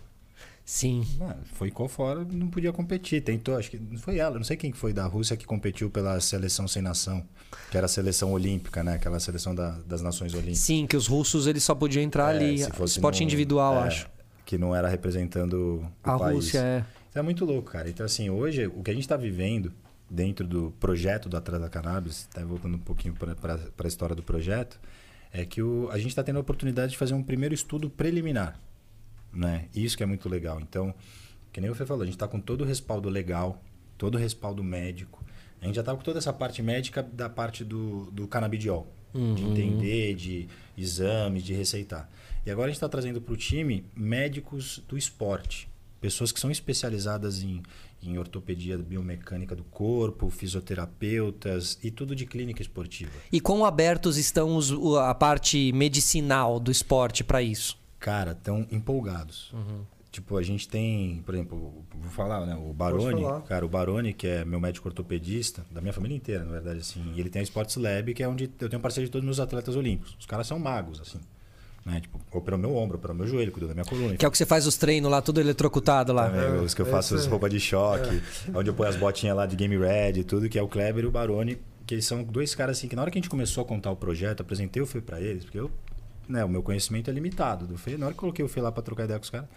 Sim. Mano, foi qual fora, não podia competir. Tentou, acho que não foi ela, não sei quem que foi da Rússia que competiu pela seleção sem nação, que era a seleção olímpica, né? Aquela seleção da- das nações olímpicas. Sim, que os russos eles só podiam entrar É, ali. Esporte no- individual, é, acho. Que não era representando o A país. Rússia é. Então é muito louco, cara. Então, assim, hoje, o que a gente está vivendo dentro do projeto do Atleta Cannabis, até voltando um pouquinho para a história do projeto, é que o, a gente está tendo a oportunidade de fazer um primeiro estudo preliminar. Né? Isso que é muito legal. Então, que nem você falou, a gente está com todo o respaldo legal, todo o respaldo médico. A gente já estava com toda essa parte médica da parte do, do canabidiol. De entender, de exames, de receitar. E agora a gente está trazendo para o time médicos do esporte. Pessoas que são especializadas em, em ortopedia biomecânica do corpo, fisioterapeutas e tudo de clínica esportiva. E quão abertos estão os- a parte medicinal do esporte pra isso? Cara, tão empolgados. Tipo, a gente tem, por exemplo, vou falar, né? O Baroni, cara, o Baroni, que é meu médico ortopedista, da minha família inteira, na verdade, assim. E ele tem a Sports Lab, que é onde eu tenho parceria de todos os meus atletas olímpicos. Os caras são magos, assim. Né? Tipo, operou meu ombro, operou meu joelho, cuidou da minha coluna. Que é o que você faz os treinos lá, tudo eletrocutado lá. Também, os que eu faço esse as é- roupas de choque, onde eu ponho as botinhas lá de Game Red e tudo, que é o Kleber e o Baroni, que eles são dois caras assim, que na hora que a gente começou a contar o projeto, apresentei o Fê pra eles, porque eu, né, o meu conhecimento é limitado do Fê. Na hora que eu coloquei o Fê lá pra trocar ideia com os caras,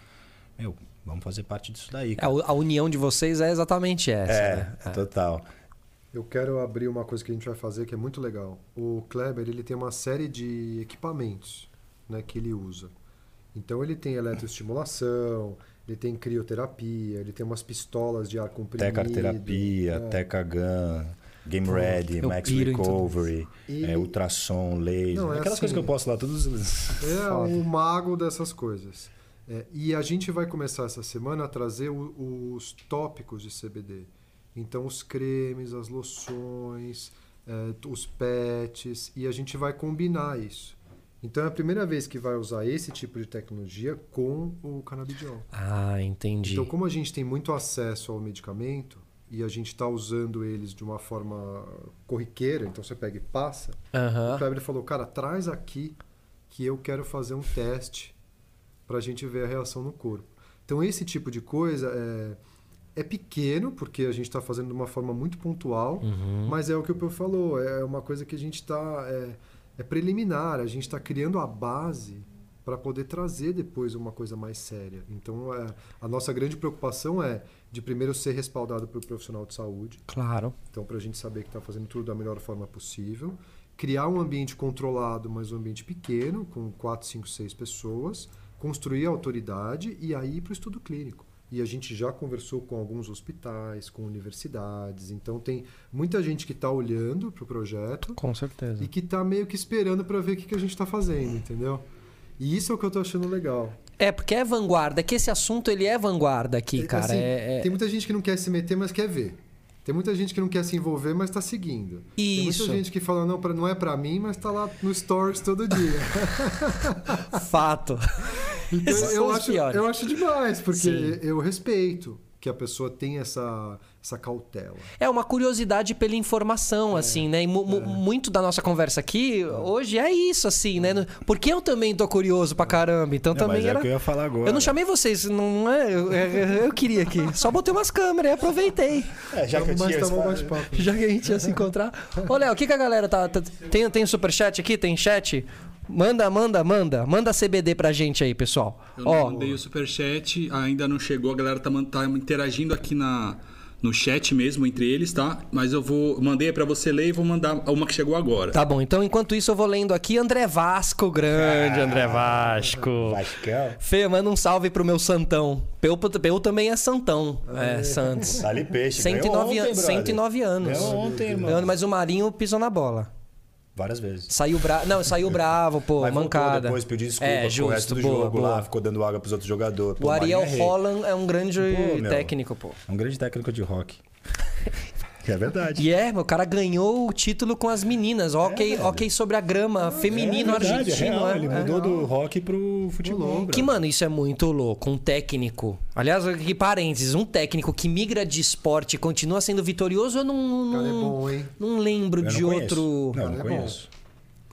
meu, vamos fazer parte disso daí, A, cara. a união de vocês é exatamente essa. É, né? total. Eu quero abrir uma coisa que a gente vai fazer que é muito legal. O Kleber ele tem uma série de equipamentos né, que ele usa. Então ele tem eletroestimulação, ele tem crioterapia, ele tem umas pistolas de ar comprimido. Tecarterapia, é. Tecagun, Game Ready, eu Max Recovery, E- é, ultrassom, laser. Não, é aquelas coisas assim. que eu posto lá, todos. É Foda. um mago dessas coisas. É, e a gente vai começar essa semana a trazer o- os tópicos de CBD. Então, os cremes, as loções, é, os pets, e a gente vai combinar isso. Então, é a primeira vez que vai usar esse tipo de tecnologia com o canabidiol. Ah, entendi. Então, como a gente tem muito acesso ao medicamento e a gente está usando eles de uma forma corriqueira, então você pega e passa, o Aham. Kleber falou, cara, traz aqui que eu quero fazer um teste para a gente ver a reação no corpo. Então, esse tipo de coisa é, é pequeno, porque a gente está fazendo de uma forma muito pontual, Uhum. mas é o que o Peu falou, é uma coisa que a gente está... É, é preliminar, a gente está criando a base para poder trazer depois uma coisa mais séria. Então, é, a nossa grande preocupação é de primeiro ser respaldado pelo profissional de saúde, Claro. então para a gente saber que está fazendo tudo da melhor forma possível, criar um ambiente controlado, mas um ambiente pequeno, com 4, 5, 6 pessoas, construir a autoridade e aí para o estudo clínico. E a gente já conversou com alguns hospitais, com universidades, então tem muita gente que está olhando para o projeto Com certeza. e que está meio que esperando para ver o que, que a gente está fazendo, entendeu? E isso é o que eu estou achando legal. É, porque é vanguarda. É que esse assunto, ele é vanguarda aqui, cara. Assim, é, é- Tem muita gente que não quer se meter, mas quer ver. Tem muita gente que não quer se envolver, mas está seguindo. Tem Isso. muita gente que fala, não, pra- não é para mim, mas está lá no Stories todo dia. Fato. Então, eu, acho, eu acho demais, porque Sim. eu respeito que a pessoa tenha essa, essa cautela. É uma curiosidade pela É. informação, assim, né? E mu- muito da nossa conversa aqui hoje é isso, assim, né? Porque eu também tô curioso pra caramba. Então Não, também mas é era. o que eu ia falar agora. Eu não chamei vocês, não é? Eu, eu- eu queria aqui. Só botei umas câmeras e aproveitei. É, já que eu tinha. Já que a gente ia se encontrar. Ô, Léo, o que, que a galera tá. tá- tem, tem superchat aqui? Tem chat? Manda, manda, manda. Manda CBD pra gente aí, pessoal. Eu Ó, mandei o superchat, ainda não chegou, a galera tá, tá interagindo aqui na, no chat mesmo, entre eles, tá? Mas eu vou. Mandei pra você ler e vou mandar uma que chegou agora. Tá bom, então enquanto isso eu vou lendo aqui André Vasco, grande André Vasco. Vascão. Fê, manda um salve pro meu Santão. Peu, Peu também é Santão. É, Santos. Dali peixe. 109, ganhou ontem, an- brother. 109 anos. Ganhou ontem, irmão. Ganhou, Mas o Marinho pisou na bola. Várias vezes. Saiu bravo. Não, saiu bravo, pô, Mas mancada. depois pediu desculpa é, pro justo, resto do boa, jogo boa. lá, ficou dando água pros outros jogadores. Pô, O Ariel é. Holland é um grande Pô, meu. técnico, pô. É um grande técnico de rock. É verdade. E é, meu cara ganhou o título com as meninas. Hockey, hockey sobre a grama, feminino é verdade, argentino. é real, é, Ele é. mudou do rock pro futebol. Que, mano, isso é muito louco. Um técnico. Aliás, aqui parênteses, um técnico que migra de esporte e continua sendo vitorioso, eu não. O cara é não- bom, hein? Não lembro Eu não de conheço. outro. Não, não é bom. conheço.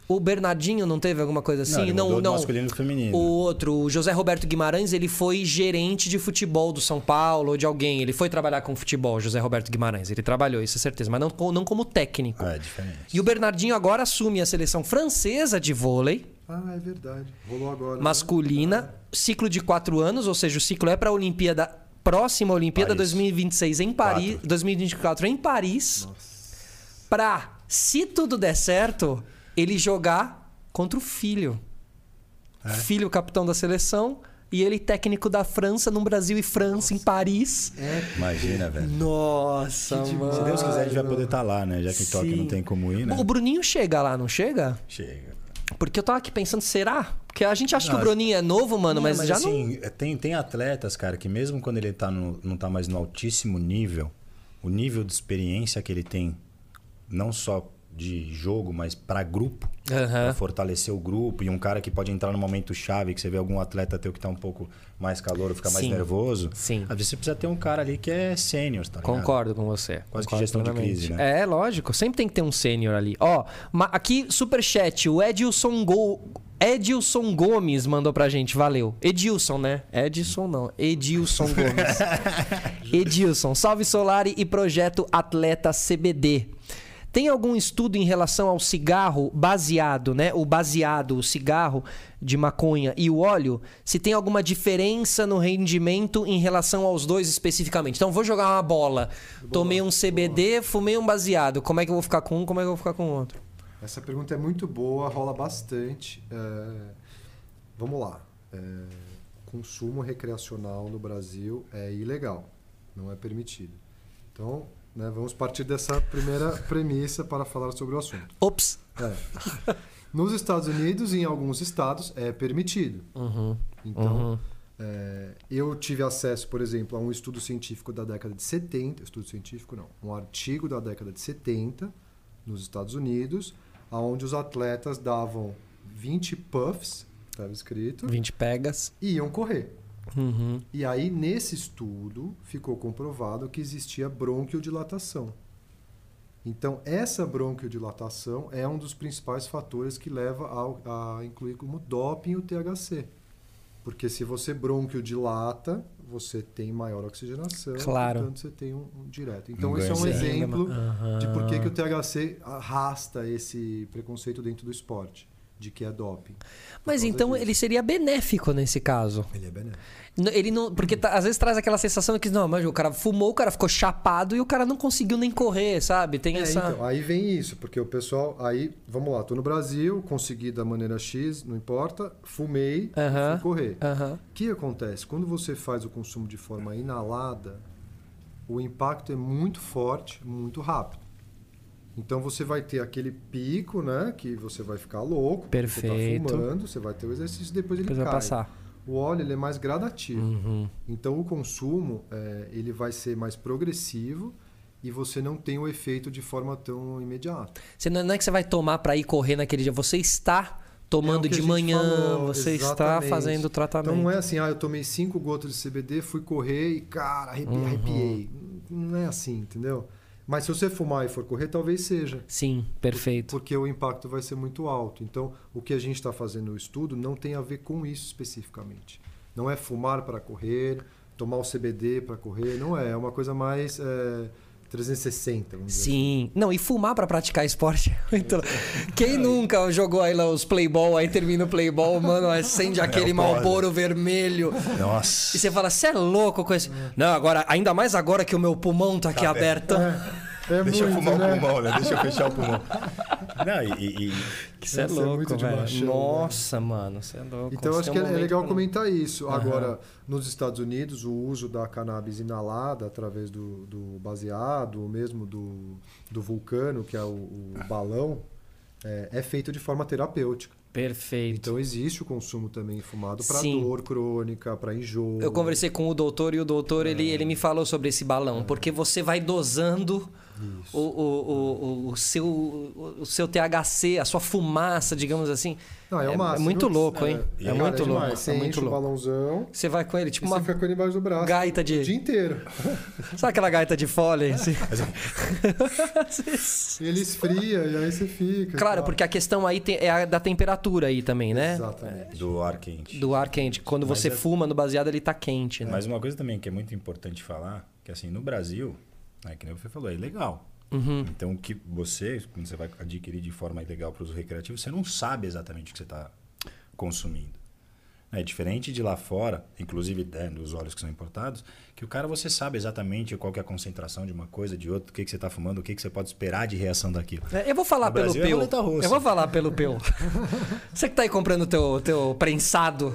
O Bernardinho não teve alguma coisa assim? Não, ele mudou do masculino pro feminino. O outro, o José Roberto Guimarães, ele foi gerente de futebol do São Paulo ou de alguém. Ele foi trabalhar com futebol, José Roberto Guimarães. Ele trabalhou, isso é certeza, mas não, não como técnico. Ah, é diferente. E o Bernardinho agora assume a seleção francesa de vôlei Ah, é verdade. Rolou agora. né? masculina, ciclo de quatro anos, ou seja, o ciclo é para a Olimpíada, próxima Olimpíada Paris. 2026 em Paris, Quatro. 2024 em Paris, pra, se tudo der certo, ele jogar contra o filho. É? Filho capitão da seleção e ele técnico da França no Brasil e França em Paris. Imagina, velho. Nossa, mano. Se Deus quiser, a gente vai poder estar lá, né? Já que Sim. não tem como ir, né? O Bruninho chega lá, não chega? Chega. Porque eu tava aqui pensando, será? Porque a gente acha que Não, o Bruninho é novo, mano, Não, mas, já não. assim, é, tem, tem atletas, cara, que mesmo quando ele tá no, não tá mais no altíssimo nível, o nível de experiência que ele tem, não só de jogo, mas para grupo, Aham. pra fortalecer o grupo, e um cara que pode entrar no momento chave, que você vê algum atleta teu que tá um pouco mais calor, fica mais Sim. nervoso. Sim. Às vezes você precisa ter um cara ali que é sênior, tá ligado? Concordo com você. Quase que concordo gestão de crise, né? É, lógico. Sempre tem que ter um sênior ali. Ó, aqui, superchat, o Edilson Go... Edilson Gomes mandou pra gente, valeu. Edilson, né? Edilson não, Edilson Gomes. Edilson, salve Solari e projeto Atleta CBD. Tem algum estudo em relação ao cigarro baseado, né? O baseado, o cigarro de maconha e o óleo? Se tem alguma diferença no rendimento em relação aos dois especificamente? Então, vou jogar uma bola. Tomei um CBD, fumei um baseado. Como é que eu vou ficar com um? Como é que eu vou ficar com o outro? Essa pergunta é muito boa, rola bastante. É, Vamos lá. É, Consumo recreacional no Brasil é ilegal, não é permitido. Então, né, vamos partir dessa primeira premissa para falar sobre o assunto. Ops. É. Nos Estados Unidos, em alguns estados, é permitido. Então, é, eu tive acesso, por exemplo, a um estudo científico da década de 70, estudo científico não, um artigo da década de 70 nos Estados Unidos, onde os atletas davam 20 puffs, estava escrito, 20 pegas. e iam correr. Uhum. E aí, nesse estudo, ficou comprovado que existia bronquiodilatação. Então, essa bronquiodilatação é um dos principais fatores que leva ao- a, incluir como doping o THC. Porque se você bronquiodilata, você tem maior oxigenação, Claro. portanto você tem um, um direto. Então, Um esse é um ganho. exemplo Aham. de por que, que o THC arrasta esse preconceito dentro do esporte. De que é doping. Mas então disso. ele seria benéfico nesse caso. Ele é benéfico. Ele não, porque tá- às vezes traz aquela sensação que não, mas o cara fumou, o cara ficou chapado e o cara não conseguiu nem correr, sabe? Tem É, essa. então, aí vem isso, porque o pessoal. Aí, vamos lá, tô no Brasil, consegui da maneira X, não importa, fumei, Aham. fui correr. O que acontece? Quando você faz o consumo de forma inalada, o impacto é muito forte, muito rápido. Então você vai ter aquele pico, né? Que você vai ficar louco. porque Você Perfeito. tá fumando, você vai ter o exercício depois ele Depois vai cai. passar. O óleo ele é mais gradativo. Uhum. Então o consumo é, ele vai ser mais progressivo e você não tem o efeito de forma tão imediata. Você não não é que você vai tomar pra ir correr naquele dia, você está tomando É de manhã, falou, você está exatamente. fazendo o tratamento. Então não é assim, ah, eu tomei cinco gotas de CBD, fui correr e, cara, arrepi- Uhum. arrepiei. Não é assim, entendeu? Mas se você fumar e for correr, talvez seja. Sim, perfeito. Porque o impacto vai ser muito alto. Então, o que a gente está fazendo no estudo não tem a ver com isso especificamente. Não é fumar para correr, tomar o CBD para correr, não é. É uma coisa mais é, 360, vamos dizer assim. Sim. Não, e fumar pra praticar esporte é. Quem nunca jogou aí lá os playball, aí termina o playball, mano, acende aquele É, malboro vermelho. Nossa. E você fala, você é louco com isso? Não, agora, ainda mais agora que o meu pulmão tá aqui aberto. É Deixa eu muito, fumar né? o pulmão, né? Deixa eu fechar o pulmão. Não, e, e- Que você é é louco, velho. Nossa, mano, você é louco. Então acho que um é- é momento legal pra- comentar isso. Aham. Agora, nos Estados Unidos, o uso da cannabis inalada através do, do baseado, ou mesmo do, do vulcano, que é o, o balão, é, é feito de forma terapêutica. Perfeito. Então existe o consumo também fumado para dor crônica, para enjoo. Eu conversei com o doutor e o doutor ele, ele me falou sobre esse balão, porque você vai dosando o, o, o, o, seu, o, seu THC, a sua fumaça, digamos assim. Não, é, é, o máximo. muito louco, hein? E É, cara, muito louco. Você É muito o louco. balãozão Você vai com ele, tipo e uma você fica com ele embaixo do braço. gaita de. O dia inteiro. Sabe aquela gaita de fole? assim? E ele esfria e aí você fica. claro, porque a questão aí tem- é a da temperatura aí também, né? Exatamente. do ar quente. Do ar quente. Quando Mas você é- fuma no baseado, ele tá quente, né? Mas uma coisa também que é muito importante falar, que assim, no Brasil, é que nem você falou, é ilegal. Uhum. Então, que você, quando você vai adquirir de forma ilegal para uso recreativo, você não sabe exatamente o que você está consumindo. É diferente de lá fora, inclusive né, dos óleos que são importados, que o cara você sabe exatamente qual que é a concentração de uma coisa, de outra, o que, que você está fumando, o que, que você pode esperar de reação daquilo. É, Eu vou falar No pelo Brasil é Peu. Eu vou falar pelo Peu. Você que tá aí comprando teu, teu prensado.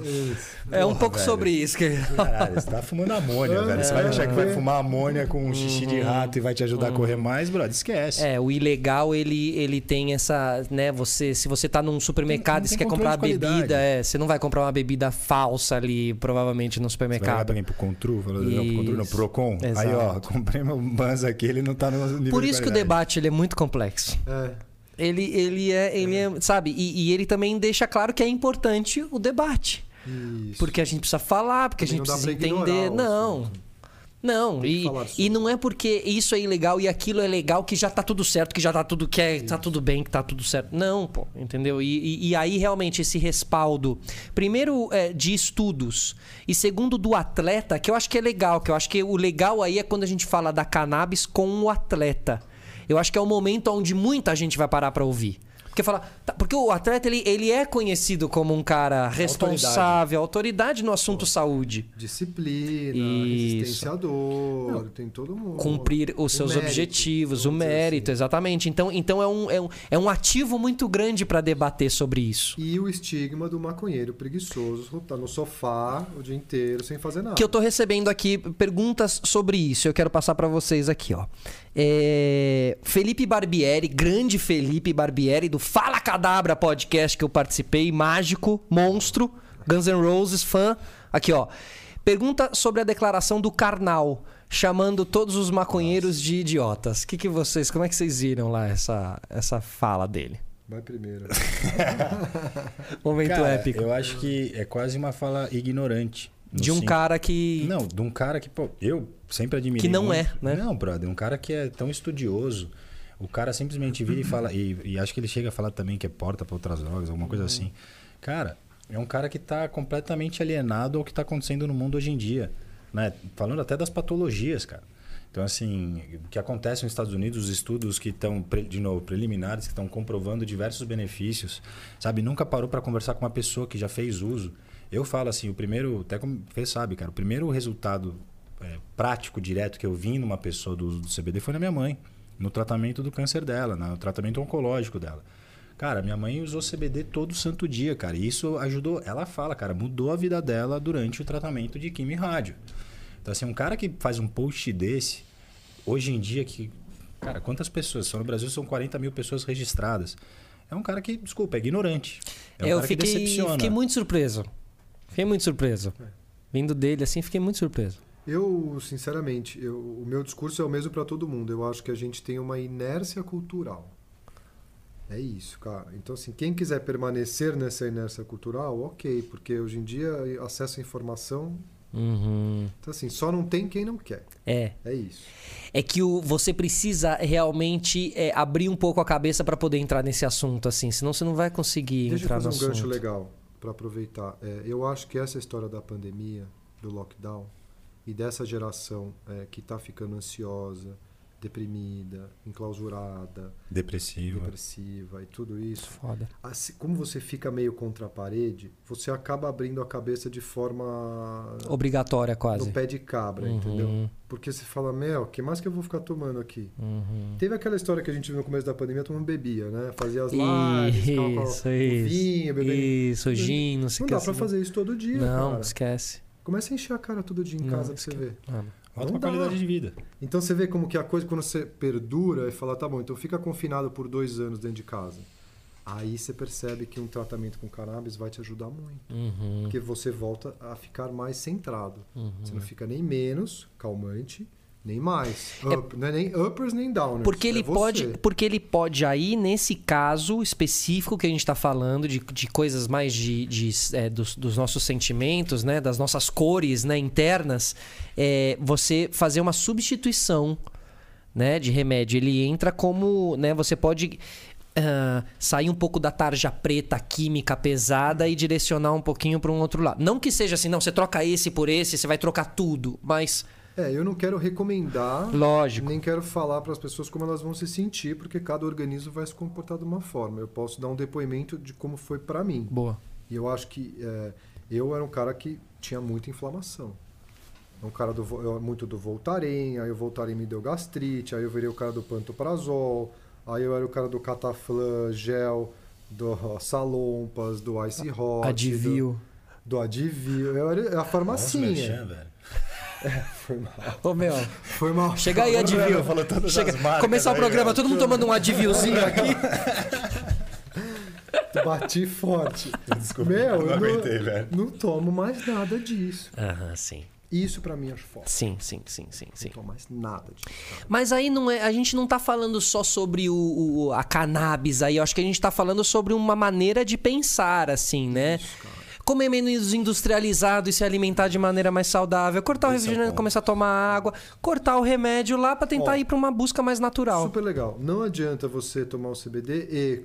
É um Porra, pouco velho. sobre isso. Que... Caralho, você tá fumando amônia, velho. Você vai achar que vai fumar amônia com um xixi de rato e vai te ajudar a correr mais, brother? Esquece. É, o ilegal, ele, ele tem essa, né, você, se você tá num supermercado Não e você quer comprar uma bebida, é, você não vai comprar uma bebida falsa ali, provavelmente, no Você vai supermercado. pra quem? Pro Contru? Falou, não, não, Isso. Procon. Aí, Exato. ó, comprei meu Banza aqui, ele não tá no nível Por de isso que o debate ele é muito complexo. É. Ele, ele é, ele é, sabe, e, e ele também deixa claro que é importante o debate. Isso. Porque a gente precisa falar, porque Também a gente precisa ignorar entender. Não. assunto. Não, e, e não é porque isso é ilegal e aquilo é legal que já tá tudo certo, que já tá tudo que é, tá tudo bem, que tá tudo certo. Não, pô, entendeu? E, e- e aí realmente esse respaldo, primeiro é, de estudos e segundo do atleta, que eu acho que é legal, que eu acho que o legal aí é quando a gente fala da cannabis com o atleta. Eu acho que é o momento onde muita gente vai parar pra ouvir. Porque fala, tá, porque o atleta ele, ele é conhecido como um cara responsável, autoridade no assunto saúde. Disciplina, Isso. resistência à dor, tem todo mundo. cumprir os seus mérito, objetivos, o mérito, assim. exatamente. Então, então é, um, é, um, é um ativo muito grande para debater sobre isso. E o estigma do maconheiro preguiçoso, tá no sofá o dia inteiro sem fazer nada. Que eu tô recebendo aqui perguntas sobre isso. Eu quero passar para vocês aqui, ó. É, Felipe Barbieri, grande Felipe Barbieri do Fala Cadabra podcast que eu participei, mágico, monstro, Guns N' Roses fã. Aqui, ó. Pergunta sobre a declaração do Karnal, chamando todos os maconheiros de idiotas. Que que vocês, como é que vocês viram lá essa essa fala dele? Vai primeiro. Momento Cara, épico. eu acho que é quase uma fala ignorante. no De um sim- cara que Não, de um cara que, pô, eu sempre admirei Que não muito. é, né? Não, brother, um cara que é tão estudioso. O cara simplesmente vira e fala. E, e acho que ele chega a falar também que é porta para outras drogas, alguma coisa assim. Cara, é um cara que tá completamente alienado ao que tá acontecendo no mundo hoje em dia. Né? Falando até das patologias, cara. Então, assim, o que acontece nos Estados Unidos, os estudos que estão, de novo, preliminares, que estão comprovando diversos benefícios, sabe? Nunca parou para conversar com uma pessoa que já fez uso. Eu falo assim, o primeiro, até como você sabe, cara, o primeiro resultado é, prático, direto que eu vi numa pessoa do do CBD foi na minha mãe, no tratamento do câncer dela, no tratamento oncológico dela. Cara, minha mãe usou CBD todo santo dia, cara. E isso ajudou. Ela fala, cara, mudou a vida dela durante o tratamento de quimio e rádio. Então, assim, um cara que faz um post desse, hoje em dia, que. Cara, quantas pessoas? Só no Brasil são 40 mil pessoas registradas. É um cara que, desculpa, é ignorante. É um eu cara que fiquei, decepciona. fiquei muito surpreso. Fiquei muito surpreso. Vindo dele assim, fiquei muito surpreso. Eu, sinceramente, eu- o meu discurso é o mesmo para todo mundo. Eu acho que a gente tem uma inércia cultural. É isso, cara. Então, assim, quem quiser permanecer nessa inércia cultural, ok, porque hoje em dia acesso à informação. Uhum. Então, assim, só não tem quem não quer. É. É isso. É que o, você precisa realmente é, abrir um pouco a cabeça para poder entrar nesse assunto, assim. Senão você não vai conseguir Deixa eu entrar fazer no um gancho assunto. legal para aproveitar. É, eu acho que essa história da pandemia, do lockdown, e dessa geração é, que está ficando ansiosa, deprimida, enclausurada, Depressivo. depressiva e tudo isso, Foda. assim, como você fica meio contra a parede, você acaba abrindo a cabeça de forma Obrigatória, quase. no pé de cabra, Uhum. entendeu? Porque você fala, meu, o que mais que eu vou ficar tomando aqui? Uhum. Teve aquela história que a gente viu no começo da pandemia, todo mundo bebia, né? Fazia as lives, Isso, o isso. vinho, bebendo. Isso, gin, não sei Não o que dá assim. pra fazer isso todo dia, Não, cara. esquece. Começa a encher a cara todo dia em casa pra você esque- ver. Ah, Alta Não dá. qualidade de vida. Então você vê como que a coisa, quando você perdura e fala, tá bom, então fica confinado por dois anos dentro de casa. Aí você percebe que um tratamento com cannabis vai te ajudar muito. Uhum. Porque você volta a ficar mais centrado. Uhum. Você não fica nem menos calmante, nem mais. Up, Não é nem uppers nem downers. Porque ele é pode, porque ele pode aí nesse caso específico que a gente está falando de, de coisas mais de, de, é, dos, dos nossos sentimentos, né, das nossas cores, né, internas, é, você fazer uma substituição, né, de remédio. Ele entra como, né, você pode ah, sair um pouco da tarja preta química pesada e direcionar um pouquinho para um outro lado. Não que seja assim, não, você troca esse por esse, você vai trocar tudo, mas É, eu não quero recomendar, lógico. nem quero falar para as pessoas como elas vão se sentir, porque cada organismo vai se comportar de uma forma. Eu posso dar um depoimento de como foi para mim. Boa. E eu acho que é, eu era um cara que tinha muita inflamação. Um cara do, eu- muito do Voltaren, aí o Voltaren me deu gastrite, aí eu virei o cara do Pantoprazol, aí eu era o cara do Cataflan, gel, do Salompas, do Ice Hot, Advil. do, do Advil. Eu era a Nossa, farmacinha. merchan, velho. Foi mal. Ô, meu. Foi mal. Chega aí, Advil. Chega. marcas Começar o programa, todo mundo tomando um Advilzinho aqui. Bati forte. Desculpa, Meu, eu não eu aguentei, velho. não tomo mais nada disso. Aham, sim. Isso pra mim é forte. Sim, sim, sim, sim, sim. Não tomo mais nada disso. cara. Mas aí não é, a gente não tá falando só sobre o, o- a cannabis aí, eu acho que a gente tá falando sobre uma maneira de pensar, assim, né? Comer menos industrializado e se alimentar de maneira mais saudável, cortar o Esse é o refrigerante, ponto. começar a tomar água, cortar o remédio lá pra tentar Ó, ir pra uma busca mais natural. Super legal. Não adianta você tomar o CBD e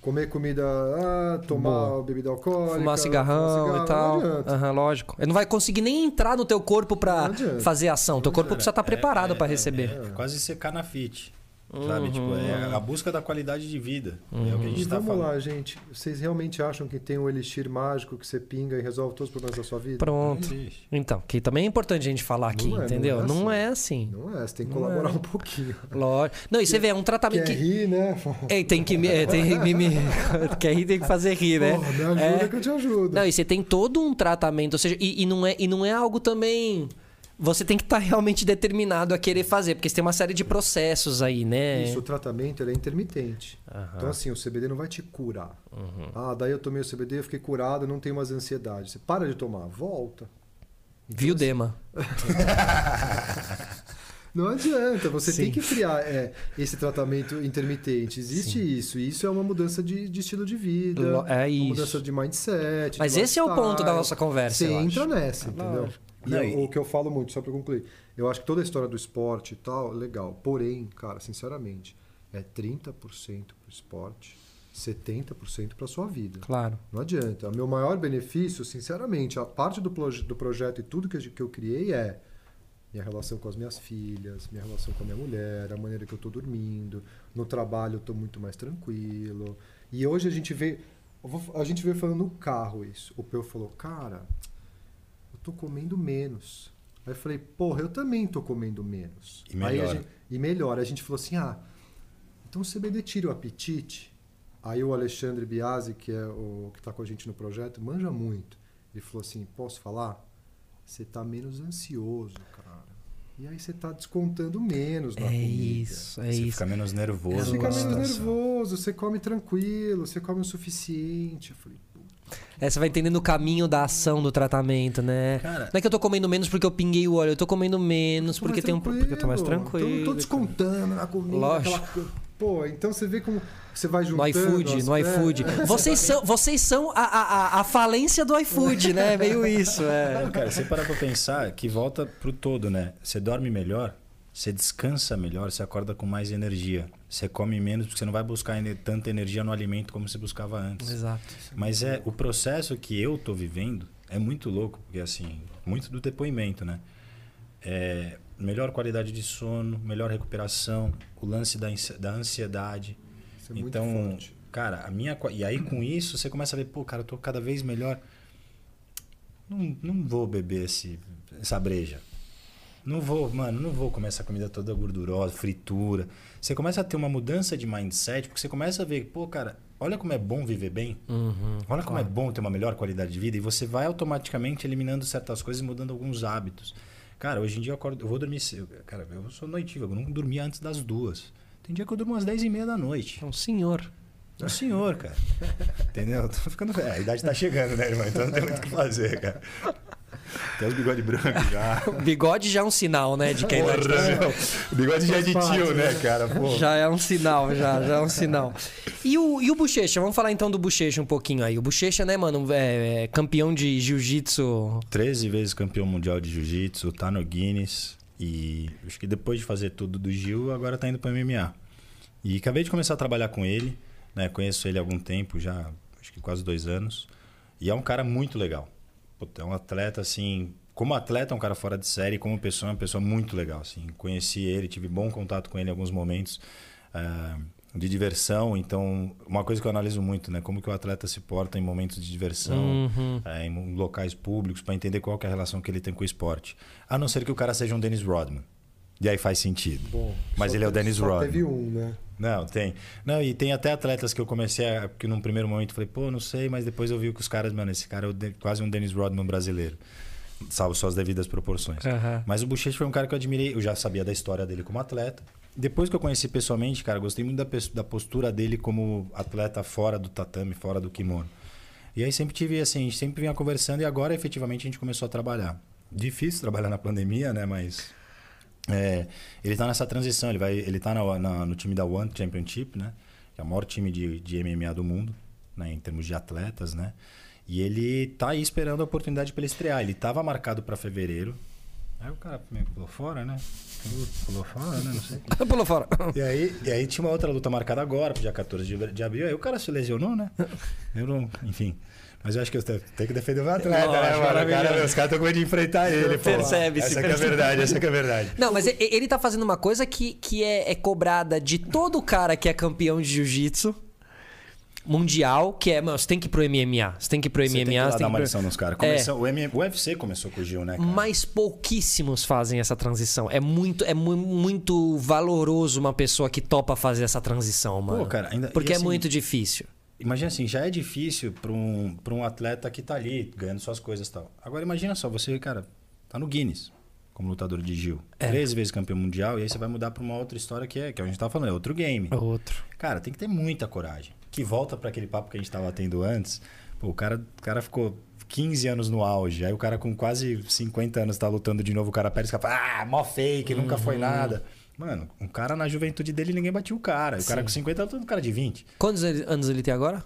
comer comida, ah, tomar bebida alcoólica, Fumar cigarrão fumar e tal. Não adianta. Aham, lógico. Ele não vai conseguir nem entrar no teu corpo adianta. fazer ação. Teu corpo precisa estar preparado É, pra é, receber. É, quase secar na fit. Sabe? Tipo, é a busca da qualidade de vida. É o que a E gente tá vamos falando. lá, gente. Vocês realmente acham que tem um elixir mágico que você pinga e resolve todos os problemas da sua vida? Pronto. Não. Então, que também é importante a gente falar aqui, Não é, não entendeu? é Não assim. é assim. Não é, você tem que Não colaborar é. um pouquinho. Lógico. Não, e você vê, é um tratamento Quer que. rir, né? É, tem que é, tem, me, me... Quer rir, tem que fazer rir, né? Porra, me ajuda É. que eu te ajudo. Não, e você tem todo um tratamento, ou seja, e, e não, é, e não é algo também. Você tem que estar realmente determinado a querer fazer, porque você tem uma série de processos aí, né? Isso, o tratamento ele é intermitente. Então, assim, o CBD não vai te curar. Uhum. Ah, daí eu tomei o CBD, eu fiquei curado, não tenho mais ansiedade. Você para de tomar, volta. Viu, Dema? Não adianta, você Sim. tem que criar é, esse tratamento intermitente. Existe isso, e isso é uma mudança de, de estilo de vida, é uma isso. mudança de mindset. Mas de esse é o ponto da nossa conversa, Você eu entra acho. nessa, entendeu? E Não, é e- o que eu falo muito, só para concluir. Eu acho que toda a história do esporte e tal, legal. Porém, cara, sinceramente, é 30% pro esporte, 70% para sua vida. Claro. Não adianta. O meu maior benefício, sinceramente, a parte do, proje- do projeto e tudo que, que eu criei é Minha relação com as minhas filhas, minha relação com a minha mulher, a maneira que eu tô dormindo. No trabalho eu tô muito mais tranquilo. E hoje a gente vê. a gente vê falando no carro isso. O Peu falou, cara, tô comendo menos. Aí eu falei, porra, eu também tô comendo menos. E Aí a melhora. gente- e melhor. A gente falou assim, ah, então o CBD tira o apetite. Aí o Alexandre Biasi, que é o que está com a gente no projeto, manja muito. Ele falou assim: posso falar? Você tá menos ansioso, cara. E aí você tá descontando menos na É comida. isso, é Você isso. fica menos nervoso. Você fica menos nervoso, você come tranquilo, você come o suficiente. Eu falei, É, você vai entendendo o caminho da ação do tratamento, né? Cara- Não é que eu tô comendo menos porque eu pinguei o óleo, eu tô comendo menos tô porque tem um porque eu tô mais tranquilo. eu tô descontando na comida. Lógico. aquela- Pô, então você vê como você vai No juntando. iFood, as- no é, iFood. Vocês são, vocês são a, a, a- a falência do iFood, né? Meio isso, é. Não, cara, você parar pra pensar que volta pro todo, né? Você dorme melhor, você descansa melhor, você acorda com mais energia. Você come menos porque você não vai buscar tanta energia no alimento como você buscava antes. Exato. Mas é o processo que eu tô vivendo é muito louco, porque assim, muito do depoimento, né? É, melhor qualidade de sono, melhor recuperação, o lance da, da ansiedade. Isso é muito então, forte. cara, a minha e aí com isso você começa a ver, pô, cara, eu tô cada vez melhor. Não, não vou beber esse, essa breja. Não vou, mano, não vou comer essa comida toda gordurosa, fritura. Você começa a ter uma mudança de mindset, porque você começa a ver, pô, cara, olha como é bom viver bem. olha como é bom ter uma melhor qualidade de vida. E você vai automaticamente eliminando certas coisas e mudando alguns hábitos. Cara, hoje em dia eu acordo, eu vou dormir cedo. Cara, eu sou noitível, eu não dormia antes das duas. Tem dia que eu durmo às 10 e meia da noite. É um senhor. É um senhor, cara. Entendeu? Tô ficando velho. A idade tá chegando, né, irmão? Então não tem muito o que fazer, cara. Tem os bigode brancos já. O bigode já é um sinal, né? De quem Porra, meu. O bigode já é de tio, né, cara? Pô. Já é um sinal, já, já é um sinal. E o, e o Bochecha? Vamos falar então do Bochecha um pouquinho aí. O Bochecha, né, mano, é, é campeão de jiu-jitsu. 13 vezes campeão mundial de jiu-jitsu, tá no Guinness. E acho que depois de fazer tudo do Gil, agora tá indo pro MMA. E acabei de começar a trabalhar com ele, né? Conheço ele há algum tempo, já acho que quase dois anos. E é um cara muito legal. Puta, É um atleta, assim... Como atleta, é um cara fora de série. Como pessoa, é uma pessoa muito legal, assim. Conheci ele, tive bom contato com ele em alguns momentos ah, de diversão. Então, uma coisa que eu analiso muito, né? Como que o atleta se porta em momentos de diversão, eh, em locais públicos, para entender qual que é a relação que ele tem com o esporte. A não ser que o cara seja um Dennis Rodman. E aí faz sentido. Bom, Mas ele é o Dennis só Rodman. Teve um, né? Não, tem. Não, e tem até atletas que eu comecei a. que num primeiro momento eu falei, pô, não sei, mas depois eu vi que os caras, mano, esse cara é quase um Dennis Rodman brasileiro. Salvo suas devidas proporções. Aham. Mas o Bochecha foi um cara que eu admirei. Eu já sabia da história dele como atleta. Depois que eu conheci pessoalmente, cara, gostei muito da, da postura dele como atleta fora do tatame, fora do kimono. E aí sempre tive assim, a gente sempre vinha conversando e agora efetivamente a gente começou a trabalhar. Difícil trabalhar na pandemia, né? Mas é, ele tá nessa transição, ele, vai, ele tá na- na- no time da One Championship, né? Que é o maior time de, de MMA do mundo, né? Em termos de atletas, né? E ele tá aí esperando a oportunidade para ele estrear. Ele tava marcado para fevereiro. Aí o cara meio pulou fora, né? Pulou fora, né? Não sei. Pulou fora. E aí, e aí tinha uma outra luta marcada agora, dia 14 de, de abril. Aí o cara se lesionou, né? Eu não, enfim. Mas eu acho que eu tenho que defender o meu atleta, Lógico, né, mano? O cara, maravilhoso. os caras estão com medo de enfrentar ele, pô. Percebe-se, Essa que é a percebe. verdade, essa que é a verdade. Não, mas ele tá fazendo uma coisa que, que é, é cobrada de todo cara que é campeão de jiu-jitsu mundial, que é, mano, você tem que ir pro MMA. Você tem que ir pro Você tem que ir MMA, lá você dar tem uma que ir lição pro... nos caras. É. O, M- o UFC começou com o Gil, né, cara? Mas pouquíssimos fazem essa transição. É muito, é mu- muito valoroso uma pessoa que topa fazer essa transição, mano. cara, ainda- Porque é assim- muito difícil. Imagina assim, já é difícil para um, pra um atleta que tá ali, ganhando suas coisas e tal. Agora imagina só, você, cara, tá no Guinness como lutador de Gil. É. Três vezes campeão mundial, e aí você vai mudar para uma outra história que é, que a gente tava falando, é outro game. Outro. Cara, tem que ter muita coragem. Que volta para aquele papo que a gente tava tendo antes. Pô, o cara, o cara ficou 15 anos no auge. Aí o cara com quase 50 anos tá lutando de novo, o cara perde e fala, ah, mó fake, nunca foi Uhum. nada. Mano, um cara na juventude dele, ninguém batia o cara. O cara com 50 tá lutando com um cara de 20. Quantos ele- anos ele tem agora?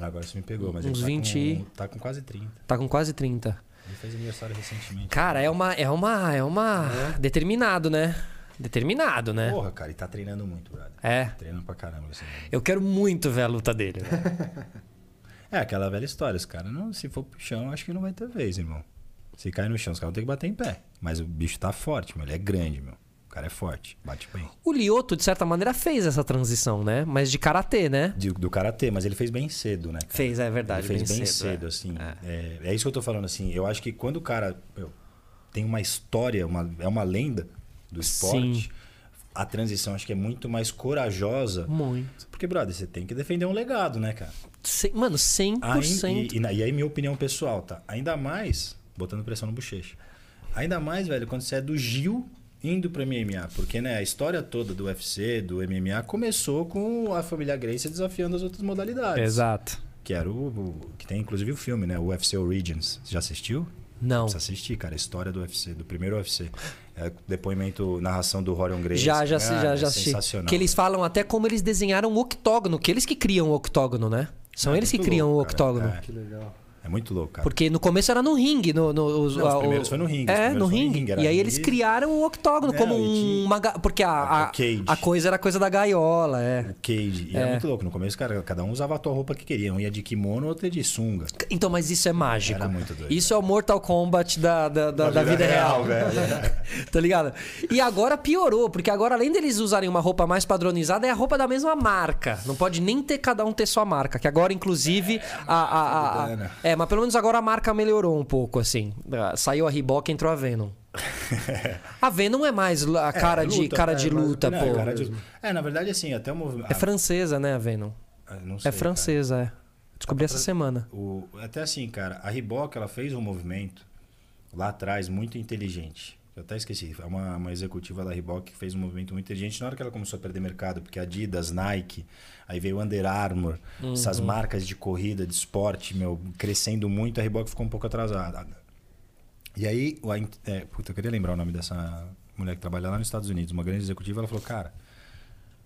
Agora você me pegou, mas Uns ele tá 20 e- com, tá com quase 30. Tá com quase 30. Ele fez aniversário recentemente. Cara, é uma. É uma. É uma. Determinado, né? Determinado, né? Porra, cara, e tá treinando muito, brother. É. Treinando pra caramba. Assim. Eu quero muito ver a luta dele. né? É aquela velha história, os caras, não, se for pro chão, acho que não vai ter vez, irmão. Se cai no chão, os caras vão ter que bater em pé. Mas o bicho tá forte, meu. Ele é grande, meu. O cara é forte, bate bem. O Lioto, de certa maneira, fez essa transição, né? Mas de karatê, né? De- do karatê, mas ele fez bem cedo, né? cara? Fez, é verdade. Ele fez bem, cedo, cedo, é. assim. É. é isso que eu tô falando, assim. Eu acho que quando o cara meu, tem uma história, uma, é uma lenda do esporte, Sim. a transição acho que é muito mais corajosa. Muito. Porque, brother, você tem que defender um legado, né, cara? Cem- Mano, 100%. Ain- e, e, e aí, minha opinião pessoal, tá? Ainda mais, botando pressão no bochecha. Ainda mais, velho, quando você é do Gil indo pro MMA. Porque, né, a história toda do UFC, do MMA, começou com a família Gracie desafiando as outras modalidades. Exato. Que era o, o- Que tem inclusive o filme, né? O UFC Origins. Você já assistiu? Não. Precisa assistir, cara. A história do UFC, do primeiro UFC. É, depoimento, narração do Rorion Gracie. Já, já, Ah, já, é já assisti. Sensacional. Que eles falam até como eles desenharam o octógono, que eles que criam o octógono, né? São É eles que criam louco, o octógono. cara. É. Que legal. É muito louco, cara. Porque no começo era no ringue. No, no, os, Não, os a- primeiros foi no ringue, É, no ringue. ringue, E aí ringue. eles criaram o octógono Não, como e tinha- uma... Porque a, a, o cage. a coisa era coisa da gaiola, é. O cage. E É. era muito louco. No começo, cara, cada um usava a tua roupa que queria. Um ia de kimono, outro ia de sunga. Então, mas isso é mágico. Era muito doido. Isso é o Mortal Kombat da, da, da, da vida, real. velho. tá ligado? E agora piorou, porque agora além deles usarem uma roupa mais padronizada, é a roupa da mesma marca. Não pode nem ter cada um ter sua marca. Que agora, inclusive, a, a, a- a- mudando. É, mas pelo menos agora a marca melhorou um pouco, assim. Ah, Saiu a Reebok, entrou a Venom. A Venom é mais a cara, de, luta, cara é, de luta, não, pô. cara de- É, na verdade, assim, até o movimento. É francesa, né, a Venom? não sei, É francesa, é. Descobri Tá essa semana. O, até assim, cara, a Reebok ela fez um movimento lá atrás muito inteligente. Eu até esqueci, é uma, uma executiva da Reebok que fez um movimento muito inteligente na hora que ela começou a perder mercado, porque Adidas, Nike, aí veio Under Armour, essas marcas de corrida, de esporte, meu, crescendo muito, a Reebok ficou um pouco atrasada. E aí, o, é, puta, eu queria lembrar o nome dessa mulher que trabalha lá nos Estados Unidos, uma grande executiva, ela falou, cara,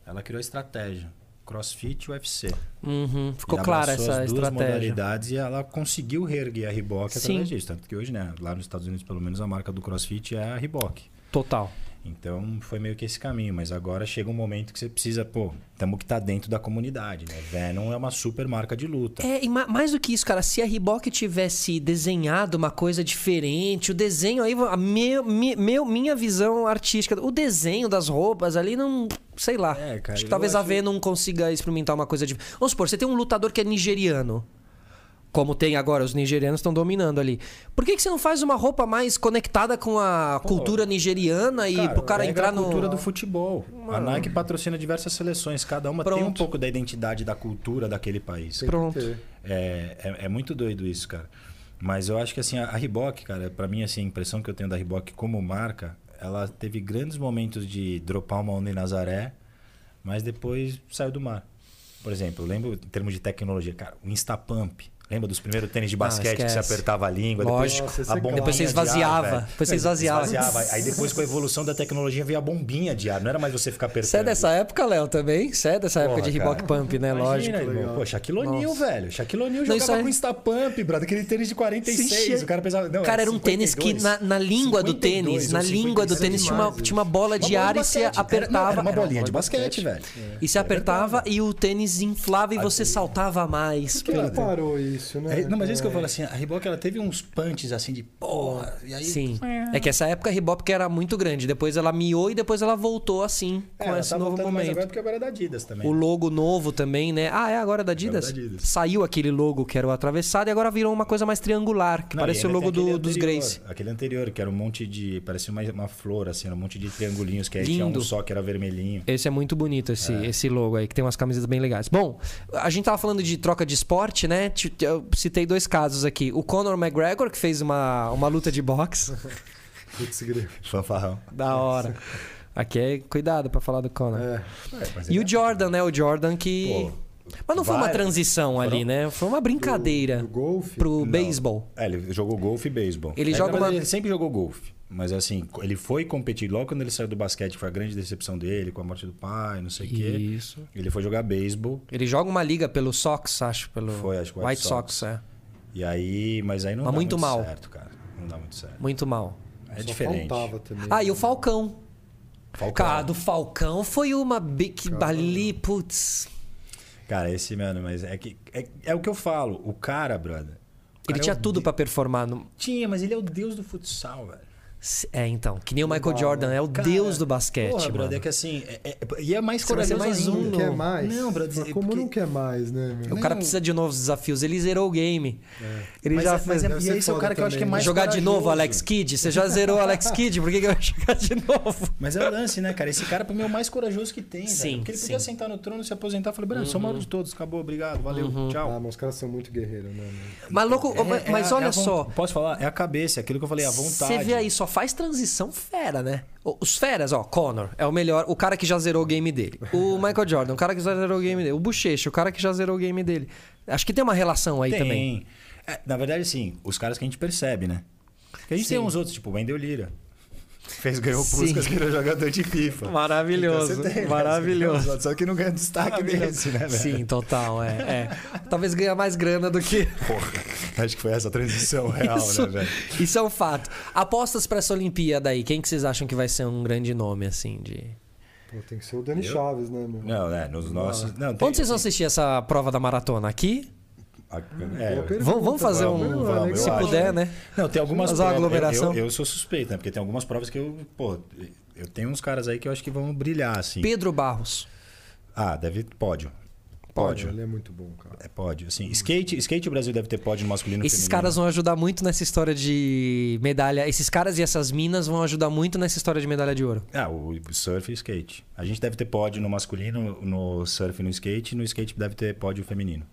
ela criou a estratégia, CrossFit e UFC. Uhum, Ficou clara essa as duas estratégia. modalidades e ela conseguiu reerguer a Reebok Sim. através disso. Tanto que hoje, né, lá nos Estados Unidos, pelo menos, a marca do CrossFit é a Reebok. Total. Então, foi meio que esse caminho. Mas agora chega um momento que você precisa, pô, temos que estar dentro da comunidade, né? Venom é uma super marca de luta. É, e ma- mais do que isso, cara, se a Reebok tivesse desenhado uma coisa diferente, o desenho aí, a meu, meu, minha visão artística, o desenho das roupas ali não. Sei lá. É, cara, acho que talvez a acho- V não consiga experimentar uma coisa diferente. Vamos supor, você tem um lutador que é nigeriano. Como tem agora, os nigerianos estão dominando ali. Por que, que você não faz uma roupa mais conectada com a cultura nigeriana e pro cara entrar a no. cultura do futebol. A Nike patrocina diversas seleções. Cada uma tem um Pronto. pouco da identidade da cultura daquele país. Pronto. É, é, é muito doido isso, cara. Mas eu acho que assim, a, a Reebok, cara, pra mim, assim, a impressão que eu tenho da Reebok como marca, ela teve grandes momentos de dropar uma onda em Nazaré, mas depois saiu do mar. Por exemplo, eu lembro, em termos de tecnologia, cara, o Instapump. Lembra dos primeiros tênis de basquete que você Ah, apertava a língua, Lógico. depois Nossa, a é bombinha Depois você de esvaziava. ar, velho. Depois você esvaziava. Aí depois com a evolução da tecnologia veio a bombinha de ar, não era mais você ficar apertando. Você é dessa época, Léo, também? Você é dessa época Porra, de Reebok. Pump, né? Imagina, Lógico. irmão. Pô, Shaquille O'Neal, velho. Shaquille O'Neal jogava é- com Instapump, brother. Aquele tênis de 46. Sim, O cara pesava... Não, Cara, era um tênis que 52. na, na língua do 52 tênis, ou na língua do 56. tênis tinha uma, tinha uma bola de Uma bola ar e você. Era- apertava. Era, uma Era bolinha de basquete, velho. E você apertava e o tênis inflava e você saltava mais. Por que não parou isso, né? É, não, mas é isso que eu falo assim, a Reebok ela teve uns punches assim de porra, e aí Sim. É que essa época a Reebok era muito grande. Depois ela miou e depois ela voltou assim, É, com esse tá novo momento. agora porque agora é da Adidas também. O logo novo também, né? Ah, é agora da Adidas? Agora da Adidas. Saiu aquele logo que era o atravessado e agora virou uma coisa mais triangular, que Não, parece o logo do, dos anterior, Grace. Aquele anterior, que era um monte de. Parecia uma, uma flor, assim, era um monte de triangulinhos, que aí tinha Lindo. um só que era vermelhinho. Esse é muito bonito, esse, esse logo aí, que tem umas camisas bem legais. Bom, a gente tava falando de troca de esporte, né? Eu citei dois casos aqui. O Conor McGregor, que fez uma, uma luta de boxe. Putz. Fanfarrão. da hora. Aqui é cuidado pra falar do Conor. É. E o Jordan, né? O Jordan que. Pô, Mas não foi uma transição ali, né? Foi uma brincadeira Do golfe? pro beisebol. É, ele jogou golfe e beisebol. Ele É, joga uma- Ele sempre jogou golfe. Mas assim, ele foi competir logo quando ele saiu do basquete, foi a grande decepção dele, com a morte do pai, não sei o quê. Isso. Ele foi jogar beisebol. Ele joga uma liga pelo Sox, acho. Pelo Foi, acho que o White White Sox, Sox. é. E aí, mas aí não Mas dá muito muito, mal. certo, cara. Não dá muito certo. Muito mal. É Só diferente. faltava também. Ah, e o Falcão. Falcão. Cara, do Falcão foi uma big ali, putz. Cara, esse, mano, mas é que. É, é o que eu falo. O cara, brother. Ele cara tinha é o tudo de- pra performar. No... Tinha, mas ele é o deus do futsal, velho. É, então. Que nem o Michael Jordan, é o Cara, deus do basquete, porra, mano. brother, é que assim. é- é- e é mais corajoso mais um. Não quer mais? Não, brother, Mas como porque- não quer mais, né, meu? O cara precisa de novos desafios. Ele zerou o game. Ele Mas, já é- mas fez. é, Deve e esse é o cara que eu acho que é também, mais jogar de novo, corajoso. Alex Kidd? Você já zerou o Alex Kidd, por que, que vai jogar de novo? Mas é o lance, né, cara? Esse cara, pra mim, é o mais corajoso que tem, Sim, velho. Porque ele podia sentar no trono, se aposentar e falar, Bruno, sou o maior de todos, acabou, obrigado, valeu, Ah, tchau. mas os caras são muito guerreiros, né? meu? Mas, louco, É- mas, é mas olha é só. Posso falar? É a cabeça, é aquilo que eu falei, a vontade. Você vê aí, só faz transição fera, né? Os feras, ó, Connor é o melhor, o cara que já zerou o game dele. O Michael Jordan, o cara que já zerou o game dele. O Bochecha, o cara que já zerou o game dele. Acho que tem uma relação aí Tem. também. É, na verdade, sim, os caras que a gente percebe, né? Porque a gente Sim. tem uns outros, tipo o Wendel Lira. Fez, ganhou Sim. Puskas que era jogador de FIFA. Maravilhoso, Então tem, né? maravilhoso. Outros, Só que não ganha destaque desse, né, velho? Sim, total, é, é. Talvez ganhe mais grana do que. Porra, acho que foi essa transição real, isso, né, velho? isso é um fato. Apostas pra essa Olimpíada aí, quem que vocês acham que vai ser um grande nome, assim, de. Pô, tem que ser o Dani Chaves, né, meu? Não, né? Nos nossos. Não, tem- Onde vocês vão assistir essa prova da maratona? Aqui? Boa É, Vamos, vamos fazer vamos, um. vamos, eu se acho. puder, né? Não, tem algumas Fazer uma provas. aglomeração. Eu, eu, eu sou suspeito, né? Porque tem algumas provas que eu. Pô, eu tenho uns caras aí que eu acho que vão brilhar, assim. Pedro Barros. Ah, deve. Pódio. Pode, Pódio. ele é muito bom, cara. É pódio. Assim, skate, skate o Brasil deve ter pódio no masculino Esses feminino. caras vão ajudar muito nessa história de medalha. Esses caras e essas minas vão ajudar muito nessa história de medalha de ouro. Ah, o surf e skate. A gente deve ter pódio no masculino, no surf e no skate, e no skate deve ter pódio feminino.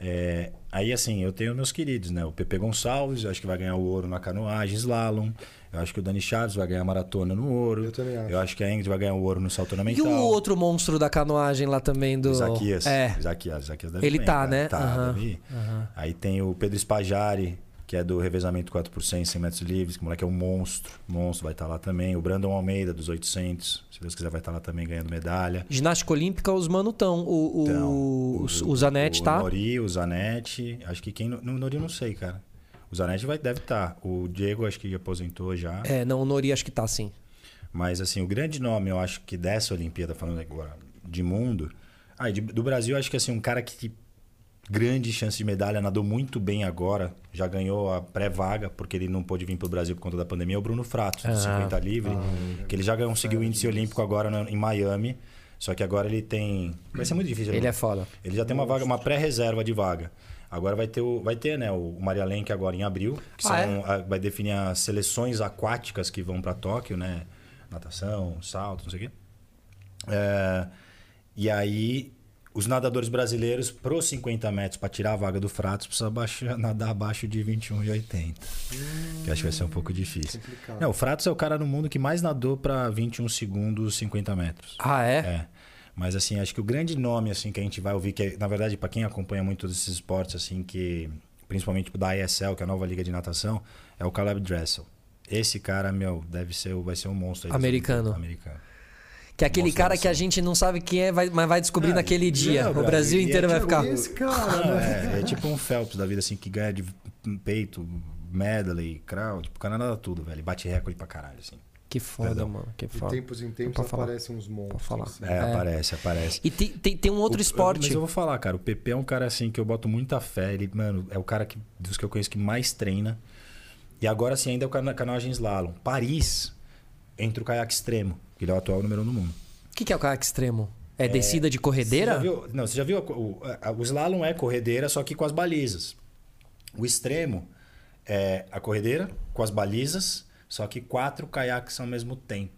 É, aí, assim, eu tenho meus queridos, né? O Pepe Gonçalves, eu acho que vai ganhar o ouro na canoagem, slalom. Eu acho que o Dani Chaves vai ganhar maratona no ouro. Eu também acho. Eu acho que a Ingrid vai ganhar o ouro no salto E ornamental. o outro monstro da canoagem lá também do. Isaquias. É. Isaquias, Isaquias deve Ele bem, tá, né? Tá, ir. Aí tem o Pedro Spajari, que é do revezamento 4 por 100, 100 metros livres, que o moleque é um monstro. Monstro vai estar lá também. O Brandon Almeida, dos 800, se Deus quiser, vai estar lá também ganhando medalha. Ginástica Olímpica, os mano tão. O, o, Então, o, o Zanetti o tá. Nori, o Zanetti. Acho que quem. No Nori eu não sei, cara. O Zanetti vai, deve estar. O Diego acho que aposentou já. É, não, o Nori acho que tá sim. Mas assim, o grande nome, eu acho que dessa Olimpíada, falando agora de mundo. Ah, de- do Brasil, acho que assim, um cara que grande chance de medalha, nadou muito bem agora, já ganhou a pré-vaga, porque ele não pôde vir pro Brasil por conta da pandemia, é o Bruno Fratos, do Ah. 50 livre, que ele já conseguiu o índice olímpico agora no- em Miami. Só que agora ele tem. Vai ser muito difícil. Ele é foda. Ele já tem uma vaga, uma pré-reserva de vaga. Agora vai ter, o, vai ter né, o Maria Lenk agora em abril, que Ah, são, a- vai definir as seleções aquáticas que vão para Tóquio, né? Natação, salto, não sei o quê. É, e aí, os nadadores brasileiros, pros 50 metros, para tirar a vaga do Fratos, precisa baixar- nadar abaixo de 21,80. que acho que vai ser um pouco difícil. complicado. Não, o Fratos é o cara no mundo que mais nadou para 21 segundos 50 metros. Ah, é? É. Mas assim, acho que o grande nome assim que a gente vai ouvir, que é, na verdade, para quem acompanha muito esses esportes, assim, que principalmente tipo, da ISL, que é a nova liga de natação, é o Caleb Dressel. Esse cara, meu, deve ser, vai ser um monstro aí Americano. Americano. Que é aquele cara que a gente não sabe quem é, vai- mas vai descobrir Não, naquele dia. não, o Brasil e é inteiro vai tipo ficar. Esse cara, né? é, é tipo um Phelps da vida, assim, que ganha de peito, medley, crawl, tipo, o cara nada tudo, velho. Bate recorde pra caralho, assim. Que foda, Perdão. mano. Que De foda. tempos em tempos aparecem uns monstros. falar. assim. É, aparece, aparece. E tem, tem, tem um outro O- esporte. Mas eu vou falar, cara, o PP é um cara assim que eu boto muita fé. Ele, mano, é o cara que, dos que eu conheço que mais treina. E agora sim, ainda é o cano- canoagem slalom. Paris, entre o caiaque extremo, ele é o atual número um no mundo. O que, que é o caiaque extremo? É, descida de Você corredeira? já viu- não, você já viu? O, a- o slalom é corredeira, só que com as balizas. O extremo é a corredeira com as balizas, só que quatro caiaques ao mesmo tempo.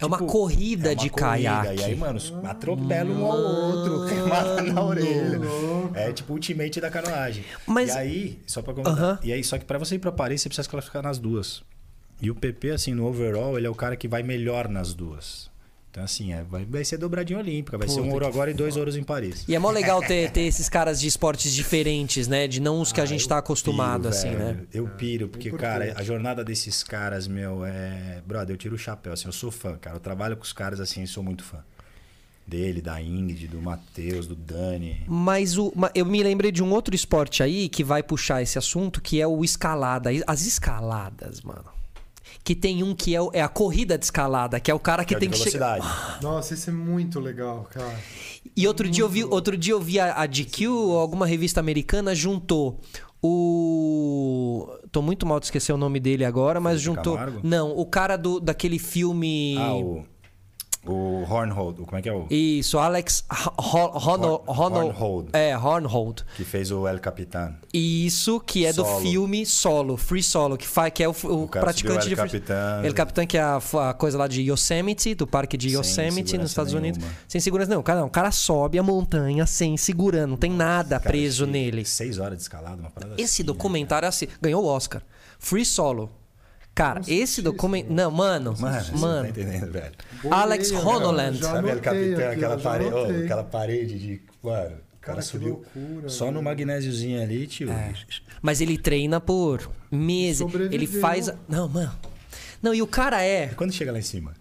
É uma corrida é uma de corrida, caiaque. E aí, mano, atropela um ao outro, queimada na orelha. É tipo o ultimate da canoagem. Mas- E aí, só pra comentar. Aham. E aí, só que pra você ir pra Paris, você precisa classificar nas duas. E o PP, assim, no overall, ele é o cara que vai melhor nas duas. Então, assim, é, vai, vai ser dobradinha olímpica. Vai ser um ouro agora e dois ouros em Paris. E é mó legal ter, ter esses caras de esportes diferentes, né? De não os que a gente tá acostumado, Piro, assim, velho. né? Eu piro, porque, Importante. cara, a jornada desses caras, meu, é. Brother, eu tiro o chapéu, assim, eu sou fã, cara. Eu trabalho com os caras assim, sou muito fã. Dele, da Ingrid, do Matheus, do Dani. Mas o, eu me lembrei de um outro esporte aí que vai puxar esse assunto, que é o escalada. As escaladas, mano. Que tem um que é, o- é a corrida de escalada, que é o cara que é o tem de que chegar. velocidade. Nossa, isso é muito legal, cara. E outro dia eu vi, outro dia eu vi a, a GQ, ou alguma revista americana, juntou O. Tô muito mal de esquecer o nome dele agora, mas Felipe juntou. Camargo? Não, o cara do, daquele filme. Ah, o, o Hornhold, como é que é o... Isso, Alex Hornhold. É, Hornhold. Que fez o El Capitan. Isso, que é do Solo. filme Solo, Free Solo, que, faz, que é o, o O praticante de El free- Capitan. El Capitan, que é a, a coisa lá de Yosemite, do parque de Sem Yosemite, segurança nos Estados Unidos. nenhuma. Sem segurança, não. O cara, não, o cara sobe a montanha sem segurando, não tem nada preso nele. Seis horas de escalada, uma parada Esse assim, documentário é assim, ganhou o Oscar. Free Solo. Cara, esse documentário. Não, mano. Mano, você não mano. tá entendendo, velho. Alex Honoland. já Sabe aquela, ó, já parede, anotei. aquela parede de... Mano, o cara, subiu loucura, só no magnésiozinho ali, tio. Mas ele treina por meses. Sobreviveu. Ele faz. Não, mano. Não, e o cara é. Quando chega lá em cima?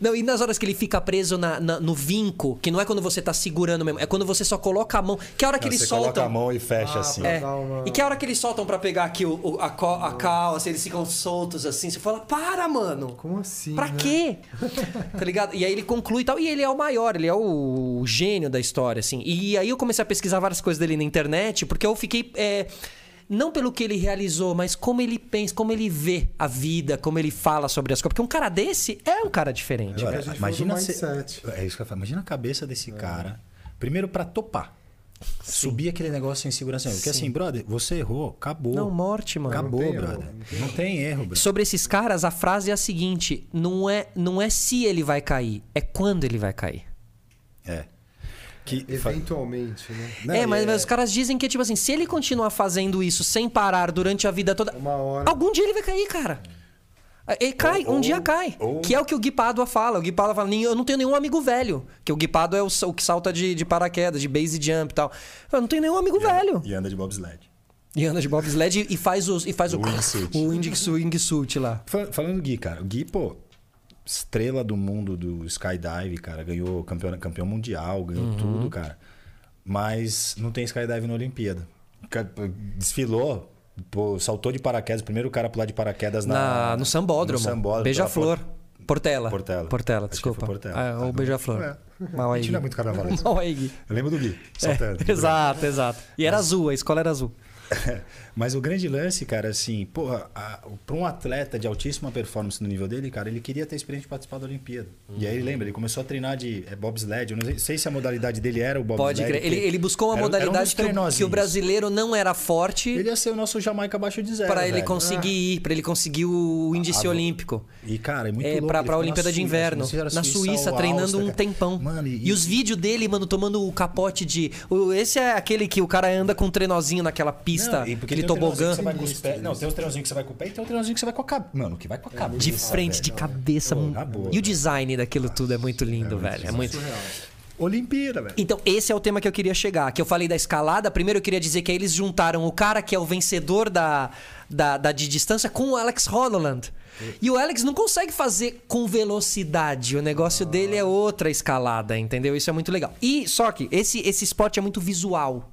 Não, e nas horas que ele fica preso na- na- no vinco, que não é quando você tá segurando mesmo, é quando você só coloca a mão. Que a hora que Não, eles você coloca a soltam. mão e fecha Ah, assim. É. Uma- E que a hora que eles soltam pra pegar aqui o, o- a, co- a calça, eles ficam soltos assim, você fala, para, mano! Como assim? Pra né? quê? tá ligado? E aí ele conclui e tal. E ele é o maior, ele é o gênio da história, assim. E aí eu comecei a pesquisar várias coisas dele na internet, porque eu fiquei. é, não pelo que ele realizou, mas como ele pensa, como ele vê a vida, como ele fala sobre as coisas. Porque um cara desse é um cara diferente. Agora, imagina se-. É isso que eu falo. Imagina a cabeça desse cara. Primeiro pra topar. Subir aquele negócio sem segurança. Porque assim, brother, você errou, acabou. Não, morte, mano. Acabou, Não tem brother. erro, Não tem erro, brother. Sobre esses caras, a frase é a seguinte: não é, não é se ele vai cair, é quando ele vai cair. É. Que, Eventualmente, né? Não, é, e mas, é- mas os caras dizem que, tipo assim, se ele continuar fazendo isso sem parar durante a vida toda. Uma hora. Algum dia ele vai cair, cara. Ele cai, Ou- um ou- dia cai. ou- Que é o que o Gui Pádua fala. O Gui Pádua fala, "Nem- eu não tenho nenhum amigo velho. Que o Gui Pádua é o, o que salta de, de paraquedas, de base jump e tal. Eu não tenho nenhum amigo velho. E anda de bobsled. E anda de bobsled e faz, os, e faz o, O wingsuit. o wingsuit, lá. Fal- Falando do Gui, cara. O Gui, pô, estrela do mundo do skydive, cara. Ganhou campeão, campeão mundial, ganhou Uhum. tudo, cara. Mas não tem skydive na Olimpíada. Desfilou, pô, saltou de paraquedas. O primeiro cara a pular de paraquedas na, Na, no Sambódromo. no Sambódromo, Beija-flor. Portela. Portela. Portela, desculpa. Portela. Ah, Ah, ou Beija-flor. É. Mal A aí, não é muito carnavalesco. Mal aí. Eu lembro do Gui, É, saltando. exato, exato. E era azul, a escola era azul. Mas o grande lance, cara, assim, porra, para um atleta de altíssima performance no nível dele, cara, ele queria ter a experiência de participar da Olimpíada. E aí, lembra, ele começou a treinar de é, bobsled. Eu não sei- sei se a modalidade dele era o bobsled. Pode crer. Ele, ele buscou uma era- era um modalidade que, o, que o brasileiro não era forte Ele ia ser o nosso Jamaica abaixo de zero. para ele velho. conseguir ir, para ele conseguir o índice Ah, olímpico. E, cara, é muito É, ele pra ficou Olimpíada de Suíça, Inverno. era Na Suíça, treinando Áustria, um cara. tempão. Mano, e... os vídeos dele, mano, tomando o capote de. Esse é aquele que o cara anda com um trenozinho naquela pista, Não, e porque treinãozinho tobogã. que você vai com os pés- Não, tem os treinãozinhos que você vai com o pé e tem um treinãozinho que você vai com a cabeça. Mano, que vai com a cabeça. De frente, de cabeça. E o design daquilo tudo é muito lindo, velho. É muito. Olimpíada, velho. Então, esse é o tema que eu queria chegar. Que eu falei da escalada. Primeiro, eu queria dizer que aí eles juntaram o cara que é o vencedor da, da, da de distância com o Alex Holland. E o Alex não consegue fazer com velocidade. O negócio dele é outra escalada, entendeu? Isso é muito legal. E só que esse, esse esporte é muito visual.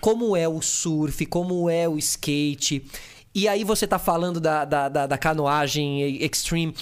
Como é o surf, como é o skate. E aí você tá falando da, da, da, da canoagem extreme.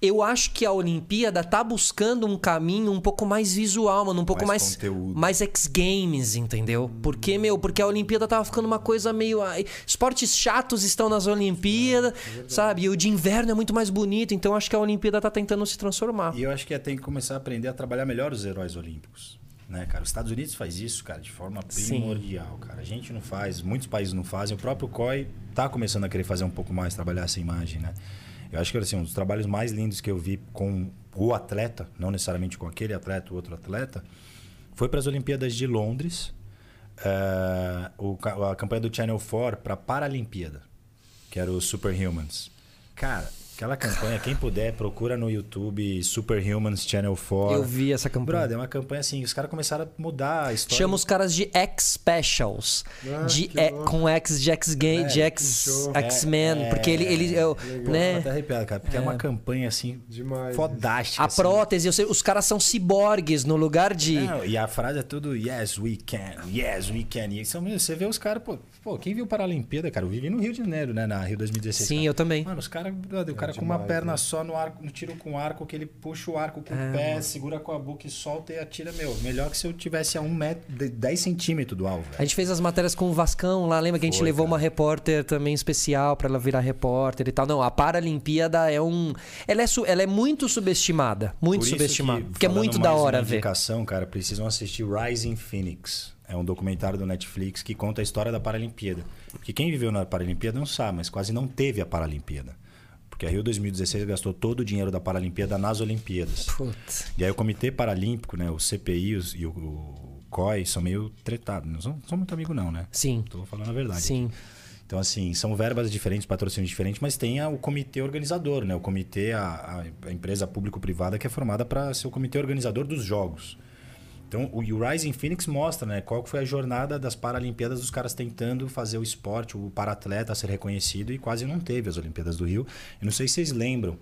Eu acho que a Olimpíada tá buscando um caminho um pouco mais visual, mano, um pouco Mais mais conteúdo. mais X Games, entendeu? Porque, meu, porque a Olimpíada tava ficando uma coisa meio. ai, Esportes chatos estão nas Olimpíadas, sabe? E o de inverno é muito mais bonito, então acho que a Olimpíada tá tentando se transformar. E eu acho que é, tem que começar a aprender a trabalhar melhor os heróis olímpicos. Né, cara? Os Estados Unidos faz isso, cara, de forma Sim. primordial, cara. A gente não faz, muitos países não fazem. O próprio COI tá começando a querer fazer um pouco mais, trabalhar essa imagem, né? Eu acho que assim, um dos trabalhos mais lindos que eu vi com o atleta, não necessariamente com aquele atleta ou outro atleta, foi para as Olimpíadas de Londres, eh, o a campanha do Channel 4 para a Paralimpíada, que era o Superhumans. Cara, aquela campanha, quem puder, procura no YouTube Superhumans Channel 4. Eu vi essa campanha. Brother, é uma campanha assim, os caras começaram a mudar a história. Chama os caras de X-Specials. Ah, de, é, louco. com X de X-Game, É, de. X-Men. É, porque ele, ele é, Pô, né? tô até arrepiado, cara, porque é. uma campanha assim, Demais. fodástica. A assim. prótese, eu sei, os caras são ciborgues no lugar de. Não, e a frase é tudo yes, we can, yes, we can. E são, você vê os caras, pô, pô, quem viu Paralimpíada, cara? Eu vivi no Rio de Janeiro, né? Na Rio 2016. Sim, cara. eu também. Mano, os caras, o cara cara com demais, uma perna né? só no arco, no tiro com arco, que ele puxa o arco com É, o pé, segura com a boca e solta e atira, meu. Melhor que se eu tivesse a um metro, de- 10 centímetros do alvo, A velho. gente fez as matérias com o Vascão lá, lembra que a gente Foi, levou cara. uma repórter também especial pra ela virar repórter e tal. Não, a Paralimpíada é um. Ela é, su- ela é muito subestimada. Muito Por isso subestimada. que, porque é muito da hora uma ver. cara, precisam assistir Rising Phoenix. É um documentário do Netflix que conta a história da Paralimpíada. Porque quem viveu na Paralimpíada não sabe, mas quase não teve a Paralimpíada. Porque a Rio 2016 gastou todo o dinheiro da Paralimpíada nas Olimpíadas. Putz. E aí o Comitê Paralímpico, né, o CPI os- e o, o COI são meio tretados. Não são, são muito amigos não, né? Sim. Tô falando a verdade. Sim. Então, assim, são verbas diferentes, patrocínios diferentes, mas tem a- o comitê organizador, né? O comitê, a- a empresa público-privada que é formada para ser o comitê organizador dos jogos. Então, o, Rising Phoenix mostra, né? Qual foi a jornada das Paralimpíadas dos caras tentando fazer o esporte, o para-atleta ser reconhecido e quase não teve as Olimpíadas do Rio. Eu não sei se vocês lembram.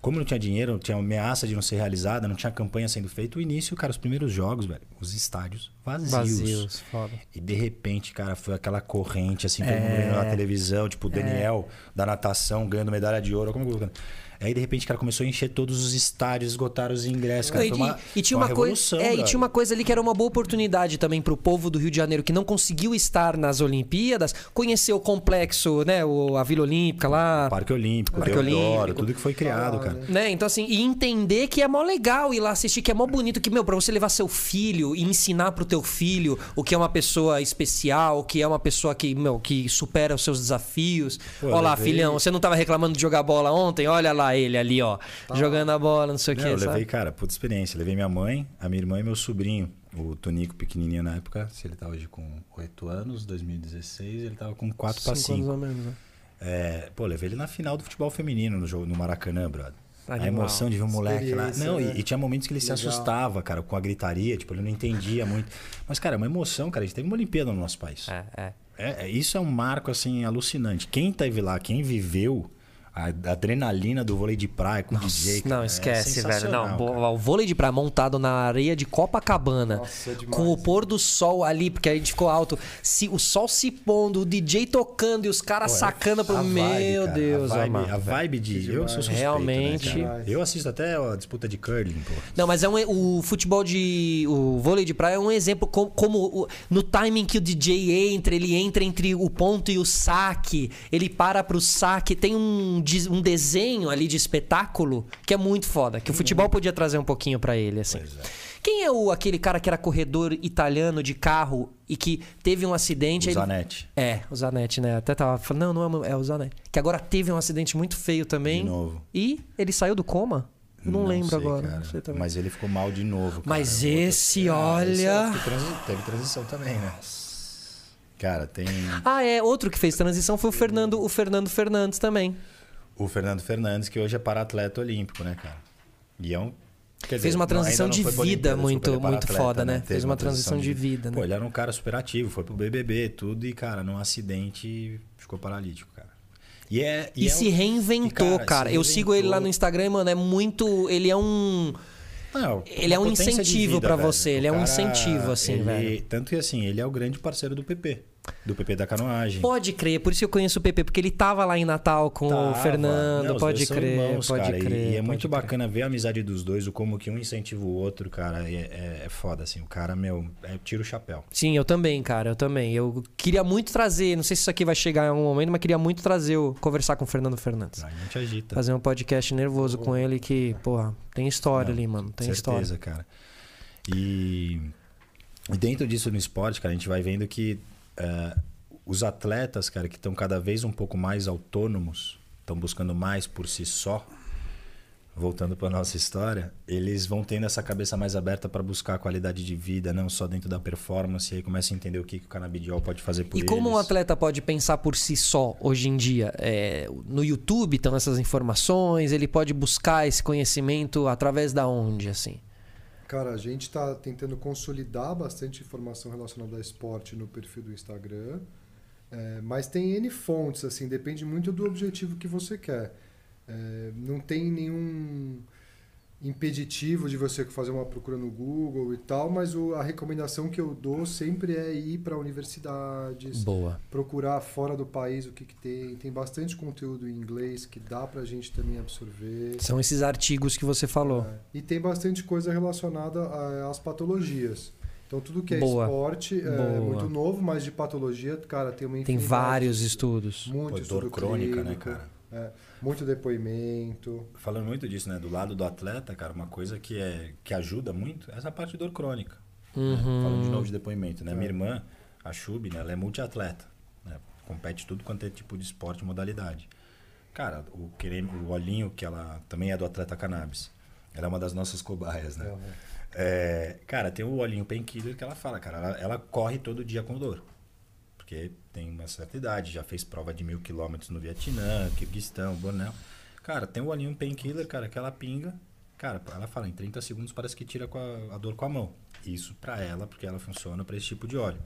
Como não tinha dinheiro, tinha ameaça de não ser realizada, não tinha campanha sendo feita, o início, cara, os primeiros jogos, velho, os estádios vazios. Vazios, foda. E de repente, cara, foi aquela corrente, assim, todo mundo vendo na televisão, tipo o Daniel da natação ganhando medalha de ouro. Como que eu? Aí, de repente, cara, começou a encher todos os estádios, esgotaram os ingressos. Cara, e, uma, e tinha foi uma, coisa, é, e tinha uma coisa ali que era uma boa oportunidade também pro povo do Rio de Janeiro que não conseguiu estar nas Olimpíadas, conhecer o complexo, né, o, a Vila Olímpica lá, Parque Olímpico, Parque Deodoro, Olímpico. tudo que foi criado, cara. né? Então assim, e entender que é mó legal ir lá assistir, que é mó bonito, que meu, para você levar seu filho e ensinar pro teu filho o que é uma pessoa especial, o que é uma pessoa que, meu, que supera os seus desafios. Olha lá, levei- filhão, você não tava reclamando de jogar bola ontem? Olha lá ele ali, ó, jogando a bola, não sei o que, eu sabe? levei, cara, puta experiência. Levei minha mãe, a minha irmã e meu sobrinho. O Tonico, pequenininho na época, se ele tá hoje com 8 anos, 2016, ele tava com 4 para Cinco anos 5. ou menos, né? É, pô, levei ele na final do futebol feminino no jogo no Maracanã, brother. A Animal. emoção de ver um moleque lá. Não, né? e, e tinha momentos que ele se Legal. assustava, cara, com a gritaria, tipo, ele não entendia muito. Mas, cara, é uma emoção, cara. A gente teve uma Olimpíada no nosso país. É, é. É, é- isso é um marco, assim, alucinante. Quem teve lá, quem viveu a, adrenalina do vôlei de praia com o DJ. cara, Não, é esquece, velho. Não, cara. o vôlei de praia montado na areia de Copacabana. Nossa, é demais. com o pôr do sol ali, porque a gente ficou alto. Se, o sol se pondo, o DJ tocando e os caras sacando pro. Vibe, Meu cara, Deus, a vibe, amado. a vibe de. Eu sou suspeito, Realmente. Né, eu assisto até a disputa de curling, pô. Não, mas é um, o futebol de. O vôlei de praia é um exemplo como, como no timing que o DJ entra, ele entra entre o ponto e o saque, ele para pro saque. Tem um, um desenho ali de espetáculo que é muito foda, que o futebol podia trazer um pouquinho pra ele, assim. Quem é o, aquele cara que era corredor italiano de carro e que teve um acidente? O ele- Zanetti. É, o Zanetti, né? Até tava falando, não, não é, é o Zanetti. Que agora teve um acidente muito feio também. De novo. E ele saiu do coma? Eu não, lembro sei, agora. não. Mas ele ficou mal de novo. cara. Mas esse, Ah, olha- esse é transi- teve transição também, né? Cara, tem Ah, é. Outro que fez transição foi o Fernando, o Fernando Fernandes também. O Fernando Fernandes, que hoje é para-atleta olímpico, né, cara? E é um. quer Fez uma transição de vida muito- muito para-atleta, foda, né? Teve Fez uma transição de vida, né? Pô, ele era um cara super ativo, foi pro BBB, tudo, e, cara, num acidente ficou paralítico, cara. E, é, E, é se um- reinventou, e, cara. se Eu sigo ele lá no reinventou. Instagram, e, mano. É muito. Ele é um. Não, Ele é uma um incentivo velho. você, ele é um cara, incentivo, assim, ele- velho. Tanto que assim, ele é o grande parceiro do PP. Do PP da canoagem. Pode crer, por isso que eu conheço o PP, porque ele tava lá em Natal com o Tava. Fernando. Não, pode crer, irmãos, pode cara, e- crer. E, é muito crer. bacana ver a amizade dos dois, o como que um incentiva o outro, cara. É, é, é foda, assim. O cara, meu, é, tira o chapéu. Sim, eu também, cara, eu também. Eu queria muito trazer, não sei se isso aqui vai chegar em algum momento, mas queria muito trazer, o, conversar com o Fernando Fernandes. A gente agita. Fazer um podcast nervoso com ele que, porra, tem história ali, mano. Tem certeza, história. cara. E dentro disso no esporte, cara, a gente vai vendo que é, os atletas, cara, que estão cada vez um pouco mais autônomos, estão buscando mais por si só, voltando para nossa história, eles vão tendo essa cabeça mais aberta para buscar a qualidade de vida, não só dentro da performance, e aí começa a entender o que, que o canabidiol pode fazer por E eles. como um atleta pode pensar por si só hoje em dia? É, no YouTube estão essas informações, ele pode buscar esse conhecimento através da onde, assim? Cara, a gente está tentando consolidar bastante informação relacionada a esporte no perfil do Instagram, é, mas tem N fontes, assim, depende muito do objetivo que você quer. É, não tem nenhum impeditivo de você fazer uma procura no Google e tal, mas o- a recomendação que eu dou sempre é ir para universidades, Boa. procurar fora do país o que, que tem. Tem bastante conteúdo em inglês que dá pra gente também absorver. São esses artigos que você falou. É. E tem bastante coisa relacionada a- às patologias. Então tudo que é Boa. esporte é Boa. muito novo, mas de patologia, cara, tem uma Tem vários estudos. Muito Pô, estudo dor crônica, né, clínico, cara? é, muito depoimento. Falando muito disso, né? Do lado do atleta, cara, uma coisa que, é, que ajuda muito é essa parte de dor crônica. né? Uhum. Falando de novo de depoimento, né? Minha irmã, a Chub, né? Ela é multiatleta. Né? Compete tudo quanto é tipo de esporte e modalidade. Cara, o, creme, o olhinho que ela também é do atleta cannabis. Ela é uma das nossas cobaias, né? É, cara, tem o olhinho painkiller que ela fala, cara. Ela, ela corre todo dia com dor. Porque tem uma certa idade, já fez prova de mil quilômetros no Vietnã, Kirguistão, Bornéu. Cara, tem o olhinho painkiller, cara, que ela pinga. Cara, ela fala, em 30 segundos parece que tira com a, a dor com a mão. Isso pra ela, porque ela funciona pra esse tipo de óleo.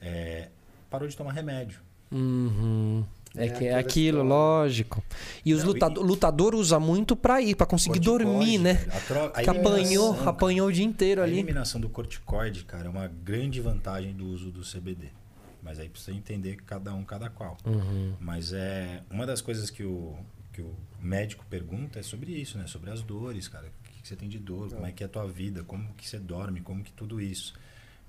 É, parou de tomar remédio. Uhum. É, É que é aquilo, história. lógico. E os Não, lutador, lutador usa muito pra ir, pra conseguir dormir, né? A tro- a Que apanhou, apanhou o dia inteiro A ali. eliminação do corticoide, cara, é uma grande vantagem do uso do CBD. Mas aí precisa entender cada um, cada qual. Uhum. Mas é uma das coisas que o, que o médico pergunta é sobre isso, né? Sobre as dores, cara. O que, que você tem de dor? Como é que é a tua vida? Como que você dorme? Como que tudo isso?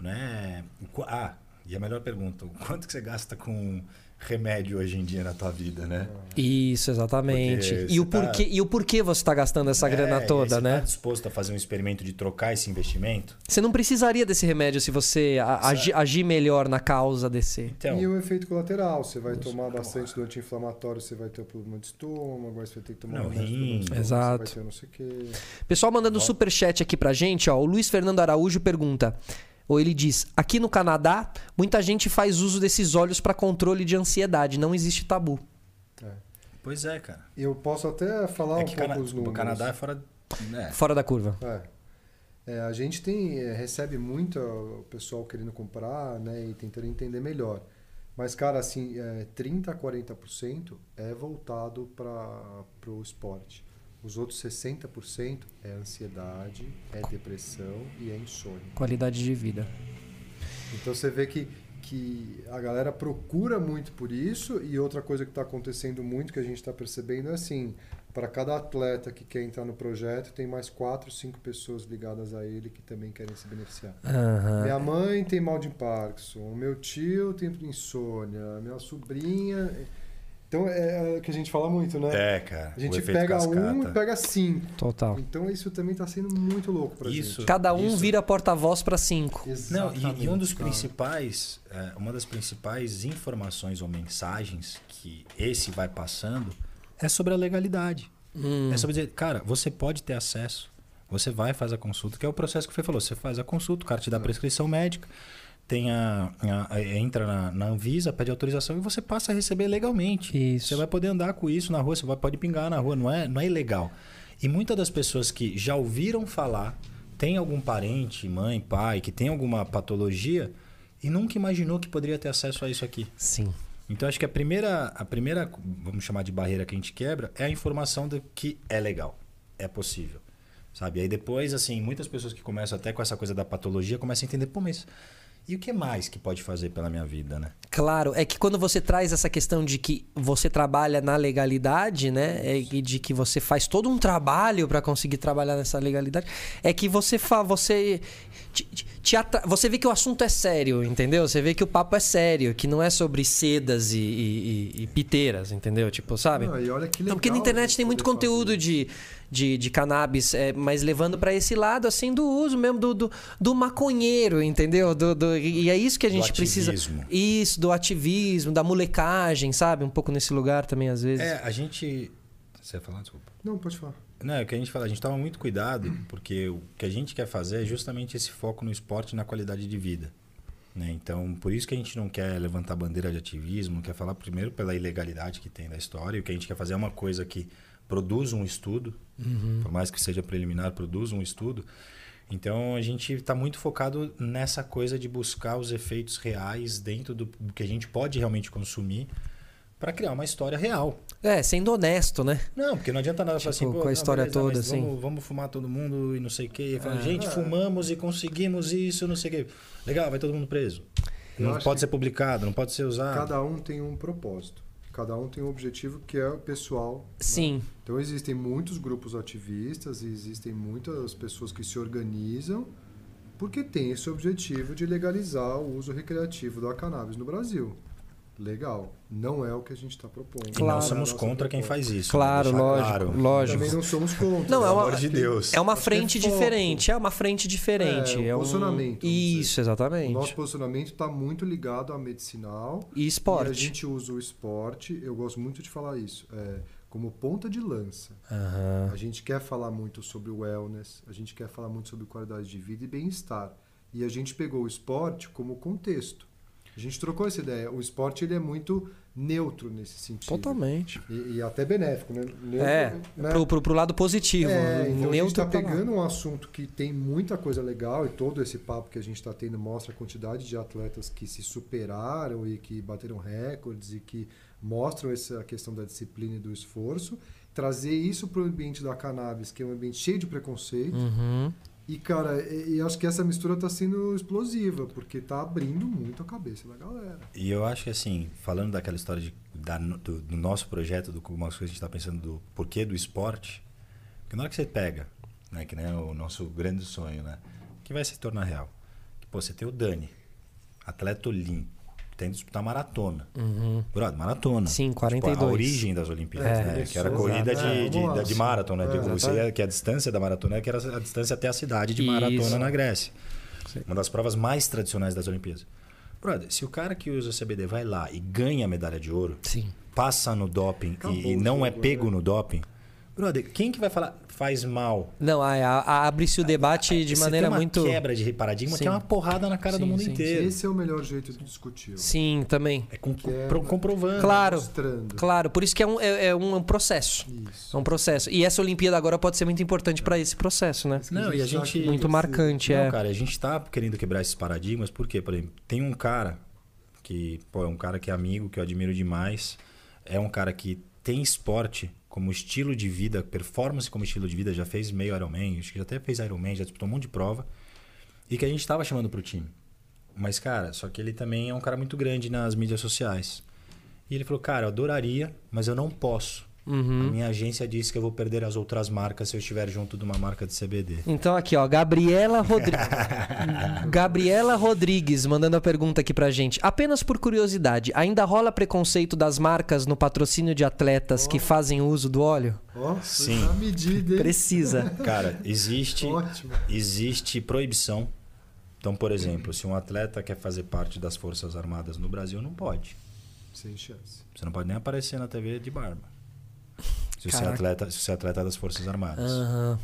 Né? Ah, e a melhor pergunta, o quanto que você gasta com remédio hoje em dia na tua vida, né? Isso, exatamente. E o, você tá- porquê, e o porquê você tá gastando essa É, grana toda, você né? Tá disposto a fazer um experimento de trocar esse investimento? Você não precisaria desse remédio se você a- agi- agir melhor na causa desse. Então, E o efeito colateral, você vai tomar bastante do anti-inflamatório, você vai ter o problema de estômago, aí você vai ter que tomar Não, um resto do rim. estômago, Exato. Você vai ter não sei o quê. Pessoal mandando super chat aqui pra gente, ó. O Luiz Fernando Araújo pergunta, ou ele diz: "Aqui no Canadá, muita gente faz uso desses óleos pra controle de ansiedade, não existe tabu". pois é, cara. Eu posso até falar É um que pouco Cana- os o números. Canadá é fora. né? Fora da curva. É. É, a gente tem é, recebe muito o pessoal querendo comprar né, e tentando entender melhor. Mas, cara, assim, é, 30% a 40% é voltado para o esporte. Os outros 60% é ansiedade, é depressão e é insônia. Qualidade de vida. Então você vê que, que a galera procura muito por isso e outra coisa que está acontecendo muito que a gente está percebendo é assim, para cada atleta que quer entrar no projeto, tem mais quatro, cinco pessoas ligadas a ele que também querem se beneficiar. Aham. Minha mãe tem mal de Parkinson, o meu tio tem insônia, minha sobrinha... Então é, é o que a gente fala muito, né? É, cara. A gente pega um cascata. e pega cinco. Total. Então isso também está sendo muito louco pra Isso. gente. Cada um Isso. vira porta-voz pra cinco. Não, e, e um dos Exatamente, cara. principais, é, uma das principais informações ou mensagens que esse vai passando é sobre a legalidade. Hum. É sobre dizer, cara, você pode ter acesso. Você vai, faz a consulta, que é o processo que o Fê falou. Você faz a consulta, o cara te dá a prescrição médica, tem a, a- entra na, na Anvisa, pede autorização e você passa a receber legalmente. Isso. Você vai poder andar com isso na rua, você vai, pode pingar na rua, não é, não é ilegal. E muitas das pessoas que já ouviram falar, tem algum parente, mãe, pai, que tem alguma patologia e nunca imaginou que poderia ter acesso a isso aqui. Sim. Então acho que a primeira, a primeira, vamos chamar de barreira que a gente quebra é a informação de que é legal, é possível, sabe? Aí depois, assim, muitas pessoas que começam até com essa coisa da patologia começam a entender, pô, mas e o que mais que pode fazer pela minha vida, né? Claro, é que quando você traz essa questão de que você trabalha na legalidade, né, é, e de que você faz todo um trabalho para conseguir trabalhar nessa legalidade, é que você fa, você te- atra- você vê que o assunto é sério, entendeu? Você vê que o papo é sério, que não é sobre sedas e, e- e- e piteiras, entendeu? Tipo, sabe? Não, e olha que legal. porque na internet tem muito conteúdo de, de, de cannabis, é, mas levando pra esse lado, assim, do uso mesmo do, do, do maconheiro, entendeu? Do, do- e é isso que a Do gente precisa. ativismo. Isso, do ativismo, da molecagem, sabe? Um pouco nesse lugar também, às vezes. É, a gente. Você ia falar? Desculpa. Não, pode falar. Não, é o que a gente fala, a gente toma muito cuidado, porque o que a gente quer fazer é justamente esse foco no esporte e na qualidade de vida. Né? Então, por isso que a gente não quer levantar bandeira de ativismo, não quer falar primeiro pela ilegalidade que tem da história, e o que a gente quer fazer é uma coisa que produz um estudo, por mais que seja preliminar, produz um estudo. Então, a gente está muito focado nessa coisa de buscar os efeitos reais dentro do que a gente pode realmente consumir pra criar uma história real. É, sendo honesto, né? Não, porque não adianta nada falar assim, Tipo, pô, com a não, história beleza, toda, assim. Vamos, vamos fumar todo mundo e não sei o quê. E falando, É. gente, fumamos e conseguimos isso, não sei o quê. Legal, vai todo mundo preso. Eu não pode ser publicado, não pode ser usado. Cada um tem um propósito. Cada um tem um objetivo que é o pessoal. né? Sim. Então existem muitos grupos ativistas e existem muitas pessoas que se organizam porque tem esse objetivo de legalizar o uso recreativo da cannabis no Brasil. Legal. Não é o que a gente está propondo. E Claro. nós somos Nossa contra quem faz isso. Claro, lógico, claro. lógico. Também não somos contra. Não, é Pelo uma, amor de Deus. é uma frente é foco. diferente. É uma frente diferente. É, É, um um posicionamento, Isso, dizer. O exatamente. nosso posicionamento está muito ligado à medicinal. E E a esporte. gente usa o esporte, eu gosto muito de falar isso, é, como ponta de lança. Aham. A gente quer falar muito sobre wellness, a gente quer falar muito sobre qualidade de vida e bem-estar. E a gente pegou o esporte como contexto. A gente trocou essa ideia. O esporte ele é muito neutro nesse sentido. Totalmente. E, e até benéfico, né? Neutro, É, né? pro, pro, pro lado positivo. É, então a gente Neutro está pegando um assunto que tem muita coisa legal e todo esse papo que a gente está tendo mostra a quantidade de atletas que se superaram e que bateram recordes e que mostram essa questão da disciplina e do esforço. Trazer isso para o ambiente da cannabis, que é um ambiente cheio de preconceito. Uhum. E, cara, e, e acho que essa mistura está sendo explosiva, porque está abrindo muito a cabeça da galera. E eu acho que assim, falando daquela história de, da- do, do nosso projeto, do algumas coisas que a gente está pensando do porquê do esporte, que na hora que você pega, né, que nem é o nosso grande sonho, né, que vai se tornar real. Que, pô, você tem o Dani, atleta olímpico, tem que disputar maratona. Brother, maratona. Uhum. Sim, Tipo, 42. a origem das Olimpíadas, É, né? Que era começou, corrida de, de, de sim. maratona, né? É, aí exatamente. é que a distância da maratona é que era a distância até a cidade de Isso. maratona na Grécia. Uma das provas mais tradicionais das Olimpíadas. Brother, se o cara que usa CBD vai lá e ganha a medalha de ouro, Sim. passa no doping Acabou e, não é pego né? no doping, brother, quem que vai falar faz mal? Não, a- a- abre-se o debate de Você maneira tem uma muito. quebra de paradigma Sim. que é uma porrada na cara do Sim, mundo sim, inteiro. Esse é o melhor jeito de discutir. Sim, também. É com, é- comprovando. Claro. Mostrando. Claro, por isso que é um, é, é um processo. Isso. É um processo. E essa Olimpíada agora pode ser muito importante para esse processo, né? Não, e a gente- Muito marcante, Não, é. cara, a gente tá querendo quebrar esses paradigmas, porque, por exemplo, tem um cara que, pô, é um cara que é amigo, que eu admiro demais. É um cara que tem esporte como estilo de vida, performance como estilo de vida, já fez meio Ironman, acho que já até fez Ironman, já disputou um monte de prova. E que a gente tava chamando pro time. Mas, cara, só que ele também é um cara muito grande nas mídias sociais. E ele falou, cara, eu adoraria, mas eu não posso. Uhum. A minha agência disse que eu vou perder as outras marcas se eu estiver junto de uma marca de CBD. Então aqui, ó, Gabriela Rodrigues. Gabriela Rodrigues mandando a pergunta aqui pra gente. Apenas por curiosidade, ainda rola preconceito das marcas no patrocínio de atletas que fazem uso do óleo? Ó, Sim. A medida? Precisa. Cara, existe, Ótimo. existe proibição. Então, por exemplo, se um atleta quer fazer parte das Forças Armadas no Brasil, não pode. Sem chance. Você não pode nem aparecer na TV de barba. Se você, é atleta, se você é atleta das Forças Armadas. Aham.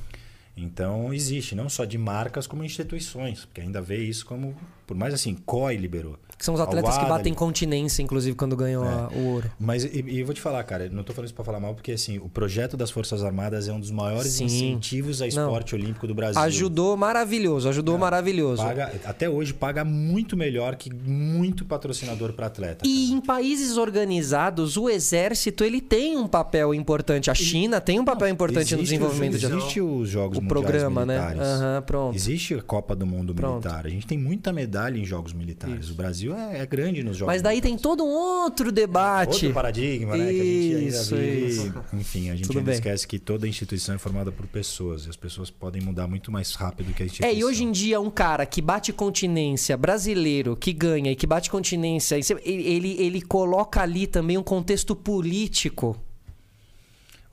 Então, existe, não só de marcas, como instituições. Porque ainda vê isso como. Por mais assim, COI liberou. Que são os atletas que Alwada batem li- continência, inclusive, quando ganham a- o ouro. Mas e, e eu vou te falar, cara, não tô falando isso pra falar mal, porque assim, o projeto das Forças Armadas é um dos maiores Sim. incentivos a esporte olímpico do Brasil. Ajudou maravilhoso, ajudou maravilhoso. Paga, até hoje paga muito melhor que muito patrocinador para atleta. E em países organizados, o exército ele tem um papel importante. A China tem um papel importante no desenvolvimento os, de Existe os Jogos o Mundiais programa, né? Militares. Aham, pronto. Existe a Copa do Mundo Pronto. Militar. A gente tem muita medalha em Jogos Militares. O Brasil é, é grande nos Jogos Mas daí tem Militares. todo um outro debate. Outro paradigma, né? Que a gente ainda Isso, vive. isso. Enfim, a gente Tudo ainda bem. esquece que toda instituição é formada por pessoas. E as pessoas podem mudar muito mais rápido que a instituição. É, e hoje em dia um cara que bate continência, brasileiro, que ganha e que bate continência, ele, ele, coloca ali também um contexto político.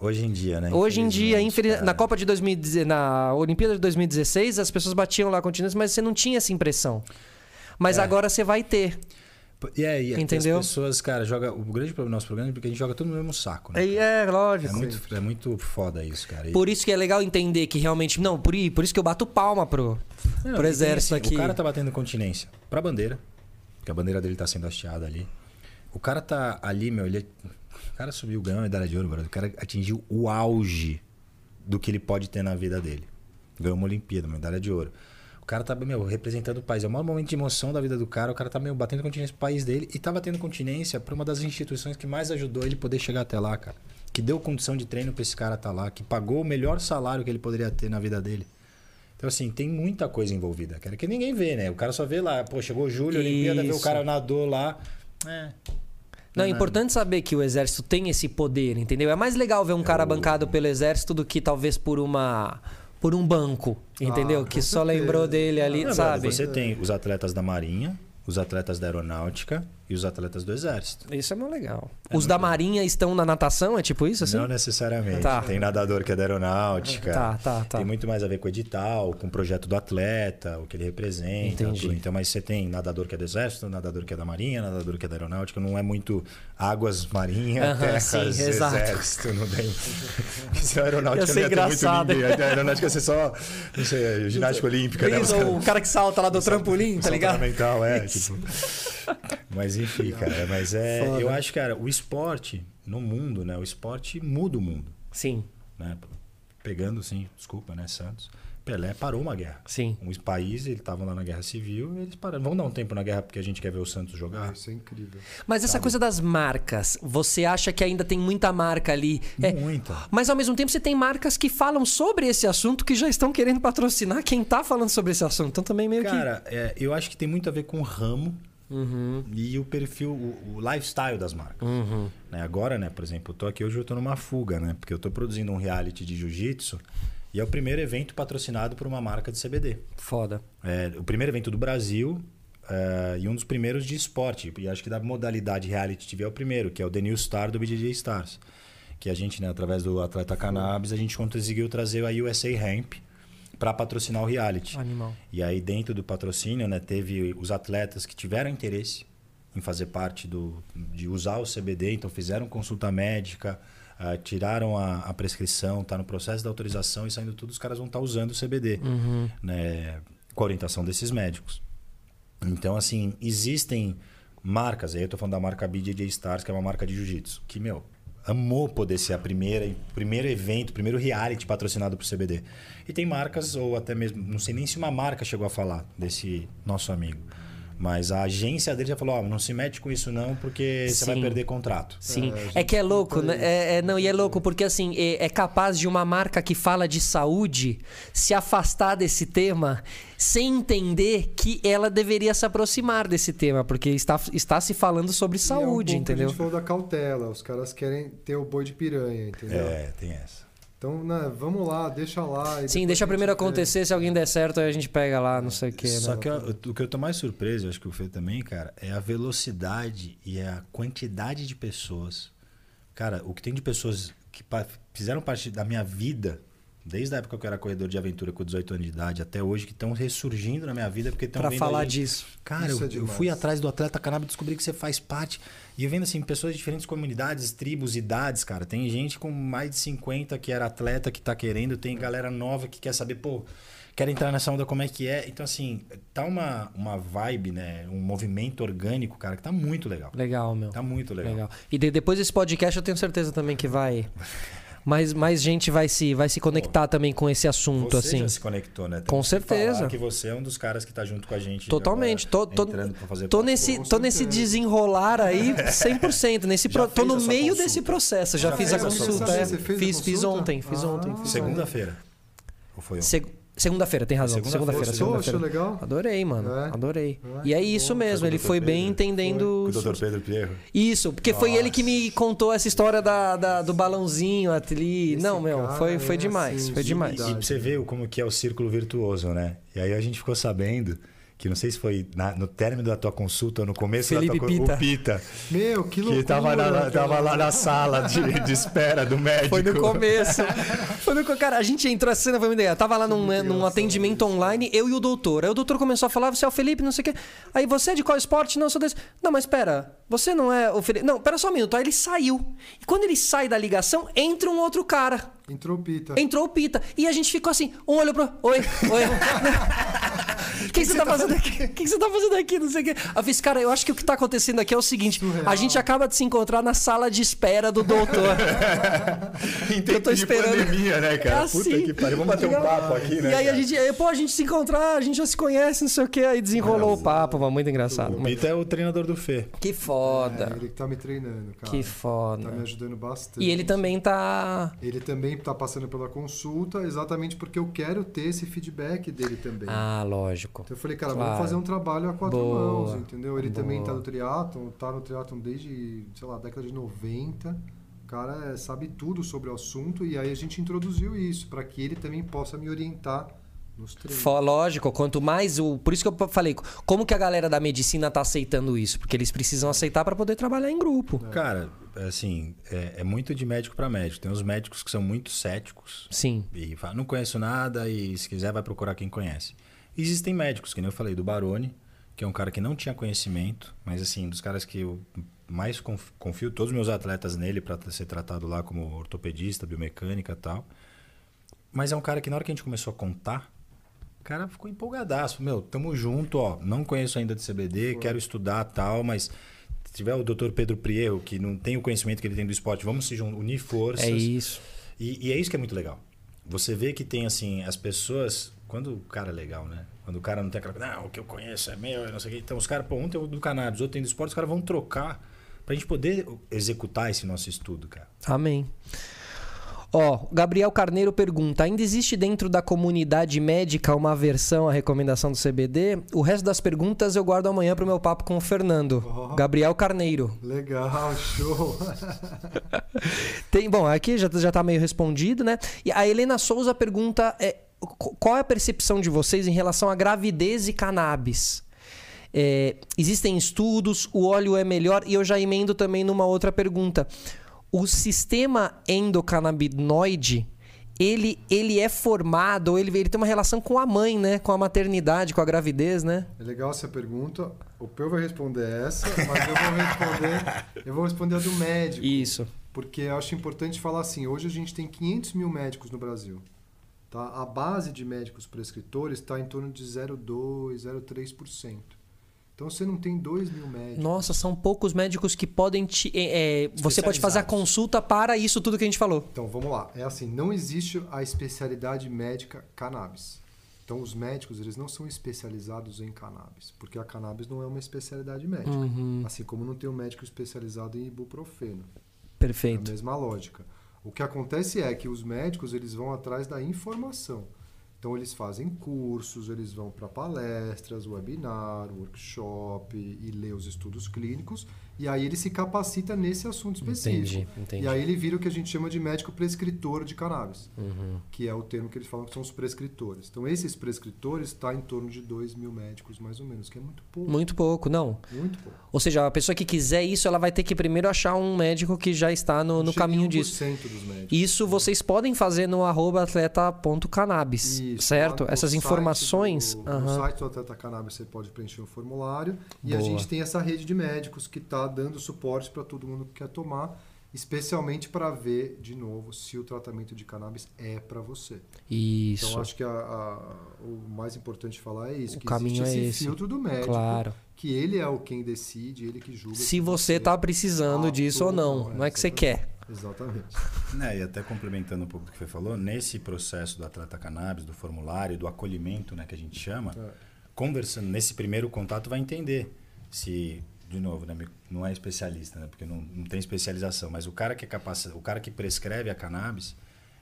Hoje em dia, né? Hoje em dia, infeliz- cara. na Copa de 2016, na Olimpíada de 2016, as pessoas batiam lá continência, mas você não tinha essa impressão. Mas É. agora você vai ter. E aí, é Entendeu? as pessoas, cara, joga. O grande problema do nosso programa é porque a gente joga tudo no mesmo saco, né? É, é É lógico. muito, é muito foda isso, cara. E- Por isso que é legal entender que realmente. Não, por, por isso que eu bato palma pro, Não, pro exército assim, aqui. O cara tá batendo continência pra bandeira, que a bandeira dele tá sendo hasteada ali. O cara tá ali, meu, ele. O cara subiu, ganhou a medalha de ouro, brother. O cara atingiu o auge do que ele pode ter na vida dele. Ganhou uma Olimpíada, uma medalha de ouro. O cara tá, meu, representando o país. É o maior momento de emoção da vida do cara. O cara tá, meu, batendo continência pro país dele. E tá batendo continência pra uma das instituições que mais ajudou ele poder chegar até lá, cara. Que deu condição de treino pra esse cara tá lá. Que pagou o melhor salário que ele poderia ter na vida dele. Então, assim, tem muita coisa envolvida, cara. Que ninguém vê, né? O cara só vê lá, pô, chegou julho, Olimpíada, vê o cara nadou lá. É. Não, é importante saber que o exército tem esse poder, entendeu? É mais legal ver um cara bancado pelo exército do que talvez por uma por um banco, entendeu? Ah, que só certeza. lembrou dele ali, Não, sabe? Você tem os atletas da Marinha, os atletas da Aeronáutica e os atletas do Exército. Isso é muito legal. Os da Marinha estão na natação, é tipo isso assim? Não necessariamente. Tá. Tem nadador que é da aeronáutica. Tá, tá, tá. Tem muito mais a ver com o edital, com o projeto do atleta, o que ele representa. Entendi. tudo. Então, mas você tem nadador que é do exército, nadador que é da marinha, nadador que é da aeronáutica. Não é muito águas, marinha, Aham, terras, sim, exército. Não tem. Se a aeronáutica Ia ser não ia ter muito ninguém. A aeronáutica ia ser só, não sei, ginástica olímpica. né? Os Isso, caras- o cara que salta lá do trampolim, tá ligado? ornamental, é, tipo. Mas enfim, cara, mas é, Foda. eu acho, cara, o esporte no mundo, né? O esporte muda o mundo, Sim, né? Pegando assim, desculpa, né, Santos. Pelé parou uma guerra. sim. Um país, eles estavam lá na guerra civil, eles pararam. Vamos dar um tempo na guerra porque a gente quer ver o Santos jogar. Isso é incrível. Mas essa coisa das marcas, você acha que ainda tem muita marca ali? É, Muita. Mas ao mesmo tempo você tem marcas que falam sobre esse assunto que já estão querendo patrocinar quem tá falando sobre esse assunto. Então também meio Cara, é, eu acho que tem muito a ver com o ramo Uhum. e o perfil, o, o lifestyle das marcas. Né, Agora, né, por exemplo, eu tô aqui hoje eu tô numa fuga, né? Porque eu tô produzindo um reality de jiu-jitsu e é o primeiro evento patrocinado por uma marca de CBD. foda. É o primeiro evento do Brasil é, e um dos primeiros de esporte. E acho que da modalidade reality TV é o primeiro, que é o The New Star do BJJ Stars. Que a gente, né, através do Atleta Cannabis, a gente conseguiu trazer a USA Hemp para patrocinar o reality. Animal. E aí, dentro do patrocínio, né, teve os atletas que tiveram interesse em fazer parte do, de usar o CBD, então fizeram consulta médica, ah, tiraram a, a prescrição, está no processo da autorização e saindo tudo, os caras vão estar usando o CBD, né, com a orientação desses médicos. Então, assim, existem marcas, aí eu tô falando da marca BJJ Stars, que é uma marca de jiu-jitsu, que, meu, amou poder ser a primeira, primeiro evento, primeiro reality patrocinado por CBD. E tem marcas, ou até mesmo, não sei nem se uma marca chegou a falar desse nosso amigo. Mas a agência dele já falou, ó, não se mete com isso não, porque você vai Sim. perder contrato. Sim, é, que é louco, né? É, é- não, e é louco porque assim, é, é capaz de uma marca que fala de saúde se afastar desse tema sem entender que ela deveria se aproximar desse tema, porque está, está se falando sobre E é um saúde, que A entendeu? gente falou da cautela. Os caras querem ter o boi de piranha, entendeu? É, tem essa. Então, né, vamos lá, deixa lá. e Sim, deixa primeiro acontecer, se alguém der certo, aí a gente pega lá, não sei o que. Só né? que eu- o que eu tô mais surpreso, acho que o Fê também, cara, é a velocidade e a quantidade de pessoas. Cara, o que tem de pessoas que fizeram parte da minha vida, desde a época que eu era corredor de aventura com 18 anos de idade até hoje, que estão ressurgindo na minha vida porque estão Pra vendo falar disso. Cara, eu, é eu fui atrás do atleta cannabis e descobri que você faz parte. E eu vendo assim, pessoas de diferentes comunidades, tribos, idades, cara. Tem gente com mais de 50 que era atleta que tá querendo, tem galera nova que quer saber, pô, quero entrar nessa onda, como é que é. Então, assim, tá uma, uma vibe, né? Um movimento orgânico, cara, que tá muito legal. Legal, meu. Tá muito legal. Legal. E de- depois desse podcast eu tenho certeza também que vai. Mais, mais gente vai se, vai se conectar também com esse assunto, Você assim. já se conectou, né? Temos Com que certeza. falar que você é um dos caras que tá junto com a gente. Totalmente. Tô, agora, tô, entrando pra fazer tô parte. nesse, tô nesse desenrolar aí 100%. Nesse pro- tô no meio consulta? desse processo. Já, Já fiz a consulta. é. Você fez a fiz, fiz ontem, fiz Ah. ontem. Segunda-feira. Ou foi ontem? Seg- Segunda-feira, tem razão. Segunda-feira, Segunda-feira. Achou legal? Adorei, mano. É? Adorei. É? E é isso bom. mesmo, Foi ele foi bem Pedro? entendendo. Com o Dr. Pedro Pierro. Isso, porque foi ele que me contou essa história da, da- do balãozinho ali. Esse Não, meu, foi, foi é demais, assim, foi de demais. E pra você ver como que é o círculo virtuoso, né? E aí a gente ficou sabendo que não sei se foi na- no término da tua consulta ou no começo Felipe da tua Pita. o Pita, Meu, que loucura. que tava, na- tava lá na sala de, de espera do médico. Foi no começo. Foi no Cara, a gente entrou, a cena foi ideia. Tava lá num, num atendimento online, eu e o doutor. Aí o doutor começou a falar, você é o Felipe, não sei o quê. Aí você é de qual esporte? Não, eu sou desse. Não, mas pera, você não é o Felipe. Não, pera só um minuto. Aí ele saiu. E quando ele sai da ligação, entra um outro cara. Entrou o Pita. Entrou o Pita. E a gente ficou assim, um olhou pro. Oi, oi. O que, você tá fazendo aqui? O que, você tá fazendo aqui? Não sei o quê. Eu fiz, cara, eu acho que o que tá acontecendo aqui é o seguinte: a gente acaba de se encontrar na sala de espera do doutor. Em eu tô de esperando. pandemia, né, cara? É Puta assim. que pariu. Vamos bater um papo aqui, né? E aí a cara? gente, aí, pô, a gente se encontrar, a gente já se conhece, não sei o quê. Aí desenrolou o papo, mano. Muito engraçado. O Bito é o treinador do Fê. Que É, foda. ele que tá me treinando, cara. Que Tá me foda. ajudando bastante. E ele também tá. Ele também tá passando pela consulta, exatamente porque eu quero ter esse feedback dele também. Ah, lógico. Então eu falei, cara, Claro. vamos fazer um trabalho a quatro Boa. mãos, entendeu? Ele também Boa. tá no triatlon, tá no triatlon desde, sei lá, década de 90. O cara é, sabe tudo sobre o assunto e aí a gente introduziu isso para que ele também possa me orientar nos treinos. Lógico, quanto mais o. Por isso que eu falei, como que a galera da medicina tá aceitando isso? Porque eles precisam aceitar para poder trabalhar em grupo. Cara, assim, é, é muito de médico para médico. Tem os médicos que são muito céticos Sim. e falam, não conheço nada e se quiser vai procurar quem conhece. Existem médicos, que nem eu falei, do Baroni, que é um cara que não tinha conhecimento, mas assim, dos caras que eu mais conf- confio, todos os meus atletas nele para ser tratado lá como ortopedista, biomecânica e tal. Mas é um cara que na hora que a gente começou a contar, o cara ficou empolgadaço. Meu, tamo junto, ó. Não conheço ainda de CBD, quero estudar tal, mas se tiver o Dr. Pedro Prieto, que não tem o conhecimento que ele tem do esporte, vamos se unir forças. É isso. E, e é isso que é muito legal. Você vê que tem, assim, as pessoas. Quando o cara é legal, né? Quando o cara não tem aquela. Não, o que eu conheço é meu, eu não sei o quê. Então, os caras, pô, um tem o do cannabis, outro tem do esporte, os caras vão trocar pra gente poder executar esse nosso estudo, cara. Amém. Ó, o Gabriel Carneiro pergunta: ainda existe dentro da comunidade médica uma versão à recomendação do CBD? O resto das perguntas eu guardo amanhã pro meu papo com o Fernando. Oh. Gabriel Carneiro. Legal, show. Tem, bom, aqui já, já tá meio respondido, né? E a Helena Souza pergunta: é, qual é a percepção de vocês em relação à gravidez e cannabis? É, existem estudos, o óleo é melhor, e eu já emendo também numa outra pergunta. O sistema endocannabinoide, ele, ele é formado, ele, ele tem uma relação com a mãe, né? Com a maternidade, com a gravidez, né? É legal essa pergunta. O Peu vai responder essa, mas eu vou responder, eu vou responder a do médico. Isso. Porque eu acho importante falar assim, hoje a gente tem 500 mil médicos no Brasil. Tá? A base de médicos prescritores está em torno de 0,2%, 0,3%. Então você não tem 2 mil médicos. Nossa, são poucos médicos que podem te. é, você pode fazer a consulta para isso tudo que a gente falou. Então vamos lá. É assim, não existe a especialidade médica cannabis. Então os médicos eles não são especializados em cannabis, porque a cannabis não é uma especialidade médica. Uhum. Assim como não tem um médico especializado em ibuprofeno. É a Perfeito. mesma lógica. O que acontece é que os médicos eles vão atrás da informação. Então eles fazem cursos, eles vão para palestras, webinar, workshop e lê os estudos clínicos e aí ele se capacita nesse assunto específico. Entendi, entendi. E aí ele vira o que a gente chama de médico prescritor de cannabis, Uhum. que é o termo que eles falam que são os prescritores. Então esses prescritores está em torno de 2 mil médicos mais ou menos, que é muito pouco. Muito pouco, não. Muito pouco. Ou seja, a pessoa que quiser isso, ela vai ter que primeiro achar um médico que já está no, no caminho 1% disso. dos médicos. Isso vocês podem fazer no arroba atleta.cannabis, Isso, certo? lá no Essas informações. do- No aham. site do Atleta Cannabis você pode preencher um formulário. E a Boa. gente tem essa rede de médicos que está dando suporte para todo mundo que quer tomar, especialmente para ver, de novo, se o tratamento de cannabis é para você. Isso. Então acho que a- a- o mais importante falar é isso, O que caminho existe é esse, esse. filtro do médico, Claro. que ele é o quem decide, ele que julga. Se se você tá precisando Ah, disso ou não. Não é que você quer. Exatamente. Né, e até complementando um pouco do que você falou, nesse processo do atleta cannabis, do formulário, do acolhimento, né, que a gente chama, É. conversando nesse primeiro contato vai entender se, de novo, né, não é especialista, né, porque não, não tem especialização, mas o cara que é capaz, o cara que prescreve a cannabis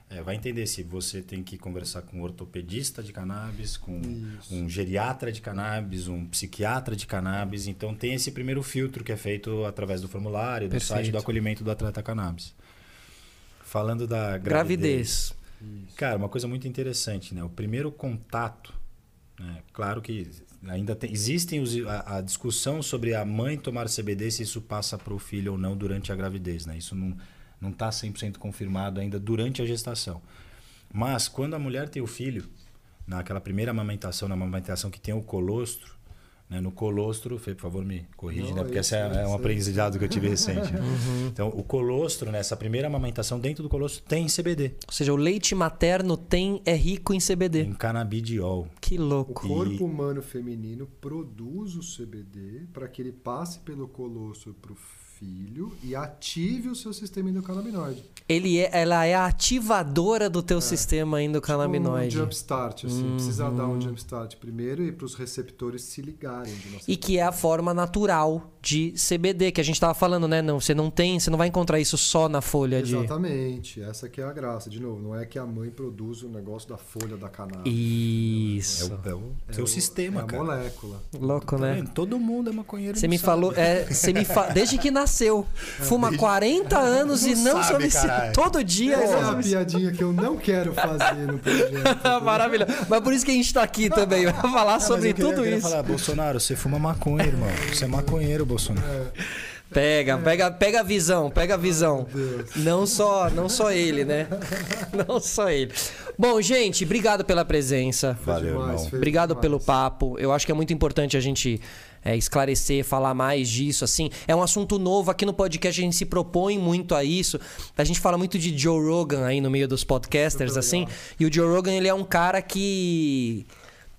é, vai entender se você tem que conversar com um ortopedista de cannabis, com Isso. um geriatra de cannabis, um psiquiatra de cannabis. Então tem esse primeiro filtro que é feito através do formulário, do site Perfeito. do acolhimento do atleta cannabis. Falando da Gravidez. Cara, uma coisa muito interessante, né? O primeiro contato, né? claro que ainda tem, existem os, a, a discussão sobre a mãe tomar CBD se isso passa para o filho ou não durante a gravidez, né? Isso não não está 100% confirmado ainda durante a gestação. Mas quando a mulher tem o filho, naquela primeira amamentação, na amamentação que tem o colostro, né? No colostro, Fê, por favor, me corrige, Não, né? Porque isso, esse é, é um aprendizado que eu tive recente. né? Uhum. Então, o colostro, né? Essa primeira amamentação dentro do colostro tem CBD, Ou seja, o leite materno tem é rico em CBD. em canabidiol. Que O louco. corpo humano feminino produz o CBD para que ele passe pelo colostro para o filho e ative o seu sistema endocannabinoide. Ele é, ela é a ativadora do teu sistema endocannabinoide. Um jumpstart, assim. Precisa dar um jumpstart primeiro e para os receptores se ligarem. E que é a forma natural de CBD, que a gente tava falando, né? Não, você não tem, você não vai encontrar isso só na folha de. Exatamente, essa que é a graça. De novo, não é que a mãe produz o negócio da folha da cannabis. É Isso. o, é o É seu o- sistema, é a cara. molécula. Louco, Tá né? Todo mundo é maconheiro. Você me sabe. falou, é, você me fa... desde que nasceu, fuma 40 anos e Não não sabe, se caralho. todo dia. Essa é eu- a piadinha que eu não quero fazer no projeto. Maravilha. Mas por isso que a gente tá aqui também, pra falar mas sobre eu queria- tudo eu isso. falar, Bolsonaro, você fuma maconha, irmão. Você é maconheiro, Bolsonaro. Pega, pega, pega a visão, pega a visão. Não só, não só ele, né? Não só ele. Bom, gente, obrigado pela presença. Valeu, demais, irmão. Obrigado demais. pelo papo. Eu acho que é muito importante a gente é, esclarecer, falar mais disso, assim. É um assunto novo. Aqui no podcast a gente se propõe muito a isso. A gente fala muito de Joe Rogan aí no meio dos podcasters, assim. E o Joe Rogan, ele é um cara que...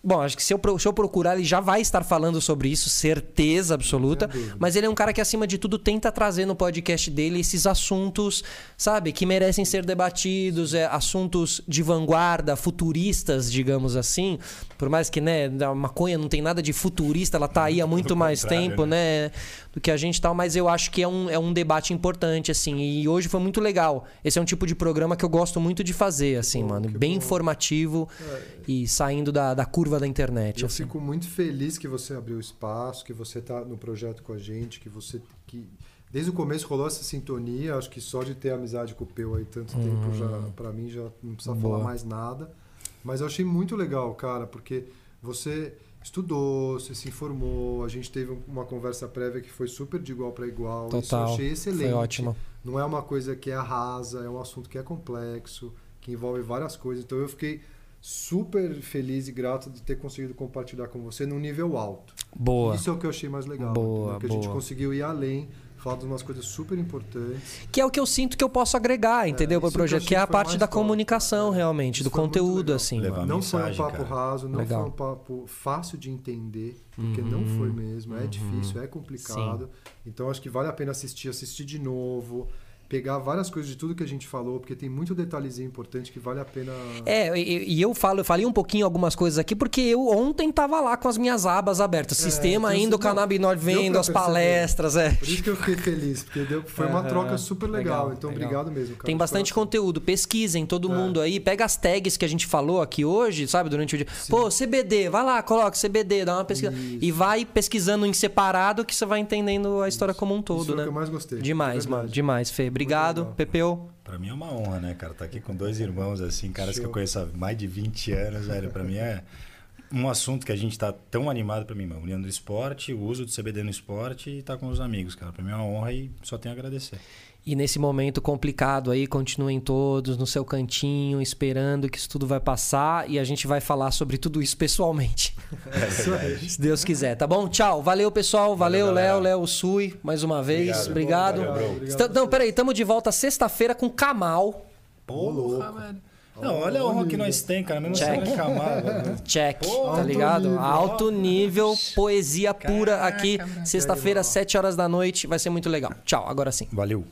Bom, acho que se eu, se eu procurar, ele já vai estar falando sobre isso, certeza absoluta. Mas ele é um cara que, acima de tudo, tenta trazer no podcast dele esses assuntos, sabe, que merecem ser debatidos, é, assuntos de vanguarda, futuristas, digamos assim. Por mais que, né, a maconha não tem nada de futurista, ela tá aí há muito mais tempo, né, do que a gente tal. Mas eu acho que é um, é um debate importante, assim. E hoje foi muito legal. Esse é um tipo de programa que eu gosto muito de fazer, assim, mano. que Bem bom. informativo e saindo da, da curva da internet. Eu assim. fico muito feliz que você abriu espaço, que você está no projeto com a gente, que você que desde o começo rolou essa sintonia. Acho que só de ter amizade com o Peu aí tanto tempo já para mim já não precisa Uhum. Boa. falar mais nada. Mas eu achei muito legal, cara, porque você estudou, você se informou, a gente teve uma conversa prévia que foi super de igual para igual. Isso eu Total. achei excelente. Foi ótimo. Não é uma coisa que é rasa, é um assunto que é complexo, que envolve várias coisas. Então eu fiquei super feliz e grato de ter conseguido compartilhar com você num nível alto. Boa. Isso é o que eu achei mais legal. Boa, entendeu? que a gente boa. conseguiu ir além, falar de umas coisas super importantes. Que é o que eu sinto que eu posso agregar, entendeu? Pro isso que eu projeto, achei que é a que parte da top, comunicação, né? realmente, Isso do conteúdo, assim. Levar não foi um mensagem, papo cara. raso, não Legal. foi um papo fácil de entender, porque não foi Uhum. mesmo. É difícil, é complicado. Então acho que vale a pena assistir, assistir de novo, pegar várias coisas de tudo que a gente falou, porque tem muito detalhezinho importante que vale a pena. É, e, e eu falo, eu falei um pouquinho algumas coisas aqui, porque eu ontem tava lá com as minhas abas abertas. Sistema É, tem- indo, não, cannabinoide deu vendo, as perceber. palestras, é. Por isso que eu fiquei feliz, porque deu- foi uma troca super legal. legal, então, legal. obrigado mesmo, cara. Tem bastante conteúdo. Pesquisem, todo É. mundo aí. Pega as tags que a gente falou aqui hoje, sabe? Durante o dia. Pô, CBD, vai lá, coloca CBD, dá uma pesquisa. Isso. E vai pesquisando em separado que você vai entendendo a história como um Isso todo, foi o né? que eu mais gostei. Demais, de mano. Demais, Fê. Obrigado. Pepeu. Pra mim é uma honra, né, cara? Tá aqui com dois irmãos, assim, caras que Show. eu conheço há mais de 20 anos, velho. Pra mim é um assunto que a gente tá tão animado pra mim, mano. União do esporte, o uso do CBD no esporte e tá com os amigos, cara. Pra mim é uma honra e só tenho a agradecer. E nesse momento complicado aí, continuem todos no seu cantinho, esperando que isso tudo vai passar e a gente vai falar sobre tudo isso pessoalmente. É. Se Deus quiser, tá bom? Tchau. Valeu, pessoal. Valeu, Valeu, Léo. Léo Sui, mais uma vez. Obrigado. Valeu. Obrigado Esta- a Não, peraí, tamo de volta sexta-feira com Kamal. Porra, velho. Não, olha a honra que nós tem, cara. Mesmo Check. sendo camada. Check, Pô, tá alto ligado? nível. Alto nível, poeira pura aqui. Caraca, Sexta-feira, 7 horas da noite. Vai ser muito legal. Tchau, agora sim. Valeu.